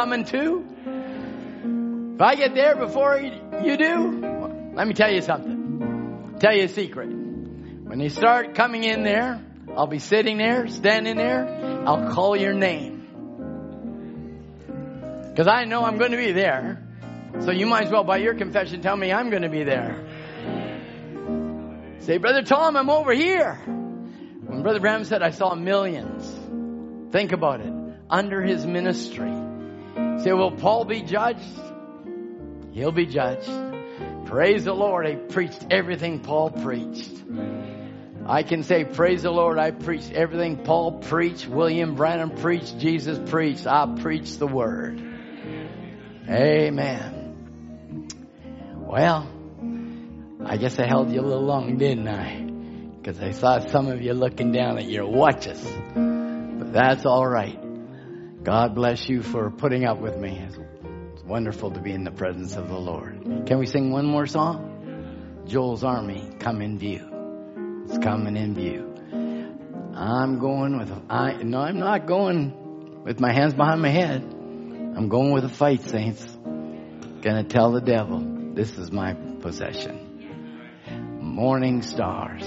coming too? If I get there before you do, let me tell you something. Tell you a secret. When you start coming in there, I'll be sitting there, standing there. I'll call your name. Because I know I'm going to be there. So you might as well, by your confession, tell me I'm going to be there. Say, Brother Tom, I'm over here. When Brother Branham said, I saw millions. Think about it. Under his ministry. Say, will Paul be judged? He'll be judged. Praise the Lord. I preached everything Paul preached. I can say, praise the Lord. I preached everything Paul preached, William Branham preached, Jesus preached. I preached the word. Amen. Well, I guess I held you a little long, didn't I? Because I saw some of you looking down at your watches. But that's all right. God bless you for putting up with me. It's wonderful to be in the presence of the Lord. Can we sing one more song? Joel's Army, come in view. It's coming in view. I'm going with, I, no, I'm not going with my hands behind my head. I'm going with a fight, saints. Gonna tell the devil, this is my possession. Morning stars.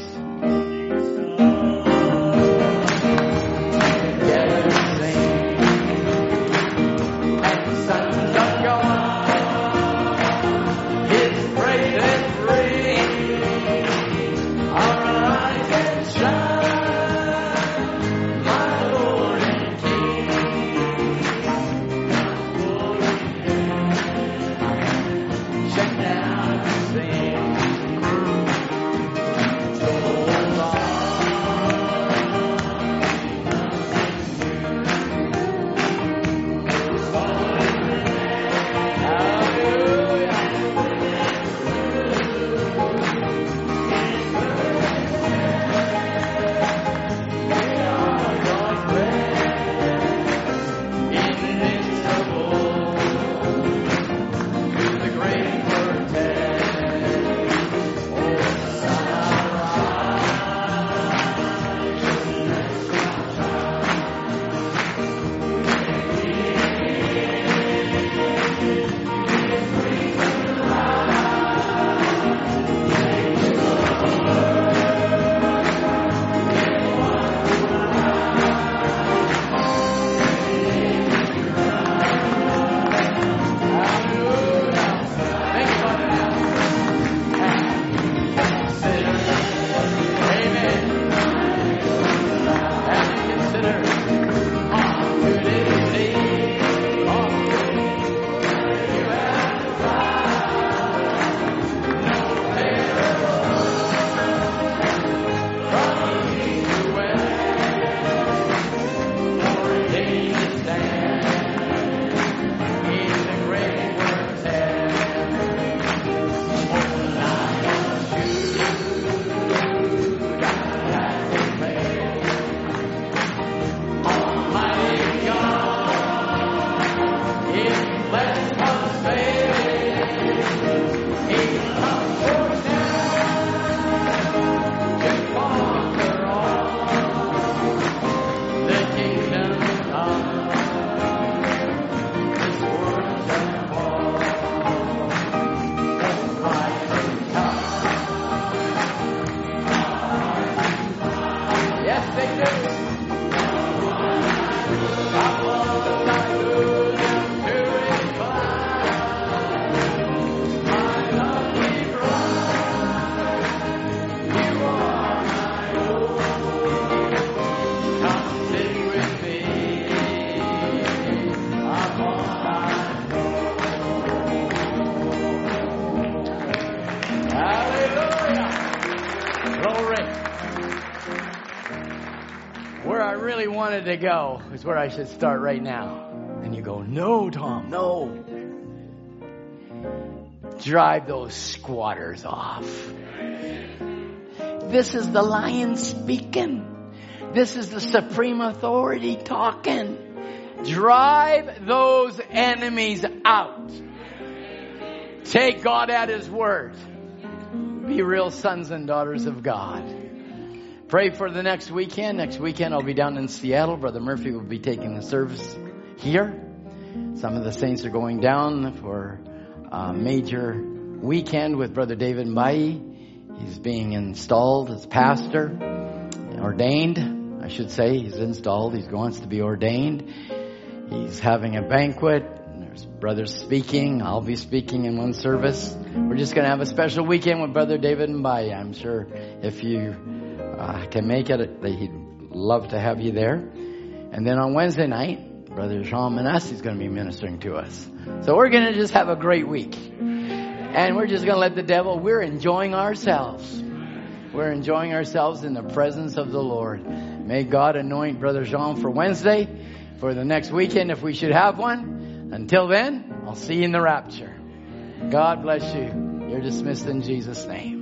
To go is where I should start right now. And you go, no, Tom, no. Drive those squatters off. This is the lion speaking. This is the supreme authority talking. Drive those enemies out. Take God at His word. Be real sons and daughters of God. Pray for the next weekend. Next weekend I'll be down in Seattle. Brother Murphy will be taking the service here. Some of the saints are going down for a major weekend with Brother David Mbai. He's being installed as pastor, ordained, I should say. He's installed. He wants to be ordained. He's having a banquet. There's brothers speaking. I'll be speaking in one service. We're just going to have a special weekend with Brother David Mbai. I'm sure if you uh, can make it, he'd love to have you there. And then on Wednesday night, Brother Jean Manasseh is going to be ministering to us. So we're going to just have a great week. And we're just going to let the devil, we're enjoying ourselves. We're enjoying ourselves in the presence of the Lord. May God anoint Brother Jean for Wednesday, for the next weekend if we should have one. Until then, I'll see you in the rapture. God bless you. You're dismissed in Jesus' name.